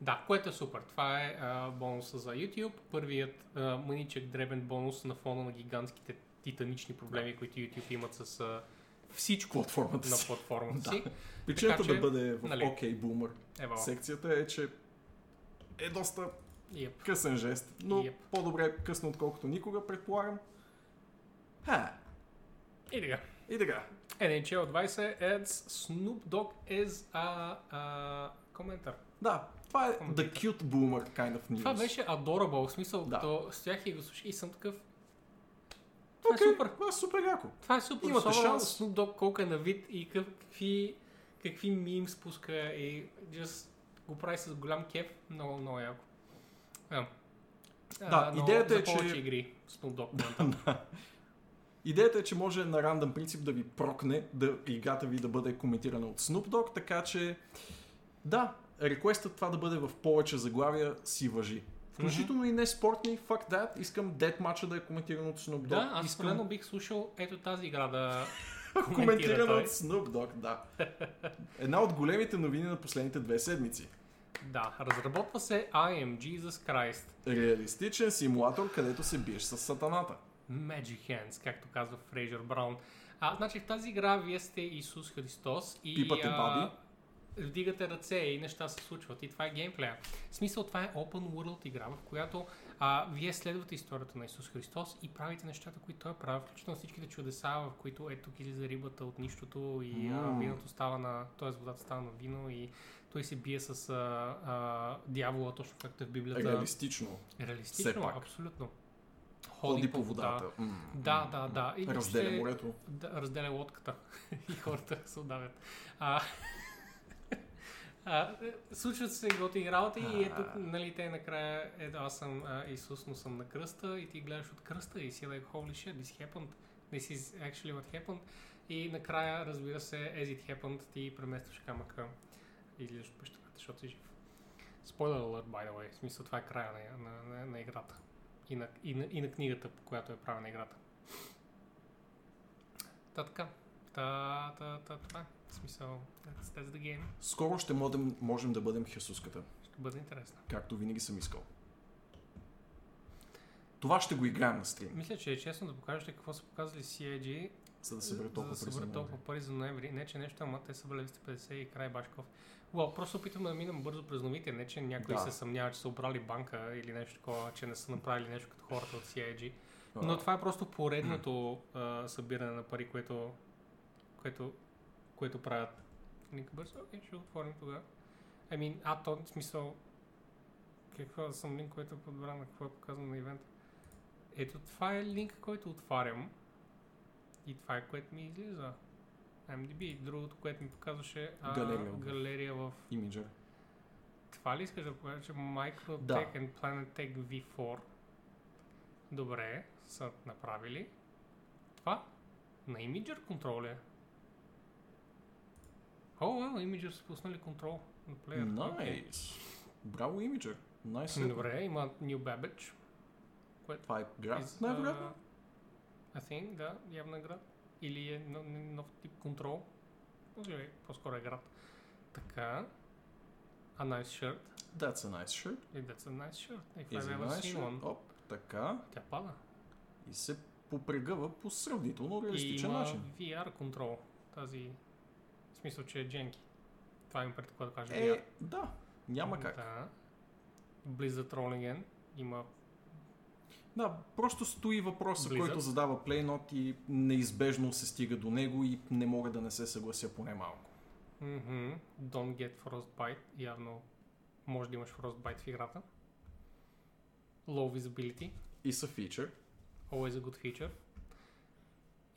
Да, което е супер. Това е а, бонуса за YouTube. Първият а, мъничък дребен бонус на фона на гигантските титанични проблеми, които YouTube имат с а, всичко Платформата на си. платформата Да. си. Причината Така да бъде в нали, OK Boomer Ева. секцията е, че е доста Yep. късен жест, но Yep. по-добре късно отколкото никога, предполагам. Ха, И така. и така. NHL 20 adds Snoop Dogg as a, a коментар. Да, това е Коментар. the cute boomer kind of news. Това беше adorable, в смисъл, Да. като стоях и го слушах и съм такъв. Това Окей, е супер. Това е супер яко. Това е супер. Имате Особено шанс. Snoop Dogg колко е на вид и какви, какви мим спуска и just го прави с голям кеф. Много, много яко. Да, Да, идеята за е, че- игри Snoop Dogg. *laughs* Идеята е, че може на рандъм принцип да ви прокне, да играта ви да бъде коментирана от Snoop Dogg, така че да, реквестът това да бъде в повече заглавия си въжи. Включително и не спортни, fuck that, искам Dead матча да е коментиран от Snoop Dogg. да, аз искам споредно бих слушал ето тази игра да *laughs* коментира коментирана от Snoop Dogg, да. Една от големите новини на последните две седмици. Да, разработва се I am Jesus Christ. Реалистичен симулатор, където се биеш с сатаната. Magic Hands, както казва Фрейжер Браун. А, значи в тази игра вие сте Исус Христос и... Пипате а, баби. вдигате ръце и неща се случват. И това е геймплея. В смисъл, това е open world игра, в която а, вие следвате историята на Исус Христос и правите нещата, които Той е правил, включително всичките чудеса, в които ето тук излиза рибата от нищото и а, М. виното става на, т.е. водата става на вино и той се бие с а, а, дявола, точно както е в Библията. Реалистично. Реалистично, абсолютно. Ходи по водата. М, Да, м, да, да. И Разделя морето. да, разделя лодката *laughs* и хората се удавят. А, *laughs* а, случват се готини работи и ето, нали, те накрая, ето аз съм а, Исус, но съм на кръста и ти гледаш от кръста и си like, holy shit, this happened, this is actually what happened. И накрая, разбира се, as it happened, ти преместваш камъка и излизаш от пещерата, защото си жив. Spoiler alert, by the way. В смисъл, това е края на, на, на, на играта. И на, и, на, и на книгата, по която е правена играта. Та така. Та, та, та, е. В смисъл, that's, that's the game. Скоро ще можем, можем да бъдем Хесуската, Ще бъде интересно. както винаги съм искал. Това ще го играем на стрим, Мисля, че е честно да покажете какво са показали CIG, за да събере за толкова да пари за съберат толкова ноември. пари за ноември. Не, че нещо, ама те са бъдали 250 и край башков. Уау, просто опитваме да минем бързо през новите, не че някой Да. се съмнява, че са обрали банка или нещо такова, че не са направили нещо като хората от CIG. А, Но това е просто поредното а, събиране на пари, което, което, което правят. Линк бързо, окей, ще отворим тогава. I mean, а то в смисъл, какво да съм линк, който е подбран какво е показано на ивента. Ето това е линк, който отварям. И това е което ми излиза. MDB. Другото, което ми показваше а, Галерия. галерия в... Имиджър. Това ли искаш да покажа, че Microtech Да. and Planetech V4 добре са направили. Това на Imager контрол е. О, oh, Imager са пуснали контрол на плеер. Найс. Браво. Найс. Okay. Добре, има New Babbage. Това е град, най-вероятно. I think, да, явно е град. Или е нов, тип контрол. Може би, по-скоро е град. Така. A nice shirt. That's a nice shirt. И that's a nice shirt. If Is I've ever nice seen one. Оп, така. Тя пада. И се попрегъва по сравнително И реалистичен има начин. VR контрол. Тази... В смисъл, че е дженки. Това им преди да кажа Е, VR. да. Няма как. Да. Blizzard Rolling има Да, просто стои въпроса, Blizzard. който задава Playnot и неизбежно се стига до него и не мога да не се съглася поне малко. mm-hmm. Don't get Frostbite. Явно може да имаш Frostbite в играта. Low visibility. И са фичър. Always a good feature.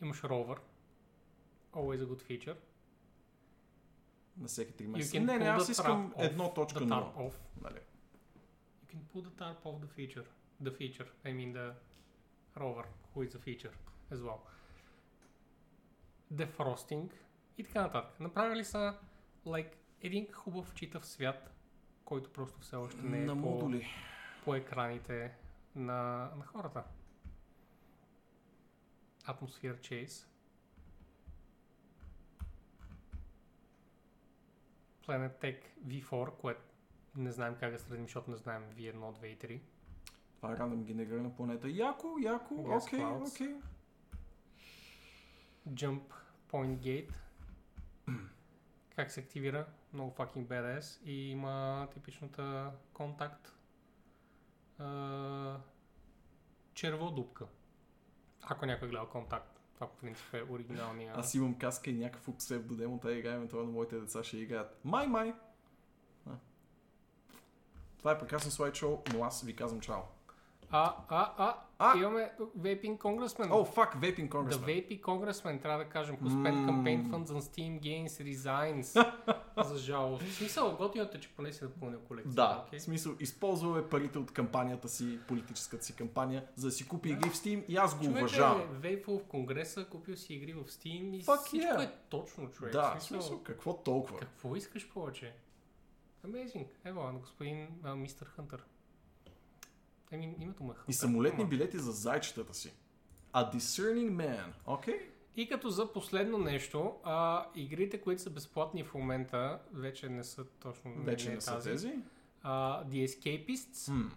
Имаш Rover. Always a good feature. На всеки 3 You месеца. Не, не, аз искам trap off, 1.0. The tarp off. Нали? You can pull the tarp off the feature. The feature. I mean the rover, who is a feature as well. Defrosting и така нататък. Направили са like, един хубав читав свят, който просто все още не е на по, модули. по екраните на, на хората. Atmosphere Chase. Planet Tech V4, което не знаем как да средим, защото не знаем V1, 2 и 3. Това е рандом генерирана планета. Яко, яко, окей, окей. Jump Point Gate. *clears throat* как се активира? Много fucking badass. И има типичната контакт а, черводупка. Ако някой е гледал контакт. Това по принцип е оригиналния. Аз имам каска и някакво псевдодемо, тая играем това на моите деца ще играят. Май, май! Това е прекрасно слайдшоу, но аз ви казвам чао. А, а, а, А! имаме Vaping Congressman. О, фак, Vaping The Congressman. Vaping Congressman, трябва да кажем, who spent Мм. campaign funds on Steam Games Resigns. *laughs* За жалост. В смисъл, готиното е, че поне си напълнил колекцията. Да, окей? в смисъл, използваме парите от кампанията си, политическата си кампания, за да си купи игри в Steam и аз го Човек уважавам. е вейпал в Конгреса, купил си игри в Steam и Fuck всичко yeah. е точно, човек. Да, в смисъл, какво толкова? Какво искаш повече? Amazing. Ево, господин Мистер Хънтър. Еми, името му е Хънтър. И самолетни билети за зайчетата си. A discerning man, окей? И като за последно нещо, а, игрите, които са безплатни в момента, вече не са точно Вече не е не са тази. тези. А, The Escapists Хм.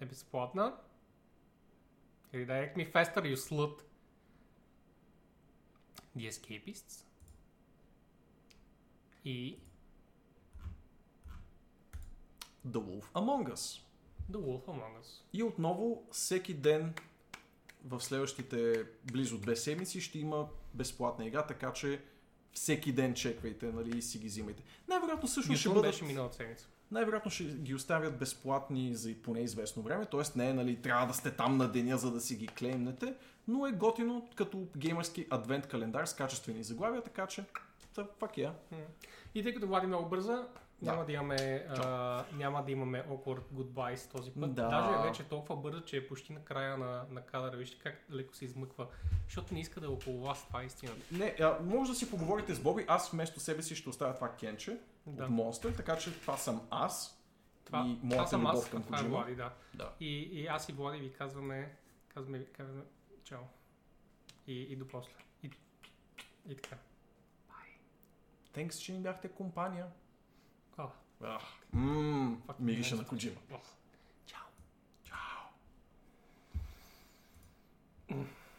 е безплатна. Redirect me faster, you slut. The Escapists. И The Wolf Among Us. The Wolf Among Us. И отново, всеки ден в следващите близо две седмици ще има безплатна игра, така че всеки ден чеквайте нали, и си ги взимайте. Най-вероятно също ще бъдат... беше миналата седмица. Най-вероятно ще ги оставят безплатни за поне известно време, т.е. не е, нали, трябва да сте там на деня, за да си ги клеймнете, но е готино като геймърски адвент календар с качествени заглавия, така че fuck yeah. И тъй като Влади много бърза, Да. няма да имаме, а, няма да имаме awkward goodbyes този път. Да. Даже вече е толкова бърза, че е почти на края на, на кадъра. Вижте как леко се измъква. Защото не иска да е около вас, това е истината. Не, а, може да си поговорите с Боби, аз вместо себе си ще оставя това кенче Да. от Monster, така че това съм аз Това, и това моята съм любов аз, към това е. Влади, да. Да. И, и аз и Влади ви казваме, казваме, казваме чао. И, и до после. И, и така. Thanks, че ни бяхте компания. Ах, Ах, ммм, Fucking мирише monster. на Коджима. ах.